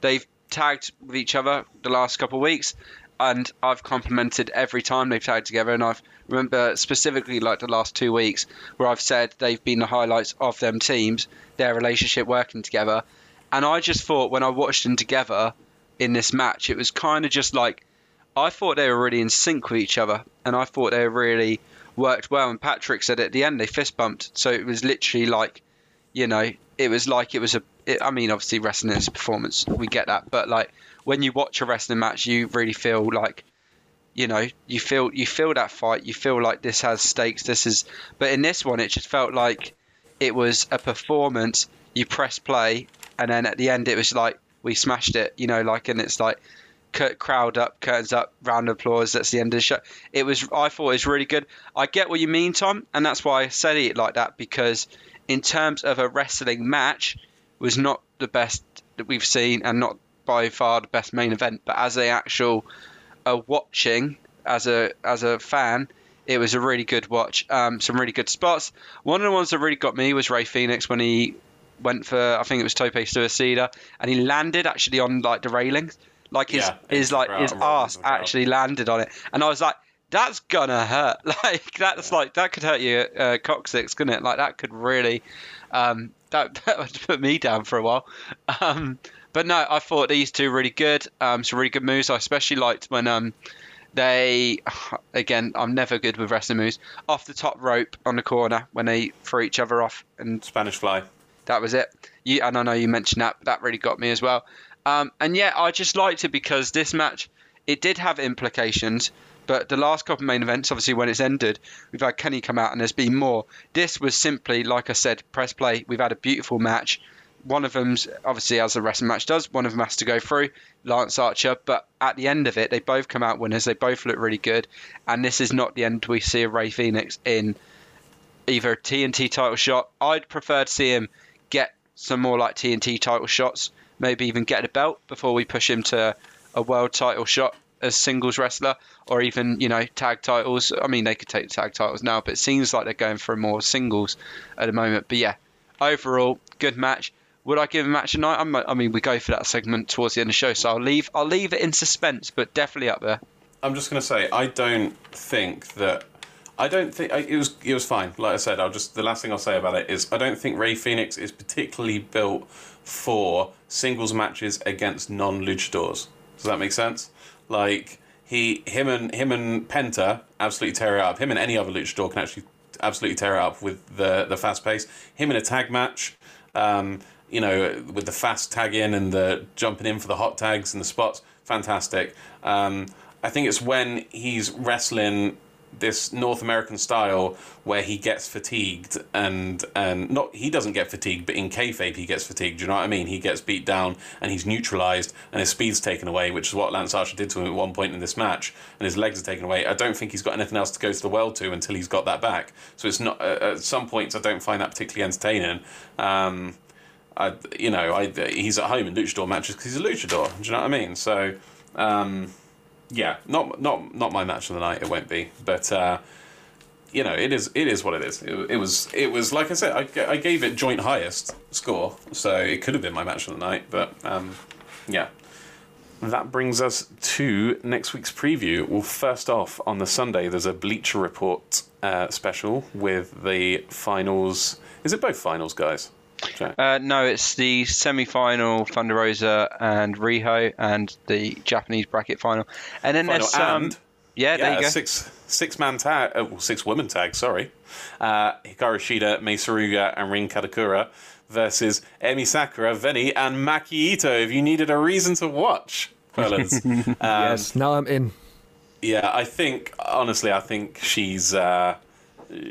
they've tagged with each other the last couple of weeks, and I've complimented every time they've tagged together. And I've remember specifically like the last two weeks where I've said they've been the highlights of them teams, their relationship working together. And I just thought when I watched them together in this match, it was kind of just like I thought they were really in sync with each other, and I thought they really worked well. And Patrick said at the end they fist bumped, so it was literally like, you know, it was like it was a. It, I mean, obviously wrestling is performance, we get that, but like when you watch a wrestling match, you really feel like you know you feel you feel that fight you feel like this has stakes this is but in this one it just felt like it was a performance you press play and then at the end it was like we smashed it you know like and it's like crowd up curtains up round of applause that's the end of the show it was i thought it was really good i get what you mean tom and that's why i said it like that because in terms of a wrestling match was not the best that we've seen and not by far the best main event, but as a actual uh, watching as a as a fan, it was a really good watch. Um, some really good spots. One of the ones that really got me was Rey Fenix when he went for I think it was Tope Suicida, and he landed actually on like the railings, like his yeah, his like his ass actually landed on it, and I was like. That's gonna hurt. Like that's yeah. like that could hurt you, uh, coccyx, couldn't it? Like that could really, um, that, that would put me down for a while. Um, but no, I thought these two really good. Um, some really good moves. I especially liked when um, they, again, I'm never good with wrestling moves. Off the top rope on the corner when they threw each other off and Spanish fly. That was it. You and I know you mentioned that, but that really got me as well. Um, and yeah, I just liked it because this match it did have implications. But the last couple of main events, obviously, when it's ended, we've had Kenny come out and there's been more. This was simply, like I said, press play. We've had a beautiful match one of them's obviously as a wrestling match does, one of them has to go through, Lance Archer. But at the end of it, they both come out winners. They both look really good, and this is not the end. We see a Rey Fenix in either TNT title shot. I'd prefer to see him get some more like TNT title shots, maybe even get a belt before we push him to a world title shot as singles wrestler, or even you know tag titles. I mean, they could take the tag titles now, but it seems like they're going for more singles at the moment. But yeah, overall, good match Would I give a match tonight? I'm, I mean, we go for that segment towards the end of the show, so I'll leave. I'll leave it in suspense, but definitely up there. I'm just going to say I don't think that I don't think it was it was fine. Like I said, I'll just the last thing I'll say about it is I don't think Rey Fenix is particularly built for singles matches against non luchadors. Does that make sense? Like he him and him and Penta absolutely tear it up. Him and any other luchador can actually absolutely tear it up with the the fast pace. Him in a tag match. Um, you know, with the fast tag in and the jumping in for the hot tags and the spots, fantastic. Um, I think it's when he's wrestling this North American style where he gets fatigued and and not he doesn't get fatigued, but in kayfabe he gets fatigued. Do you know what I mean? He gets beat down and he's neutralized and his speed's taken away, which is what Lance Archer did to him at one point in this match, and his legs are taken away. I don't think he's got anything else to go to the well to until he's got that back. So it's not uh, at some points I don't find that particularly entertaining. Um, I, you know, I, he's at home in luchador matches because he's a luchador. Do you know what I mean? So, um, yeah, not not not my match of the night. It won't be, but uh, you know, it is it is what it is. It, it was it was like I said, I, I gave it joint highest score, so it could have been my match of the night. But um, yeah, that brings us to next week's preview. Well, first off, on the Sunday, there's a Bleacher Report uh, special with the finals. Is it both finals, guys? Okay. Uh, no, it's the semi-final Thunder Rosa and Riho, and the Japanese bracket final, and then Final there's um, and yeah, there you go. six six man tag, uh, well, six women tag. Sorry, uh, Hikaru Shida, Mei Suruga, and Rin Kadokura versus Emi Sakura, Veny, and Maki Ito. If you needed a reason to watch, fellas, um, yes, now I'm in. yeah, I think honestly, I think she's. Uh,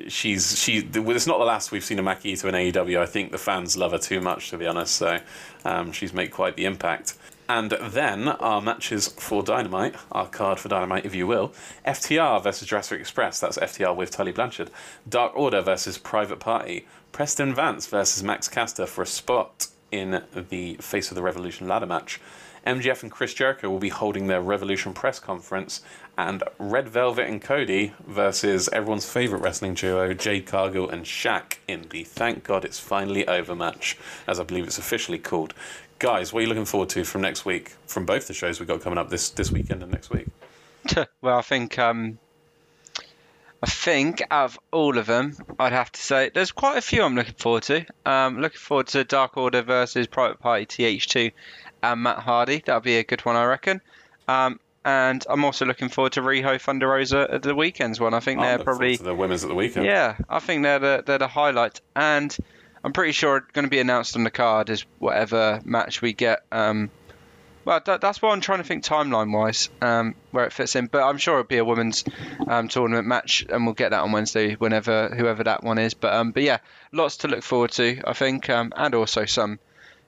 She's she. It's not the last we've seen of Maki Ito in AEW. I think the fans love her too much, to be honest. So um, she's made quite the impact. And then our matches for Dynamite, our card for Dynamite, if you will. FTR versus Jurassic Express, that's FTR with Tully Blanchard. Dark Order versus Private Party. Preston Vance versus Max Caster for a spot in the Face of the Revolution ladder match. MJF and Chris Jericho will be holding their Revolution press conference, and Red Velvet and Cody versus everyone's favourite wrestling duo, Jade Cargill and Shaq, in the Thank God It's Finally Over match, as I believe it's officially called. Guys, what are you looking forward to from next week? From both the shows we've got coming up this, this weekend and next week? well, I think um, I think out of all of them, I'd have to say there's quite a few I'm looking forward to. Um, looking forward to Dark Order versus Private Party TH2 and Matt Hardy. That'll be a good one, I reckon. Um, and I'm also looking forward to Riho Thunder Rosa at the weekends one. I think they're probably the women's at the weekend. yeah. I think they're the they're the highlight, and I'm pretty sure it's going to be announced on the card is whatever match we get. Um, well, that, that's what I'm trying to think timeline wise, um, where it fits in. But I'm sure it'll be a women's um, tournament match, and we'll get that on Wednesday, whenever whoever that one is. But um, but yeah, lots to look forward to, I think, um, and also some,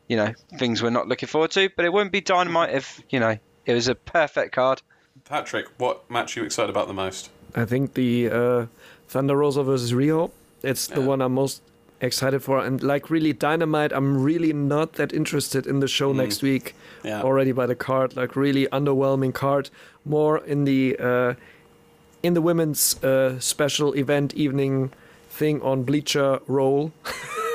you know, things we're not looking forward to. But it wouldn't be dynamite if you know it was a perfect card. Patrick, what match are you excited about the most? I think the uh, Thunder Rosa versus Riho. It's the Yeah. one I'm most excited for, and like really Dynamite. I'm really not that interested in the show next week. Yeah. Already by the card, like really underwhelming card. More in the uh, in the women's uh, special event evening thing on Bleacher role.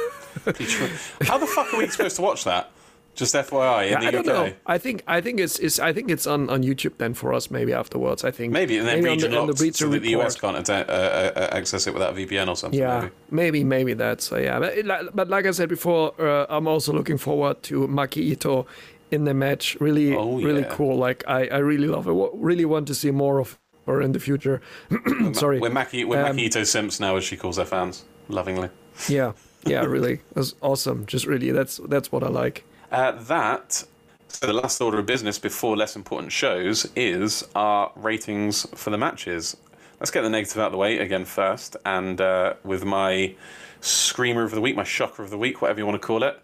How the fuck are we supposed to watch that? Just FYI, in the I don't UK. know. I think I think it's, it's I think it's on, on YouTube then for us maybe afterwards. I think Maybe, and then maybe region the, on the locked, Bleacher so that the. US can't uh, uh, access it without VPN or something. Yeah, maybe. maybe, maybe that's so. Yeah, but, it- like- but like I said before, uh, I'm also looking forward to Maki Ito in the match. Really, Oh, really cool. Like I, I really love it. Really want to see more of her in the future. Sorry. We're Maki, we're Um, Maki Ito Simps now, as she calls her fans, lovingly. Yeah, yeah, really. That's awesome. Just really, that's that's what I like. Uh, that, so the last order of business before less important shows is our ratings for the matches. Let's get the negative out of the way again first, and uh, with my screamer of the week, my shocker of the week, whatever you want to call it.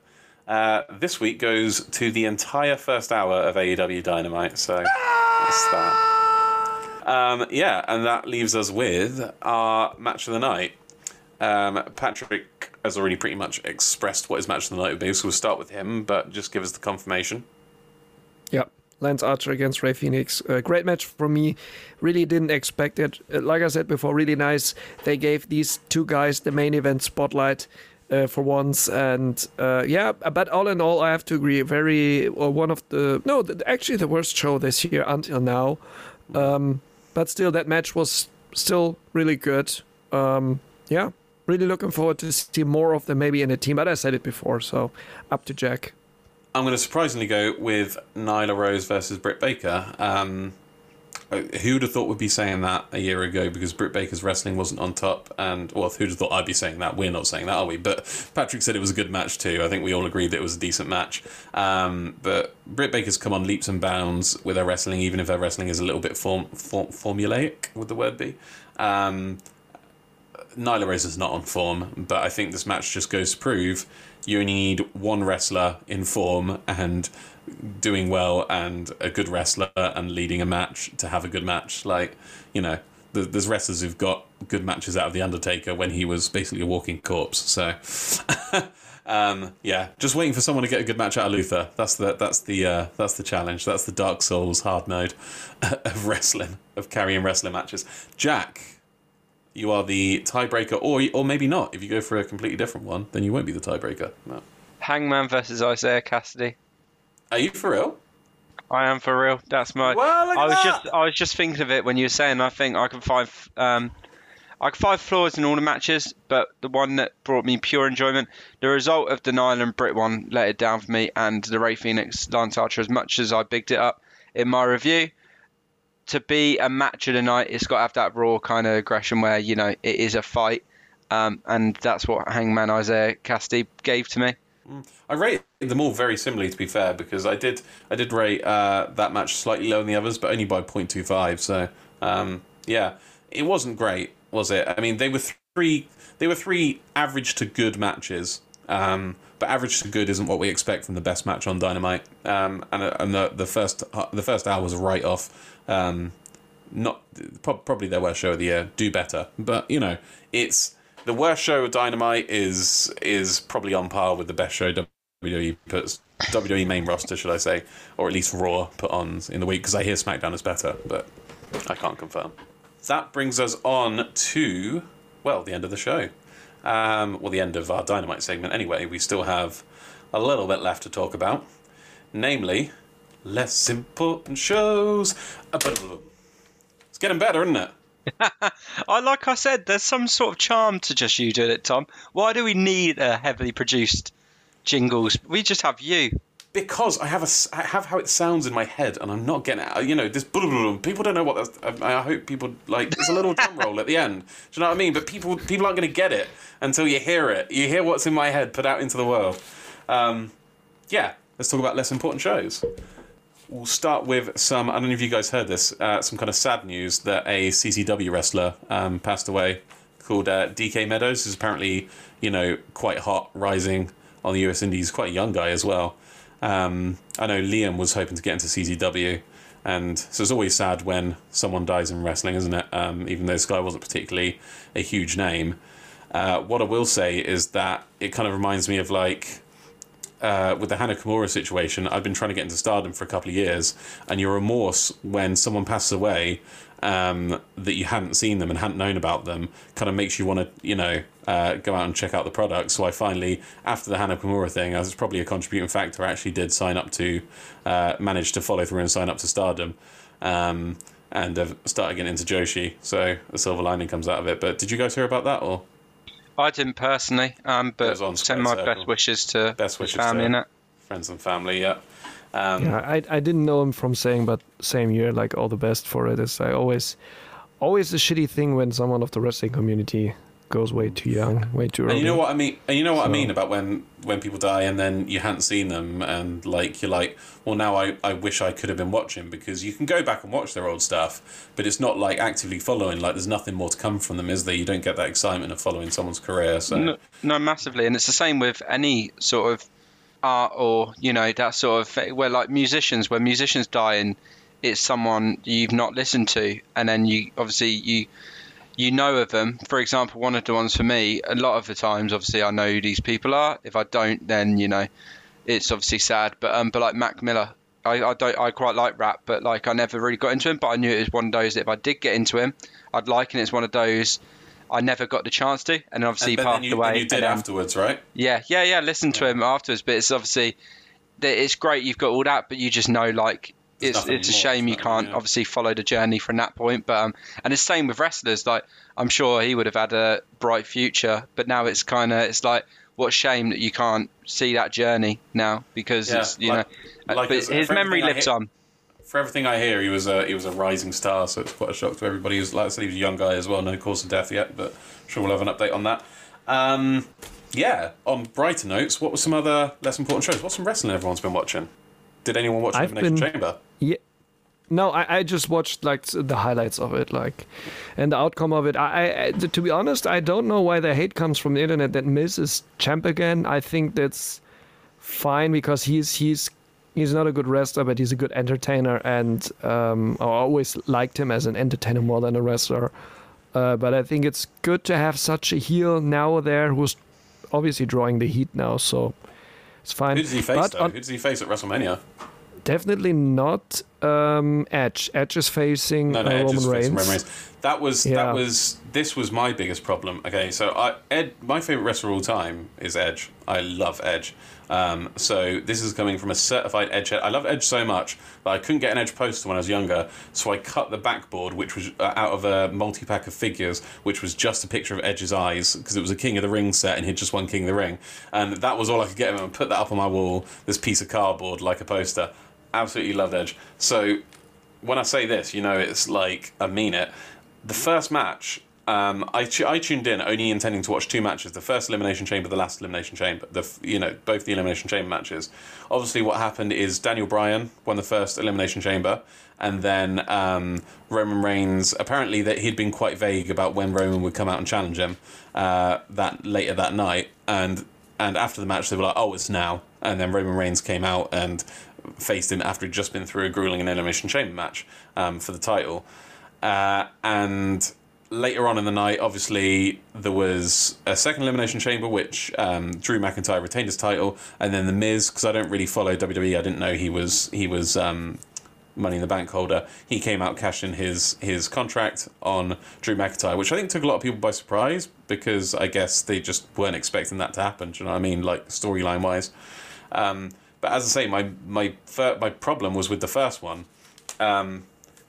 Uh, this week goes to the entire first hour of AEW Dynamite, so that's that. Um, yeah, and that leaves us with our match of the night. Um, Patrick has already pretty much expressed what his match of the night would be, so we'll start with him, but just give us the confirmation. Yeah. Lance Archer against Rey Fenix. Uh, great match for me. Really didn't expect it. Uh, like I said before, really nice. They gave these two guys the main event spotlight. uh, for once. And uh, yeah, but all in all, I have to agree. Very well, one of the no, the, actually the worst show this year until now. Um, but still, that match was still really good. Um, yeah, really looking forward to see more of them maybe in the team. But I said it before, so up to Jack. I'm going to surprisingly go with Nyla Rose versus Britt Baker. Um, who'd have thought we'd be saying that a year ago because Britt Baker's wrestling wasn't on top? And, well, who'd have thought I'd be saying that? We're not saying that, are we? But Patrick said it was a good match too. I think we all agreed that it was a decent match. Um, but Britt Baker's come on leaps and bounds with her wrestling, even if her wrestling is a little bit form, form, formulaic, would the word be? Um, Nyla Rose is not on form, but I think this match just goes to prove you only need one wrestler in form and doing well and a good wrestler and leading a match to have a good match. Like, you know, there's wrestlers who've got good matches out of The Undertaker when he was basically a walking corpse. So, um, yeah, just waiting for someone to get a good match out of Luther. That's the that's the uh, that's the challenge. That's the Dark Souls hard mode of wrestling, of carrying wrestling matches. Jack, you are the tiebreaker, or or maybe not. If you go for a completely different one, then you won't be the tiebreaker. No. Hangman versus Isiah Kassidy. Are you for real? I am for real. That's my. Well, look I was that. just I was just thinking of it when you were saying. I think I can find um, I can find flaws in all the matches, but the one that brought me pure enjoyment, the result of the Nyla and Britt one, let it down for me, and the Rey Fenix Lance Archer. As much as I bigged it up in my review, to be a match of the night, it's got to have that raw kind of aggression where you know it is a fight, um, and that's what Hangman Isiah Kassidy gave to me. I rate them all very similarly, to be fair, because I did I did rate uh, that match slightly lower than the others, but only by 0.25. So um, yeah, it wasn't great, was it? I mean, they were three they were three average to good matches. Um, but average to good isn't what we expect from the best match on Dynamite. Um, and uh, and the, the first the first hour was a write off. Um, not probably their worst show of the year. Do better, but you know it's the worst show of Dynamite is is probably on par with the best show WWE puts WWE main roster, should I say, or at least Raw put on in the week because I hear SmackDown is better, but I can't confirm. That brings us on to well the end of the show. Um, well, the end of our Dynamite segment. Anyway, we still have a little bit left to talk about, namely less important shows. It's getting better, isn't it? I like I said, there's some sort of charm to just you doing it, Tom. Why do we need a heavily produced jingles? We just have you. Because I have a I have how it sounds in my head, and I'm not getting it. You know, this blah, blah, blah, people don't know what that's. I, I hope people like. There's a little drum roll at the end. Do you know what I mean? But people people aren't going to get it until you hear it. You hear what's in my head put out into the world. Um, yeah, let's talk about less important shows. We'll start with some. I don't know if you guys heard this. Uh, some kind of sad news that a CCW wrestler um, passed away called uh, DK Meadows. Is apparently you know quite hot, rising on the US Indies. Quite a young guy as well. Um, I know Liam was hoping to get into CZW, and so it's always sad when someone dies in wrestling, isn't it? Um, even though this guy wasn't particularly a huge name. Uh, what I will say is that it kind of reminds me of like uh, with the Hana Kimura situation. I've been trying to get into stardom for a couple of years, and your remorse when someone passes away um, that you hadn't seen them and hadn't known about them kind of makes you want to, you know, uh, go out and check out the product. So I finally, after the Hana Kimura thing, as it's probably a contributing factor, I actually did sign up to, uh, manage to follow through and sign up to stardom. Um, and have started getting into Joshi, so the silver lining comes out of it. But did you guys hear about that, or I didn't personally, um, but send Square my Circle. best wishes to Best wishes family to- in it. friends and family? Yeah. Um, Yeah, I I didn't know him from saying, but same year, like all the best for it. it. Is I always, always a shitty thing when someone of the wrestling community goes way too young, way too early. And you know what I mean? And you know what I mean about when when people die and then you hadn't seen them and like you're like, well, now I, I wish I could have been watching because you can go back and watch their old stuff, but it's not like actively following. Like there's nothing more to come from them, is there? You don't get that excitement of following someone's career. So No, no, massively, and it's the same with any sort of art or you know that sort of where like musicians, where musicians die and it's someone you've not listened to, and then you obviously you you know of them. For example, one of the ones for me, a lot of the times, obviously, I know who these people are. If I don't, then you know, it's obviously sad. But um, but like Mac Miller, I, I don't I quite like rap, but like I never really got into him. But I knew it was one of those that if I did get into him, I'd like, and it's one of those I never got the chance to, and obviously he passed then you, away. then you did and, um, afterwards, right? Yeah, yeah, yeah. Listen to him afterwards, but it's obviously it's great you've got all that, but you just know like There's it's nothing it's a shame you can't Yeah. obviously follow the journey from that point. But um, and it's same with wrestlers. Like I'm sure he would have had a bright future, but now it's kind of it's like what shame that you can't see that journey now because Yeah, it's you like- know, like but it's- his memory lives hear- on. For everything I hear, he was a he was a rising star, so it's quite a shock to everybody. He was, like I said, he was a young guy as well, no cause of death yet, but I'm sure we'll have an update on that. Um, yeah, on brighter notes, what were some other less important shows? What's some wrestling everyone's been watching? Did anyone watch I've Elimination been- Chamber? Yeah. No, I, I just watched like the highlights of it, like, and the outcome of it. I, I, to be honest, I don't know why the hate comes from the internet that Miz is champ again. I think that's fine because he's he's he's not a good wrestler, but he's a good entertainer, and um, I always liked him as an entertainer more than a wrestler. Uh, but I think it's good to have such a heel now there who's obviously drawing the heat now, so it's fine. Who does he face on- Who does he face at WrestleMania? Definitely not um, Edge. Edge is facing No, no, uh, Edge Roman is Reigns. Roman Reigns. That was Yeah. that was this was my biggest problem. Okay, so I Ed, my favorite wrestler of all time is Edge. I love Edge. Um, so this is coming from a certified Edge head. I love Edge so much that I couldn't get an Edge poster when I was younger, so I cut the backboard, which was uh, out of a multi pack of figures, which was just a picture of Edge's eyes because it was a King of the Ring set and he'd just won King of the Ring, and that was all I could get him. And put that up on my wall, this piece of cardboard like a poster. Absolutely loved Edge. So when I say this, you know, it's like I mean it. The first match, um, I, I tuned in only intending to watch two matches: the first elimination chamber, the last elimination chamber. The f- you know both the elimination chamber matches. Obviously, what happened is Daniel Bryan won the first elimination chamber, and then um, Roman Reigns. Apparently, that he'd been quite vague about when Roman would come out and challenge him. Uh, that later that night, and and after the match, they were like, "Oh, it's now." And then Roman Reigns came out and faced him after he'd just been through a grueling and elimination chamber match um, for the title. Uh, and later on in the night, obviously, there was a second elimination chamber, which um, Drew McIntyre retained his title, and then the Miz, because I don't really follow WWE, I didn't know he was he was um, Money in the Bank holder. He came out, cashing his his contract on Drew McIntyre, which I think took a lot of people by surprise because I guess they just weren't expecting that to happen. Do you know what I mean? Like storyline wise. Um, but as I say, my my fir- my problem was with the first one. Um,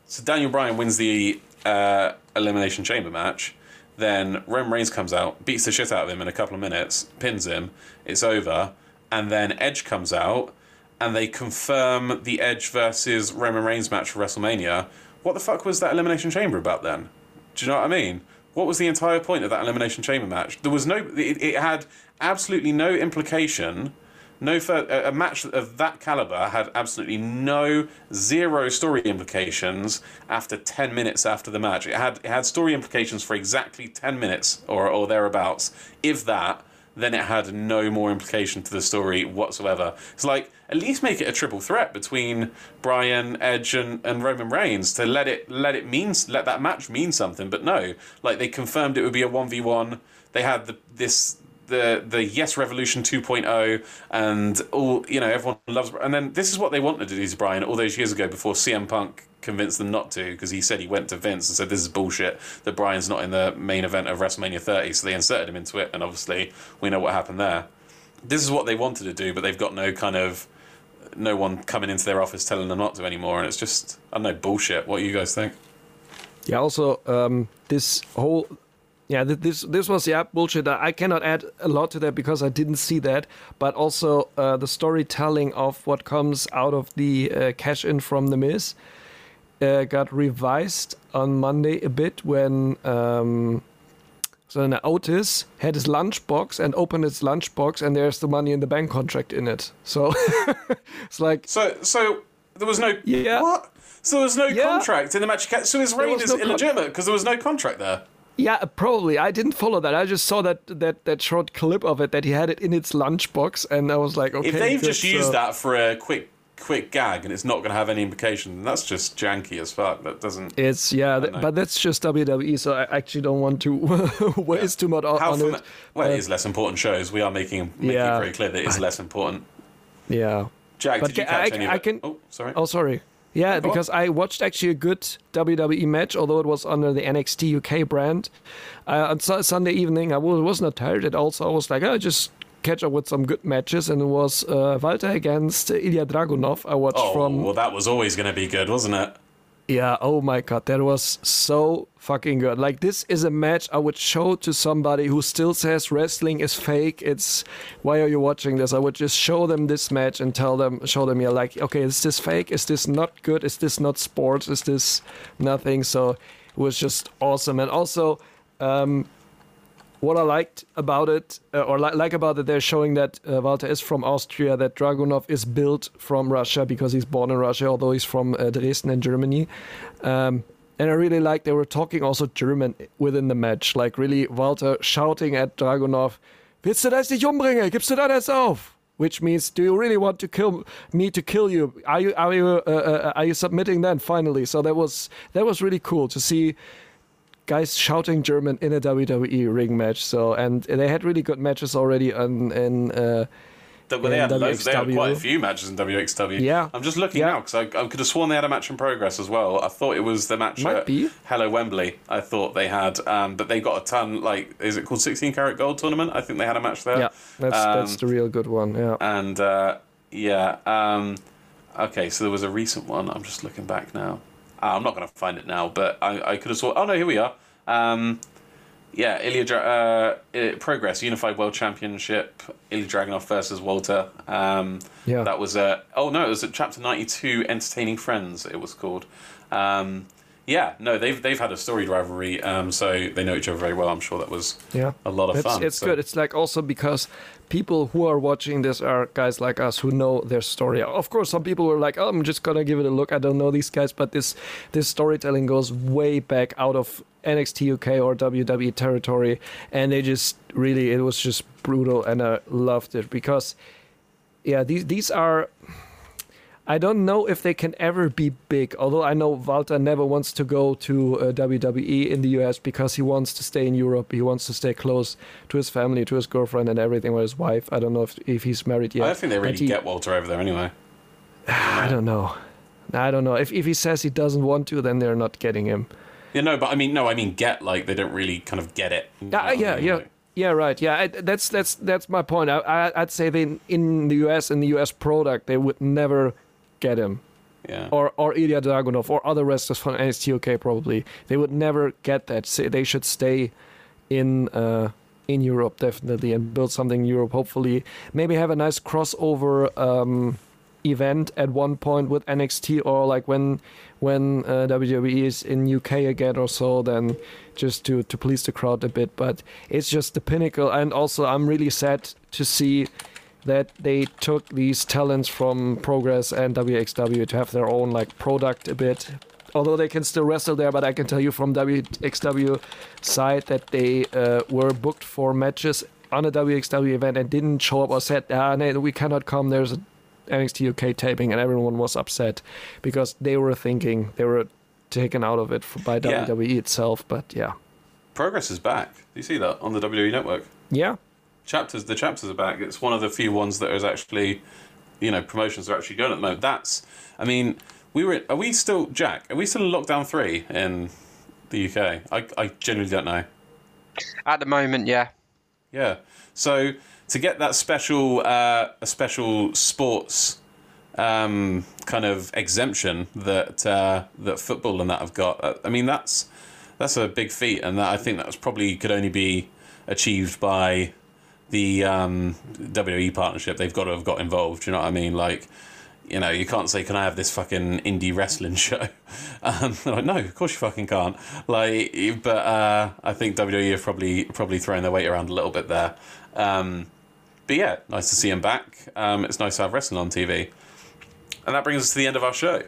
so Daniel Bryan wins the uh, elimination chamber match. Then Roman Reigns comes out, beats the shit out of him in a couple of minutes, pins him. It's over, and then Edge comes out, and they confirm the Edge versus Roman Reigns match for WrestleMania. What the fuck was that elimination chamber about then? Do you know what I mean? What was the entire point of that elimination chamber match? There was no. It, it had absolutely no implication. No, a a match of that caliber had absolutely no zero story implications after ten minutes after the match. It had it had story implications for exactly ten minutes or or thereabouts. If that, then it had no more implication to the story whatsoever. It's like at least make it a triple threat between Bryan, Edge, and, and Roman Reigns to let it let it mean let that match mean something. But no, like they confirmed it would be a one v one. They had the this the the Yes Revolution 2.0 and all you know everyone loves and then this is what they wanted to do to Bryan all those years ago before CM Punk convinced them not to because he said he went to Vince and said this is bullshit that Bryan's not in the main event of WrestleMania 30 so they inserted him into it and obviously we know what happened there this is what they wanted to do but they've got no kind of no one coming into their office telling them not to anymore and it's just I don't know bullshit what do you guys think Yeah. Also, um, this whole yeah, this this was yeah bullshit. I I cannot add a lot to that because I didn't see that. But also uh, the storytelling of what comes out of the uh, cash in from the Miz uh, got revised on Monday a bit when. Um, so then Otis had his lunchbox and opened his lunchbox, and there's the money in the bank contract in it. So it's like So, so there was no Yeah. what? So there was no Yeah. contract in the match. So his reign is no con- illegitimate because there was no contract there. Yeah, probably. I didn't follow that. I just saw that that that short clip of it that he had it in its lunchbox, and I was like, okay. If they've just used uh, that for a quick, quick gag and it's not going to have any implication, then that's just janky as fuck. That doesn't. It's yeah, th- but that's just WWE. So I actually don't want to waste too much on, How on it. well, Uh, it is less important shows. We are making making Yeah. it very clear that it's less important. Yeah. Jack, But did you ca- I- catch any I of it? can- Oh, sorry. Oh, sorry. Yeah, because I watched actually a good WWE match, although it was under the NXT UK brand. Uh, on su- Sunday evening, I was, was not tired at all, so I was like, I oh, just catch up with some good matches, and it was uh, Walter against Ilya Dragunov. I watched Oh, from well, that was always going to be good, wasn't it? Yeah, oh my god, that was so fucking good. Like this is a match I would show to somebody who still says wrestling is fake. It's why are you watching this? I would just show them this match and tell them show them yeah like okay, is this fake? Is this not good? Is this not sports? Is this nothing? So it was just awesome. And also um what I liked about it, uh, or li- like about it, they're showing that uh, Walter is from Austria, that Dragunov is built from Russia because he's born in Russia, although he's from uh, Dresden in Germany. Um, and I really like they were talking also German within the match, like really Walter shouting at Dragunov, "Willst du das nicht umbringen? Gibst du das auf?" Which means, do you really want to kill me to kill you? Are you are you uh, uh, are you submitting then finally? So that was that was really cool to see guys shouting German in a WWE ring match. So and they had really good matches already on in. Uh, They, well, they, In had loads, they had quite a few matches in WXW. Yeah. I'm just looking Yeah. now because I, I could have sworn they had a match in progress as well. I thought it was the match Might at be. Hello Wembley. I thought they had, um, but they got a ton. Like, is it called 16 Carat Gold Tournament? I think they had a match there. yeah, that's that's Um, the real good one. Yeah. And uh, yeah, um, okay. So there was a recent one. I'm just looking back now. Uh, I'm not going to find it now, but I, I could have sworn. Oh no, here we are. Um, yeah, Ilya Dra- uh, Progress Unified World Championship. Ilya Dragunov versus Walter. Um, Yeah. that was uh, oh no, it was at Chapter 92. Entertaining Friends. It was called. Um, yeah, no, they've they've had a storied rivalry, um, so they know each other very well. I'm sure that was Yeah, a lot of it's, fun. It's so- good. It's like also because people who are watching this are guys like us who know their story. Of course, some people were like, "Oh, I'm just gonna give it a look. I don't know these guys," but this this storytelling goes way back out of NXT UK or WWE territory, and they just really it was just brutal, and I loved it because, yeah, these these are. I don't know if they can ever be big. Although I know Walter never wants to go to uh, WWE in the US because he wants to stay in Europe. He wants to stay close to his family, to his girlfriend, and everything with his wife. I don't know if, if he's married yet. I don't think they really he- get Walter over there anyway. I don't know. I don't know. If if he says he doesn't want to, then they're not getting him. Yeah, no, but I mean, no, I mean, get like they don't really kind of get it. You know Yeah, I yeah, mean? yeah. Like, Yeah, right. Yeah, I, that's that's that's my point. I, I I'd say they in the US in the US product they would never get him. yeah. or or Ilya Dragunov or other wrestlers from NXT UK probably they would never get that. Say they should stay in uh, in Europe definitely and build something in Europe. Hopefully, maybe have a nice crossover um, event at one point with NXT or like when when uh, WWE is in UK again or so. Then just to to please the crowd a bit. But it's just the pinnacle, and also I'm really sad to see that they took these talents from Progress and WXW to have their own like product a bit. Although they can still wrestle there, but I can tell you from WXW side that they uh, were booked for matches on a WXW event and didn't show up or said, ah, no, we cannot come. There's a NXT UK taping, and everyone was upset because they were thinking they were taken out of it f- by Yeah. WWE itself. But yeah, Progress is back. Do you see that on the WWE network? yeah, Chapters, the chapters are back. It's one of the few ones that is actually, you know, promotions are actually going at the moment. That's, I mean, we were. Are we still Jack? Are we still in lockdown three in the UK? I, I genuinely don't know. At the moment, yeah. Yeah. So to get that special, uh, a special sports um, kind of exemption that uh, that football and that have got, uh, I mean that's that's a big feat, and that I think that was probably could only be achieved by the um, WWE partnership. They've got to have got involved. You know what I mean? Like. You know, you can't say, "Can I have this fucking indie wrestling show?" Um, like, no, of course you fucking can't. Like, but uh, I think WWE have probably probably thrown their weight around a little bit there. Um, but yeah, nice to see him back. Um, it's nice to have wrestling on TV, and that brings us to the end of our show.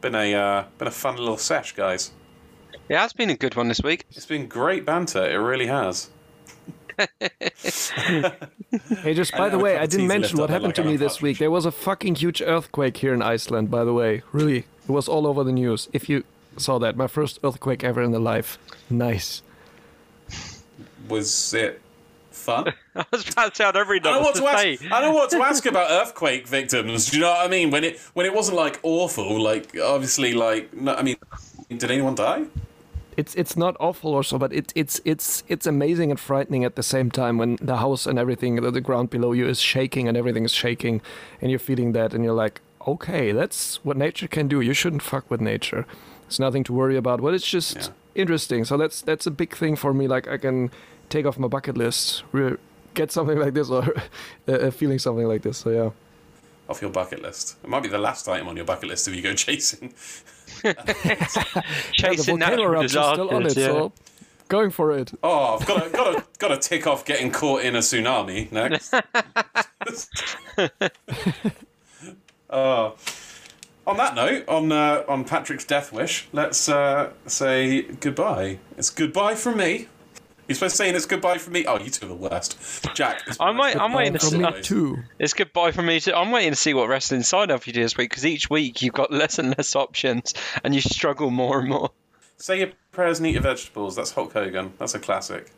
Been a uh, been a fun little sesh, guys. Yeah, it's been a good one this week. It's been great banter. It really has. Hey, just by the way, I didn't mention what happened like to me this week. There was a fucking huge earthquake here in Iceland, by the way. Really, it was all over the news. If you saw that, my first earthquake ever in the life. Nice. Was it fun. I was about to tell every I know know what to say. ask. I know what to ask about earthquake victims. Do you know what I mean? When it when it wasn't like awful, like obviously, like no, I mean, did anyone die? it's it's not awful or so, but it's it's it's it's amazing and frightening at the same time when the house and everything, the, the ground below you is shaking and everything is shaking, and you're feeling that, and you're like, okay, that's what nature can do. You shouldn't fuck with nature. It's nothing to worry about. But it's just Yeah. interesting. So that's that's a big thing for me. Like I can take off my bucket list, re- get something like this, or uh, feeling something like this. So yeah. Off your bucket list. It might be the last item on your bucket list if you go chasing. Yeah, Chasing the volcano natural eruption's still on it. Yeah. so going for it. Oh, I've got to, got to, got to tick off getting caught in a tsunami next. oh. On that note, on uh, on Patrick's death wish, let's uh, say goodbye. It's goodbye from me. You're supposed to say it's goodbye from me. Oh, you two are the worst. Jack. I'm wait- I'm waiting to From see- me always. too. It's goodbye from me too. I'm waiting to see what Wrestling Side Up you do this week because each week you've got less and less options and you struggle more and more. Say your prayers and eat your vegetables. That's Hulk Hogan. That's a classic.